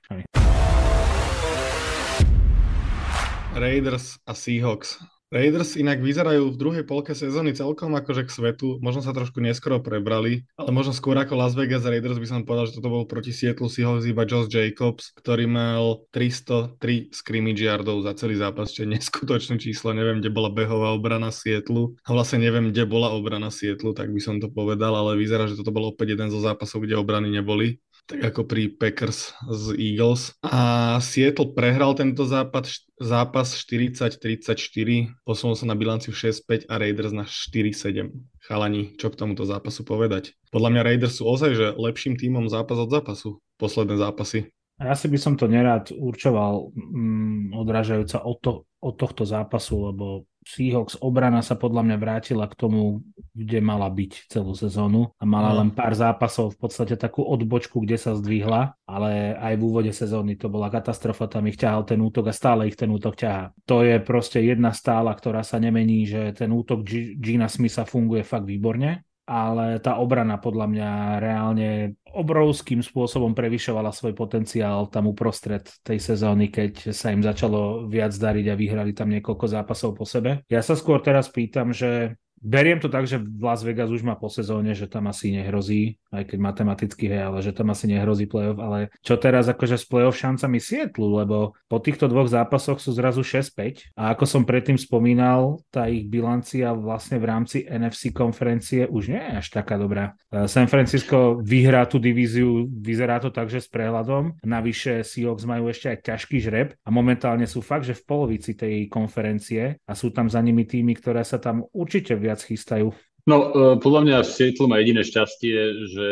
Raiders a Seahawks. Raiders inak vyzerajú v druhej polke sezóny celkom akože k svetu, možno sa trošku neskoro prebrali, ale možno skôr ako Las Vegas Raiders by som povedal, že toto bol proti Seattle Seahawks iba Josh Jacobs, ktorý mal 303 scrimmage yardov za celý zápas, čo je neskutočné číslo, neviem, kde bola behová obrana Seattle. A vlastne neviem, kde bola obrana Seattle, tak by som to povedal, ale vyzerá, že toto bol opäť jeden zo zápasov, kde obrany neboli tak ako pri Packers z Eagles. A Seattle prehral tento zápas, zápas 40-34, posunul sa na bilanciu 6-5 a Raiders na 4-7. Chalani, čo k tomuto zápasu povedať? Podľa mňa Raiders sú ozaj, že lepším tímom zápas od zápasu, posledné zápasy.
Ja si by som to nerád určoval mm, odrážajúca od, to, od tohto zápasu, lebo Seahawks obrana sa podľa mňa vrátila k tomu, kde mala byť celú sezónu a mala len pár zápasov, v podstate takú odbočku, kde sa zdvihla, ale aj v úvode sezóny to bola katastrofa, tam ich ťahal ten útok a stále ich ten útok ťahá. To je proste jedna stála, ktorá sa nemení, že ten útok Gina Smitha funguje fakt výborne ale tá obrana podľa mňa reálne obrovským spôsobom prevyšovala svoj potenciál tam uprostred tej sezóny, keď sa im začalo viac dariť a vyhrali tam niekoľko zápasov po sebe. Ja sa skôr teraz pýtam, že Beriem to tak, že Las Vegas už má po sezóne, že tam asi nehrozí, aj keď matematicky hej, ale že tam asi nehrozí playoff, ale čo teraz akože s playoff šancami Sietlu, lebo po týchto dvoch zápasoch sú zrazu 6-5 a ako som predtým spomínal, tá ich bilancia vlastne v rámci NFC konferencie už nie je až taká dobrá. E, San Francisco vyhrá tú divíziu, vyzerá to tak, že s prehľadom, navyše Seahawks majú ešte aj ťažký žreb a momentálne sú fakt, že v polovici tej konferencie a sú tam za nimi týmy, ktoré sa tam určite viac viac chystajú?
No, uh, podľa mňa Seattle má jediné šťastie, že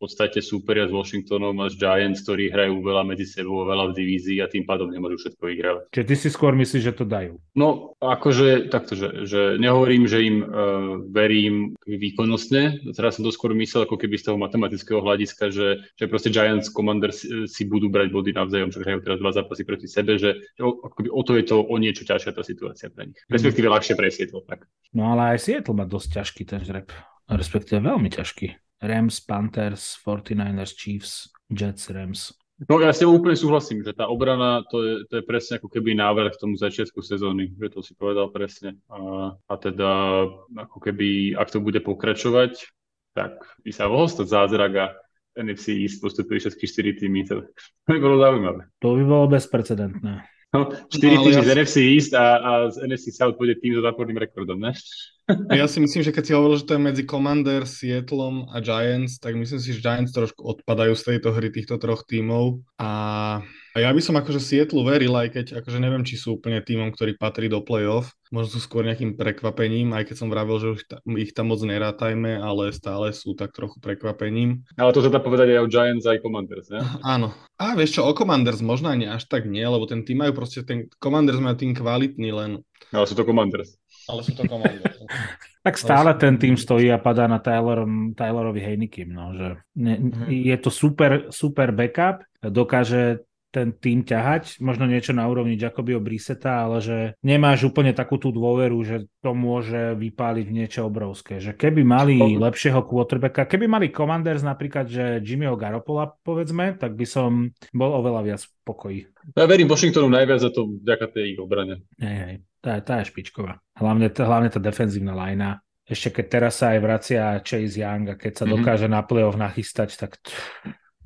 podstate súperia s Washingtonom a s Giants, ktorí hrajú veľa medzi sebou, veľa v divízii a tým pádom nemôžu všetko vyhrávať.
Čiže ty si skôr myslíš, že to dajú?
No, akože takto, že, že nehovorím, že im uh, verím výkonnostne, teraz som to skôr myslel ako keby z toho matematického hľadiska, že, že proste Giants Commanders si, si budú brať body navzájom, čo hrajú teraz dva zápasy proti sebe, že o, akoby o to je to o niečo ťažšia tá situácia pre nich. Respektíve mm. ľahšie pre Seattle. Tak.
No ale aj Seattle má dosť ťažký ten žreb, respektíve veľmi ťažký. Rams, Panthers, 49ers, Chiefs, Jets, Rams.
No ja s tebou úplne súhlasím, že tá obrana to je, to je presne ako keby návrh k tomu začiatku sezóny, že to si povedal presne. A, a teda ako keby, ak to bude pokračovať, tak by sa mohol stať zázrak a NFC East postupili všetky 4 týmy, to by bolo zaujímavé.
To by bolo bezprecedentné.
No, 4 no, týždne ja... z NFC East a, a z NFC South bude tým so záporným rekordom, ne?
Ja si myslím, že keď si hovoril, že to je medzi Commanders, Seattlom a Giants, tak myslím si, že Giants trošku odpadajú z tejto hry týchto troch tímov a, a ja by som akože Seattle veril, aj keď akože neviem, či sú úplne tímom, ktorý patrí do playoff, možno sú skôr nejakým prekvapením, aj keď som vravil, že už ta, ich tam moc nerátajme, ale stále sú tak trochu prekvapením.
Ale to sa dá povedať aj o Giants, aj Commanders, ne?
Áno. A vieš čo, o Commanders možno ani až tak nie, lebo ten tým majú proste, ten Commanders majú tým kvalitný len.
Ale sú to Commanders.
Ale sú to Commanders.
tak stále ten tým stojí a padá na Tylerom, Tylerovi Heinikim, no, že ne, mm-hmm. je to super, super backup, dokáže ten tým ťahať, možno niečo na úrovni Jacobyho Briseta, ale že nemáš úplne takú tú dôveru, že to môže vypáliť niečo obrovské. Že keby mali lepšieho quarterbacka, keby mali Commanders napríklad, že Jimmyho Garopola povedzme, tak by som bol oveľa viac v pokoji.
Ja verím Washingtonu najviac za to vďaka tej ich obrane.
Hej, hej, tá, tá je špičková. Hlavne, hlavne tá defenzívna lajna. Ešte keď teraz sa aj vracia Chase Young a keď sa mm-hmm. dokáže na play-off nachystať, tak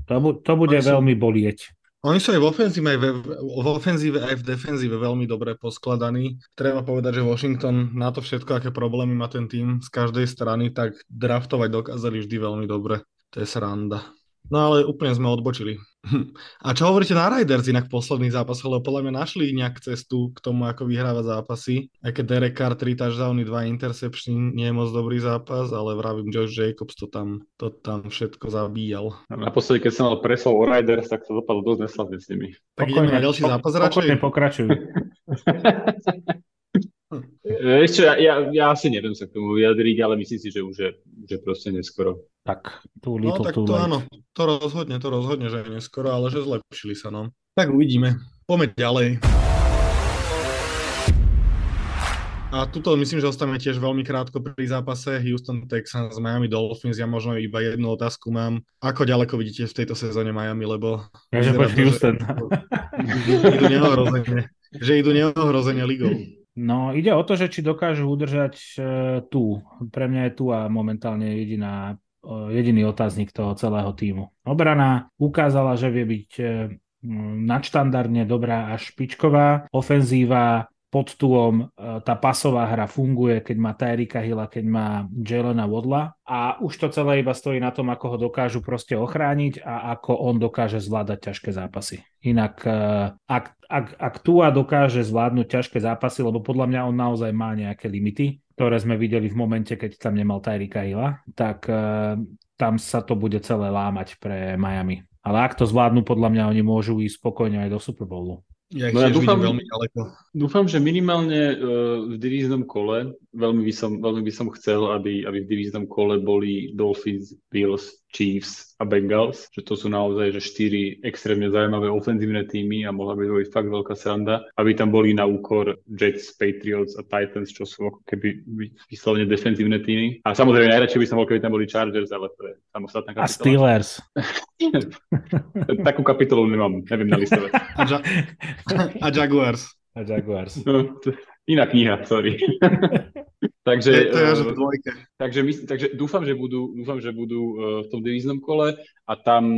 to, to bude veľmi bolieť.
Oni sú aj v ofenzíve, aj v, v ofenzíve, aj v defenzíve veľmi dobre poskladaní. Treba povedať, že Washington na to všetko, aké problémy má ten tým z každej strany, tak draftovať dokázali vždy veľmi dobre. To je sranda. No ale úplne sme odbočili. A čo hovoríte na Riders inak v posledných zápasoch, lebo podľa mňa našli nejak cestu k tomu, ako vyhráva zápasy. Aj keď Derek Carr 3 touchdowny, 2 interception, nie je moc dobrý zápas, ale vravím, Josh Jacobs to tam, to tam všetko zabíjal.
Naposledy, keď som mal presol o Riders, tak to dopadlo dosť neslavne s nimi.
Tak pokojne, ideme na ďalší zápas radšej?
Pokojne pokračuj.
Ešte, ja, ja, ja asi neviem sa k tomu vyjadriť, ale myslím si, že už je, že proste neskoro.
Tak,
tu no, tak to áno, to rozhodne, to rozhodne, že je neskoro, ale že zlepšili sa, no. Tak uvidíme. Poďme ďalej. A tuto myslím, že ostávame tiež veľmi krátko pri zápase Houston Texans s Miami Dolphins. Ja možno iba jednu otázku mám. Ako ďaleko vidíte v tejto sezóne Miami, lebo...
Ja, že Houston.
Že idú neohrozenie. Že idú neohrozenie ligou.
No, ide o to, že či dokážu udržať uh, tu. Pre mňa je tu a momentálne jediná, uh, jediný otáznik toho celého týmu. Obrana ukázala, že vie byť uh, nadštandardne dobrá až špičková. Ofenzíva pod túlom e, tá pasová hra funguje, keď má Tyrika Hilla, keď má Jelena Wodla a už to celé iba stojí na tom, ako ho dokážu proste ochrániť a ako on dokáže zvládať ťažké zápasy. Inak e, ak, ak, ak Tua dokáže zvládnuť ťažké zápasy, lebo podľa mňa on naozaj má nejaké limity, ktoré sme videli v momente, keď tam nemal Tyrika Hilla, tak e, tam sa to bude celé lámať pre Miami. Ale ak to zvládnu, podľa mňa oni môžu ísť spokojne aj do Super Bowlu.
Ja no ja dúfam, veľmi ďaleko.
Dúfam, že minimálne uh, v divíznom kole, veľmi by som, veľmi by som chcel, aby, aby v divíznom kole boli Dolphins, Bills, Chiefs a Bengals, že to sú naozaj že štyri extrémne zaujímavé ofenzívne týmy a mohla by to byť fakt veľká sranda, aby tam boli na úkor Jets, Patriots a Titans, čo sú ako keby vyslovene defenzívne týmy. A samozrejme najradšej by som bol, keby tam boli Chargers, ale to je samostatná kapitola.
A Steelers.
Takú kapitolu nemám, neviem na listovať.
A, ja- a Jaguars.
A Jaguars.
No, Iná kniha, sorry. takže,
je to je až v dvojke.
takže, mysl, takže dúfam, že budú, dúfam, že budú uh, v tom divíznom kole a tam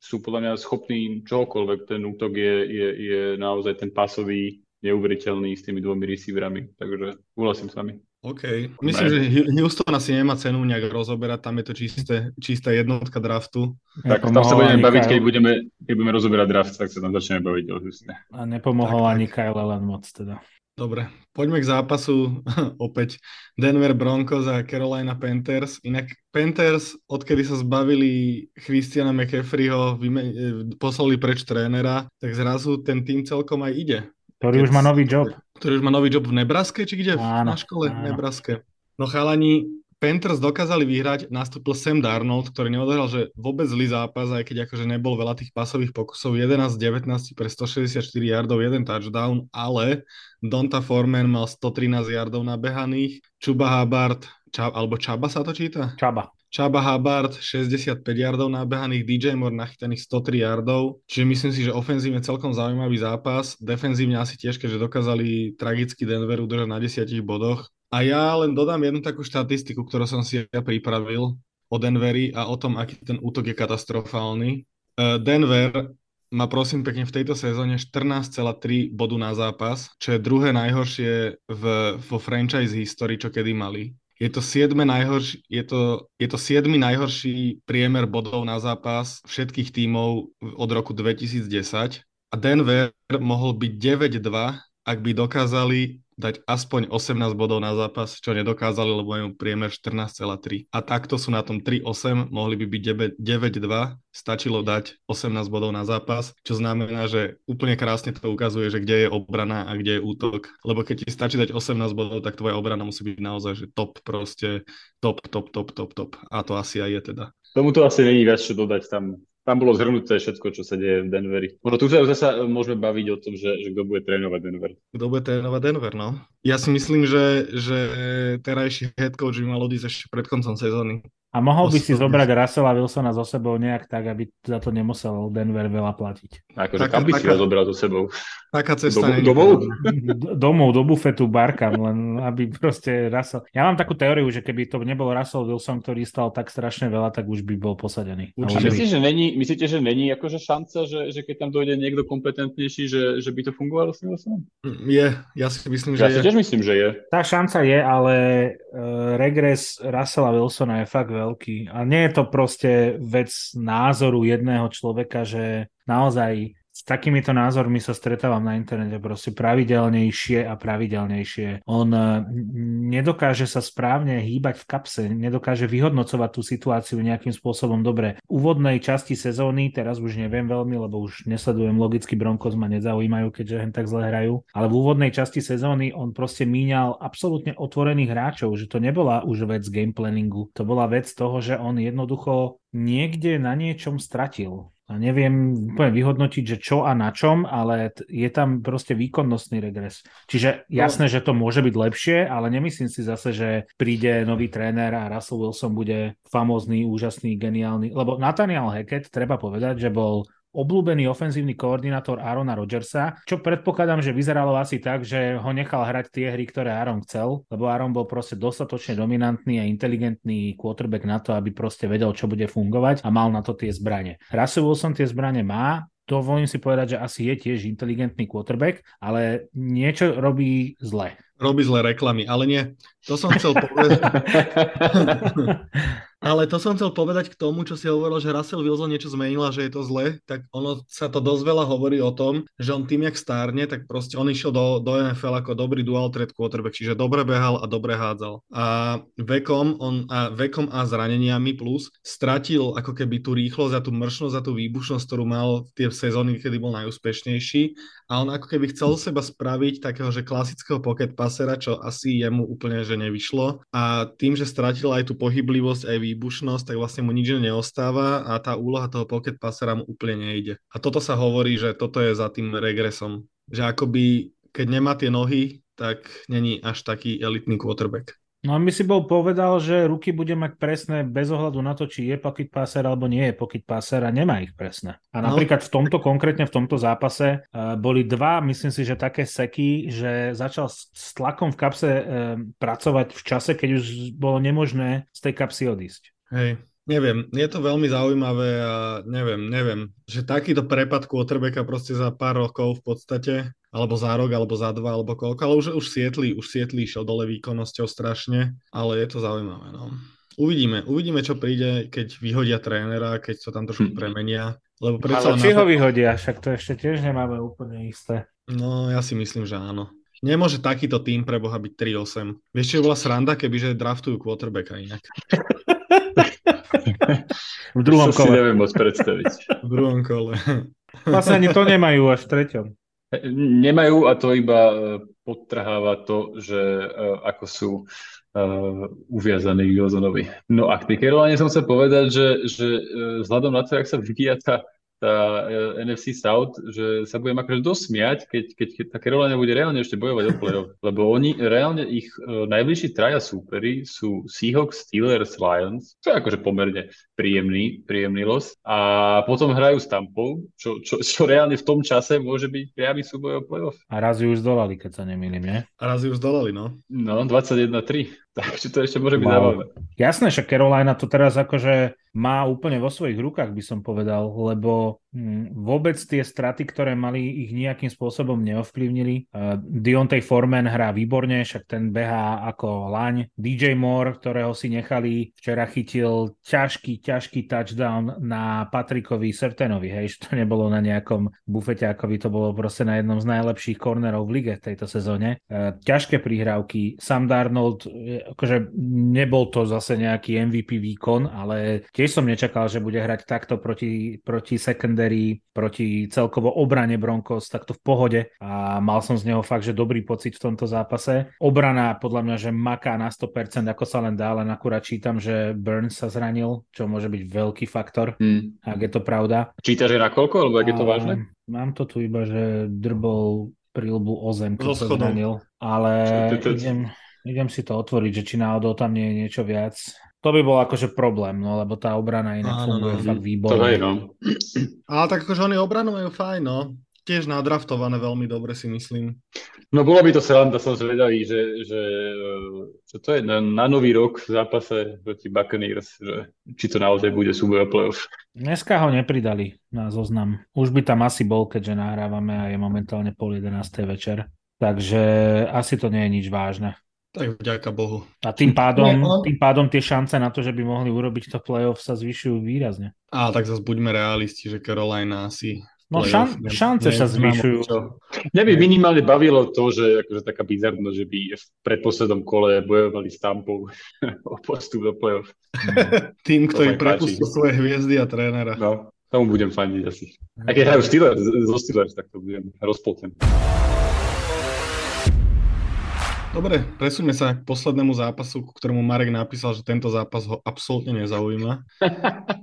sú podľa mňa schopní čokoľvek. Ten útok je, je, je naozaj ten pasový neuveriteľný s tými dvomi receiverami, takže súhlasím s vami.
OK. Myslím, že Houston asi nemá cenu nejak rozoberať, tam je to čisté, čistá jednotka draftu.
Tak tam sa budeme baviť, keď budeme, keď budeme rozoberať draft, tak sa tam začneme baviť o Houstone.
A nepomohol tak, ani tak. Kyle len moc teda.
Dobre, poďme k zápasu opäť Denver Broncos a Carolina Panthers. Inak Panthers, odkedy sa zbavili Christiana McCaffreyho, vyme- poslali preč trénera, tak zrazu ten tým celkom aj ide.
Ktorý Keď, už má nový job.
Ktorý už má nový job v Nebraske, či kde? Áno, na škole áno. v Nebraske. No chalani, Panthers dokázali vyhrať, nastúpil Sam Darnold, ktorý neodohral, že vôbec zlý zápas, aj keď akože nebol veľa tých pasových pokusov, 11-19 pre 164 yardov, jeden touchdown, ale Donta Foreman mal 113 yardov nabehaných, Chuba Hubbard, Ča, alebo Čaba sa to číta?
Čaba.
Chaba Hubbard 65 yardov nabehaných, DJ Moore nachytaných 103 yardov, čiže myslím si, že ofenzívne celkom zaujímavý zápas, defenzívne asi tiež, keďže dokázali tragicky Denver udržať na 10 bodoch, a ja len dodám jednu takú štatistiku, ktorú som si ja pripravil o Denveri a o tom, aký ten útok je katastrofálny. E, Denver má prosím pekne v tejto sezóne 14,3 bodu na zápas, čo je druhé najhoršie v, vo franchise histórii, čo kedy mali. Je to, najhorší, je, to, je to siedmy najhorší priemer bodov na zápas všetkých tímov od roku 2010 a Denver mohol byť 9-2, ak by dokázali dať aspoň 18 bodov na zápas, čo nedokázali, lebo majú priemer 14,3. A takto sú na tom 3-8, mohli by byť 9-2, stačilo dať 18 bodov na zápas, čo znamená, že úplne krásne to ukazuje, že kde je obrana a kde je útok. Lebo keď ti stačí dať 18 bodov, tak tvoja obrana musí byť naozaj že top proste, top, top, top, top, top. A to asi aj je teda.
Tomu to asi není viac čo dodať tam tam bolo zhrnuté všetko, čo sa deje v Denveri. Možno tu sa zase môžeme baviť o tom, že, že kto bude trénovať Denver.
Kto bude trénovať Denver, no. Ja si myslím, že, že terajší head coach by mal odísť ešte pred koncom sezóny.
A mohol by si zobrať Russella Wilsona so sebou nejak tak, aby za to nemusel Denver veľa platiť.
Akože kam by si ho zobral so sebou?
Taká cesta do,
domov?
domov, do bufetu, barkam, len aby proste Russell... Ja mám takú teóriu, že keby to nebol Russell Wilson, ktorý stal tak strašne veľa, tak už by bol posadený.
Určite. Myslíte, že není, myslíte, že není akože šanca, že, že keď tam dojde niekto kompetentnejší, že, že by to fungovalo s Wilsonom?
Je, ja si myslím,
že
ja
je. Ja si tiež myslím, že je.
Tá šanca je, ale uh, regres Russella Wilsona je fakt veľký. A nie je to proste vec názoru jedného človeka, že naozaj takýmito názormi sa stretávam na internete proste pravidelnejšie a pravidelnejšie. On e, nedokáže sa správne hýbať v kapse, nedokáže vyhodnocovať tú situáciu nejakým spôsobom dobre. V úvodnej časti sezóny, teraz už neviem veľmi, lebo už nesledujem logicky Broncos ma nezaujímajú, keďže hen tak zle hrajú, ale v úvodnej časti sezóny on proste míňal absolútne otvorených hráčov, že to nebola už vec game planningu, to bola vec toho, že on jednoducho niekde na niečom stratil neviem úplne vyhodnotiť, že čo a na čom, ale je tam proste výkonnostný regres. Čiže no. jasné, že to môže byť lepšie, ale nemyslím si zase, že príde nový tréner a Russell Wilson bude famózny, úžasný, geniálny. Lebo Nathaniel Hackett, treba povedať, že bol obľúbený ofenzívny koordinátor Arona Rodgersa, čo predpokladám, že vyzeralo asi tak, že ho nechal hrať tie hry, ktoré Aaron chcel, lebo Aaron bol proste dostatočne dominantný a inteligentný quarterback na to, aby proste vedel, čo bude fungovať a mal na to tie zbranie. Russell Wilson tie zbranie má, dovolím si povedať, že asi je tiež inteligentný quarterback, ale niečo robí zle.
Robí zle reklamy, ale nie. To som chcel povedať. Ale to som chcel povedať k tomu, čo si hovoril, že Russell Wilson niečo zmenila, že je to zle, tak ono sa to dosť veľa hovorí o tom, že on tým, jak stárne, tak proste on išiel do, do NFL ako dobrý dual threat quarterback, čiže dobre behal a dobre hádzal. A vekom, on, a vekom a zraneniami plus stratil ako keby tú rýchlosť a tú mršnosť a tú výbušnosť, ktorú mal tie sezóny, kedy bol najúspešnejší a on ako keby chcel seba spraviť takého, že klasického pocket passera, čo asi jemu úplne že nevyšlo a tým, že stratil aj tú pohyblivosť, aj výbušnosť, tak vlastne mu nič neostáva a tá úloha toho pocket passera mu úplne nejde. A toto sa hovorí, že toto je za tým regresom. Že akoby, keď nemá tie nohy, tak není až taký elitný quarterback.
No a my si bol povedal, že ruky bude mať presné bez ohľadu na to, či je pocket passer alebo nie je pocket passer a nemá ich presné. A no. napríklad v tomto, konkrétne v tomto zápase uh, boli dva, myslím si, že také seky, že začal s, s tlakom v kapse uh, pracovať v čase, keď už bolo nemožné z tej kapsy odísť.
Hej, neviem, je to veľmi zaujímavé a neviem, neviem, že takýto prepad quarterbacka proste za pár rokov v podstate alebo za rok, alebo za dva, alebo koľko, ale už, už Sietli, už Sietli išiel dole výkonnosťou strašne, ale je to zaujímavé, no. Uvidíme, uvidíme, čo príde, keď vyhodia trénera, keď to tam trošku hm. premenia. Lebo
ale či ho vyhodia, však to ešte tiež nemáme úplne isté.
No, ja si myslím, že áno. Nemôže takýto tým pre Boha byť 3-8. Vieš, čo bola sranda, kebyže draftujú quarterbacka inak.
v druhom kole. si
neviem moc predstaviť.
v druhom kole.
Vlastne ani to nemajú až v treťom.
Nemajú a to iba e, podtrháva to, že uh, ako sú uh, uviazaní Wilsonovi. No a k Carolina som chcel povedať, že, že vzhľadom na to, jak sa vyvíja tá tá uh, NFC South, že sa budem akože dosť smiať, keď, keď, keď tá Carolina bude reálne ešte bojovať o playoff. Lebo oni, reálne ich uh, najbližší traja súperi sú Seahawks, Steelers, Lions, čo je akože pomerne príjemný, príjemný los. A potom hrajú s Tampou, čo, čo, čo reálne v tom čase môže byť priamy súboj o playoff.
A raz ju už zdolali, keď sa nemýlim, nie?
A raz ju už zdolali, no.
No, 21-3. Takže to ešte môže byť
Wow.
zábavné.
Jasné, že Carolina to teraz akože má úplne vo svojich rukách, by som povedal, lebo hm, vôbec tie straty, ktoré mali, ich nejakým spôsobom neovplyvnili. Uh, Deontay Foreman hrá výborne, však ten behá ako laň. DJ Moore, ktorého si nechali, včera chytil ťažký, ťažký touchdown na Patrikovi Sertenovi, hej, že to nebolo na nejakom bufeťákovi, to bolo proste na jednom z najlepších kornerov v lige v tejto sezóne. Uh, ťažké prihrávky, Sam Darnold, eh, akože nebol to zase nejaký MVP výkon, ale tiež som nečakal, že bude hrať takto proti, proti secondary, proti celkovo obrane Broncos, takto v pohode a mal som z neho fakt, že dobrý pocit v tomto zápase. Obrana podľa mňa, že maká na 100%, ako sa len dá, len akurát čítam, že Burns sa zranil, čo môže byť veľký faktor,
Hm.
ak je to pravda.
Čítaš, že na koľko, alebo ak je to vážne?
Mám to tu iba, že drbol prílbu o zem, keď sa zranil, ale idem, idem si to otvoriť, že či náhodou tam nie je niečo viac. To by bol akože problém, no, lebo tá obrana inak
Áno,
funguje
no.
fakt
To
výborne.
hej, no.
Ale tak akože oni obranu majú fajn, no. Tiež nadraftované veľmi dobre si myslím.
No bolo by to sranda, som zvedavý, že, že čo to je na, na nový rok v zápase proti Buccaneers, že či to naozaj bude súboj o playoff.
Dneska ho nepridali na zoznam. Už by tam asi bol, keďže nahrávame a je momentálne pol 11. večer. Takže asi to nie je nič vážne.
Tak vďaka Bohu.
A tým pádom,
Nie, on-
tým pádom tie šance na to, že by mohli urobiť to playoff sa zvyšujú výrazne.
A tak zase buďme realisti, že Carolina asi
No šan,
ne-
šance sa
nemá
zvyšujú.
Mňa by minimálne bavilo to, že akože taká bizarnosť, že by v predposlednom kole bojovali s Tampou o postup do playoff.
Tým,
To
ktorý
sa
prepustil svoje hviezdy a trénera.
No, tomu budem fandiť asi. A keď hrajú Steelers, zo Steelers, tak to budem rozpolten.
Dobre, presúňme sa k poslednému zápasu, ku ktorému Marek napísal, že tento zápas ho absolútne nezaujíma.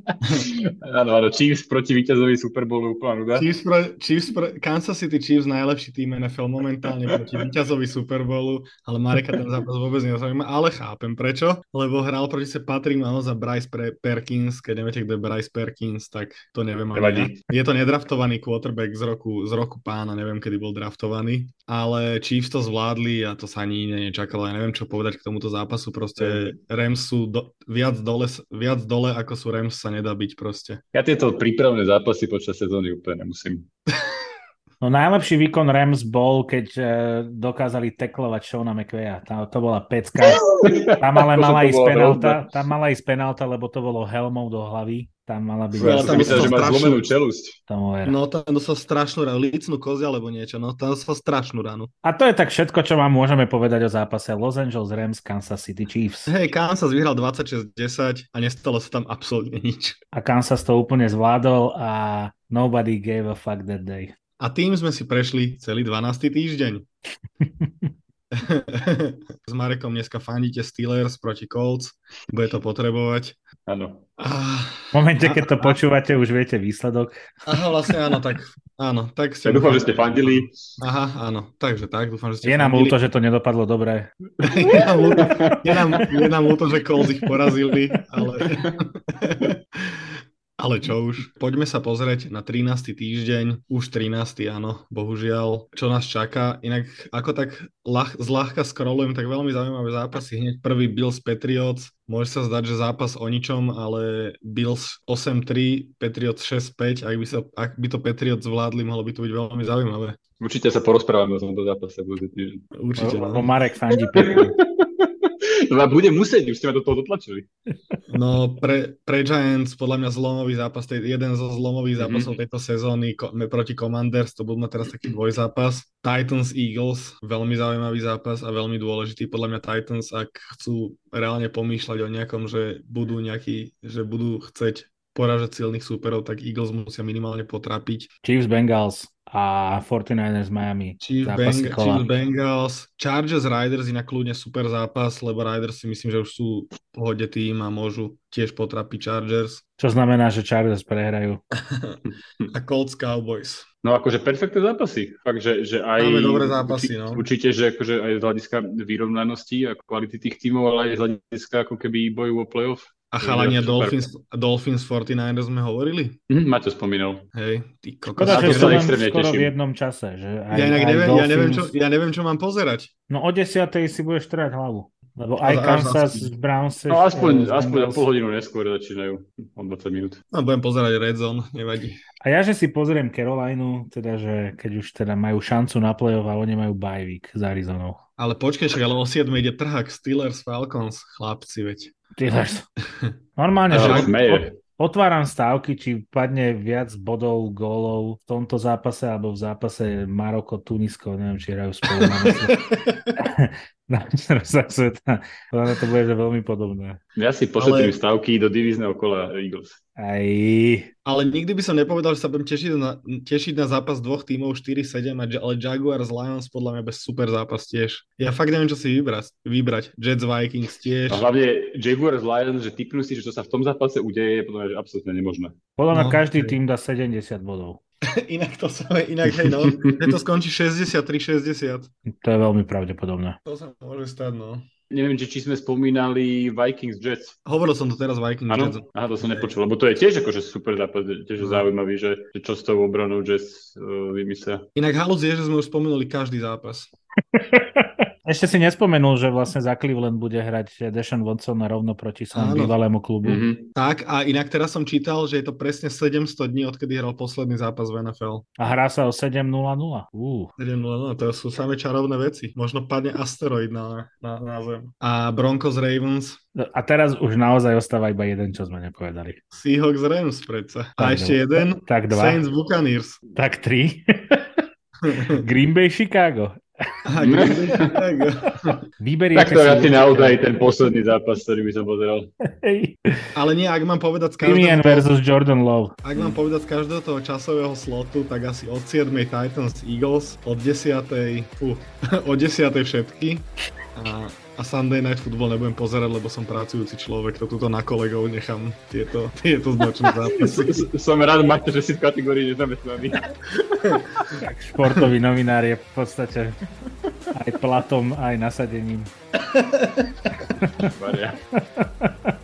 Áno, áno, Chiefs proti víťazovi Super Bowlu úplná nuda.
Chiefs pre, Chiefs pre, Kansas City Chiefs najlepší tým NFL momentálne proti víťazovi Super Bowlu, ale Mareka ten zápas vôbec nezaujíma, ale chápem prečo, lebo hral proti sa Patrick Mahomes a Bryce Pre- Perkins, keď neviete, kto je Bryce Perkins, tak to neviem
Nevadí.
Je to nedraftovaný quarterback z roku, z roku pána, neviem, kedy bol draftovaný, ale Chiefs to zvládli a to sa ani nečakalo, ja neviem, čo povedať k tomuto zápasu, proste Rams sú do, viac, dole, viac dole, ako sú Rams, sa nedá byť proste.
Ja tieto prípravné zápasy počas sezóny úplne nemusím.
No najlepší výkon Rams bol, keď e, dokázali teklovať Shona McVeya. Tá, to bola pecka. Tam ale
To
mala ísť penálta,
hrozné.
tam mala ísť penálta, lebo to bolo helmou do hlavy. Tam mala byť...
Ja tam
som myslel, že má zlomenú čelusť.
Tomu ver.
No tam dostal strašnú ranu, lícnu kozia alebo niečo, no tam dostal strašnú ranu.
A to je tak všetko, čo vám môžeme povedať o zápase Los Angeles Rams Kansas City Chiefs.
Hej, Kansas vyhral 26-10 a nestalo sa tam absolútne nič.
A Kansas to úplne zvládol a nobody gave a fuck that day.
A tým sme si prešli celý 12. týždeň. S Marekom dneska fandíte Steelers proti Colts, bude to potrebovať.
Áno.
Ah,
V momente, keď to počúvate, už viete výsledok.
Aha, vlastne áno, tak áno, tak
Ja
ste...
dúfam, že ste fandili.
Aha, áno, takže tak, dúfam, že ste
Je nám
fandili.
ľúto, že to nedopadlo dobre.
je, nám ľúto, je, nám, je nám ľúto, že Colts ich porazili, ale... Ale čo už, poďme sa pozrieť na 13. týždeň, už 13. áno, bohužiaľ, čo nás čaká. Inak ako tak ľah, zľahka scrollujem, tak veľmi zaujímavé zápasy. Hneď prvý Bills Patriots, môže sa zdať, že zápas o ničom, ale Bills 8-3, Patriots 6-5, ak by, sa, ak by to Patriots zvládli, mohlo by to byť veľmi zaujímavé.
Určite sa porozprávame o tomto zápase. budúci týždeň.
Určite.
Lebo
No,
Marek fandí
No a bude musieť, už ste ma do toho dotlačili.
no pre, pre Giants podľa mňa zlomový zápas, tej, jeden zo zlomových
Mhm.
zápasov tejto sezóny ko, proti Commanders, to bol mať teraz taký dvojzápas. Titans Eagles, veľmi zaujímavý zápas a veľmi dôležitý. Podľa mňa Titans, ak chcú reálne pomýšľať o nejakom, že budú nejaký, že budú chceť poražať silných súperov, tak Eagles musia minimálne potrapiť.
Chiefs Bengals a 49ers Miami.
Chiefs,
kola.
Chiefs Bengals, Chargers Riders inak kľudne super zápas, lebo Riders si myslím, že už sú v pohode tým a môžu tiež potrapiť Chargers.
Čo znamená, že Chargers prehrajú.
A Colts Cowboys.
No akože perfektné zápasy. Fakt, že, že aj...
Máme dobré zápasy,
urči-
no.
Určite, že akože aj z hľadiska vyrovnanosti a kvality tých tímov, ale aj z hľadiska ako keby boju o playoff.
A chalania. Dolphins, Dolphins 49ers sme hovorili?
Mhm, Maťo spomínal.
Hej, ty kokos.
Škoda,
Na
že
sa extrémne
skoro
teším.
v jednom čase. Že aj,
Ja inak
aj
neviem, ja, neviem, čo, ja neviem, čo mám pozerať.
No o 10. si budeš trať hlavu. Lebo aj Kansas
zase-
Browns...
No aspoň,
eh,
aspoň o
Bengals.
pol hodinu neskôr začínajú o 20 minút.
No, budem pozerať Red Zone, nevadí.
A ja, že si pozriem Carolinu, teda, že keď už teda majú šancu na play-off a oni majú bye week s Arizonou.
Ale počkaj, však ale o 7 ide trhák Steelers Falcons, chlapci, veď.
Steelers. Normálne, že otváram stávky, či padne viac bodov, gólov v tomto zápase, alebo v zápase Maroko, Tunisko, neviem, či hrajú spolu na mestrovstvách sveta. Podľa mňa to bude že veľmi podobné.
Ja si pošetrím
Ale-
stavky do divízneho kola Eagles.
Aj...
Ale nikdy by som nepovedal, že sa budem tešiť na, tešiť na zápas dvoch tímov 4-7, a Ja- ale Jaguars Lions podľa mňa bez super zápas tiež. Ja fakt neviem, čo si vybrať. vybrať. Jets Vikings tiež.
A hlavne Jaguars Lions, že typnú si, že čo sa v tom zápase udeje, je podľa mňa že absolútne nemožné.
Podľa mňa
No,
každý
hej.
tým dá 70 bodov.
inak to sa inak hej, no. Že to skončí 63-60.
To je veľmi pravdepodobné.
To sa môže stať, no.
Neviem, či, či sme spomínali Vikings Jets.
Hovoril som to teraz Vikings Jets.
Áno, aha, to som nepočul, lebo to je tiež akože super zápas, tiež
No.
zaujímavý, že, že čo s tou obranou Jets uh, vymyslia.
Inak halus je, že sme už spomenuli každý zápas.
Ešte si nespomenul, že vlastne za Cleveland bude hrať Deshaun Watson rovno proti
Áno.
bývalému klubu.
Mm-hmm.
Tak a inak teraz som čítal, že je to presne 700 dní, odkedy hral posledný zápas v NFL.
A hrá sa o 7-0-0. Uh.
7-0, no, to sú samé čarovné veci. Možno padne asteroid na, na, na Zem. A Broncos Ravens,
A teraz už naozaj ostáva iba jeden, čo sme nepovedali. Seahawks
Rams predsa.
Tak
A ešte jeden,
Tak dva,
Saints Buccaneers.
tak tri. Green Bay, Chicago. Výber
Tak to je asi naozaj ten posledný zápas, ktorý by som pozeral.
Hej.
Ale nie, ak mám povedať z každého,
versus Jordan Love.
ak mám povedať z každého toho časového slotu, tak asi od 7. Titans Eagles, od 10. Fú, od 10. všetky. A, a Sunday Night Football nebudem pozerať, lebo som pracujúci človek, to tuto na kolegov nechám tieto, tieto značné zápasy.
Som rád, Marta, že si v kategórii nezamestnaný.
Tak športový novinár je v podstate aj platom, aj nasadením.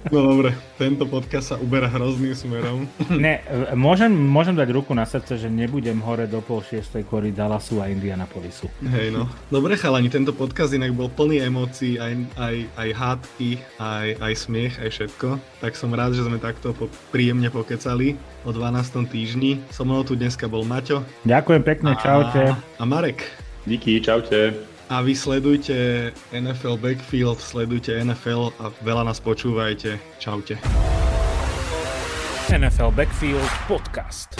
No dobre, tento podcast sa uberá hrozným smerom.
Ne, môžem, môžem dať ruku na srdce, že nebudem hore do pol šiestej kvôli Dallasu a Indianapolisu.
Hej no. Dobre chalani, tento podcast inak bol plný emócií, aj, aj, aj hádky, aj, aj smiech, aj všetko. Tak som rád, že sme takto po, príjemne pokecali o 12. týždni. So mnou tu dneska bol Maťo.
Ďakujem pekne, čaute.
A, a Marek.
Díky, čaute.
A vy sledujte NFL Backfield, sledujte NFL a veľa nás počúvajte. Čaute.
NFL Backfield Podcast.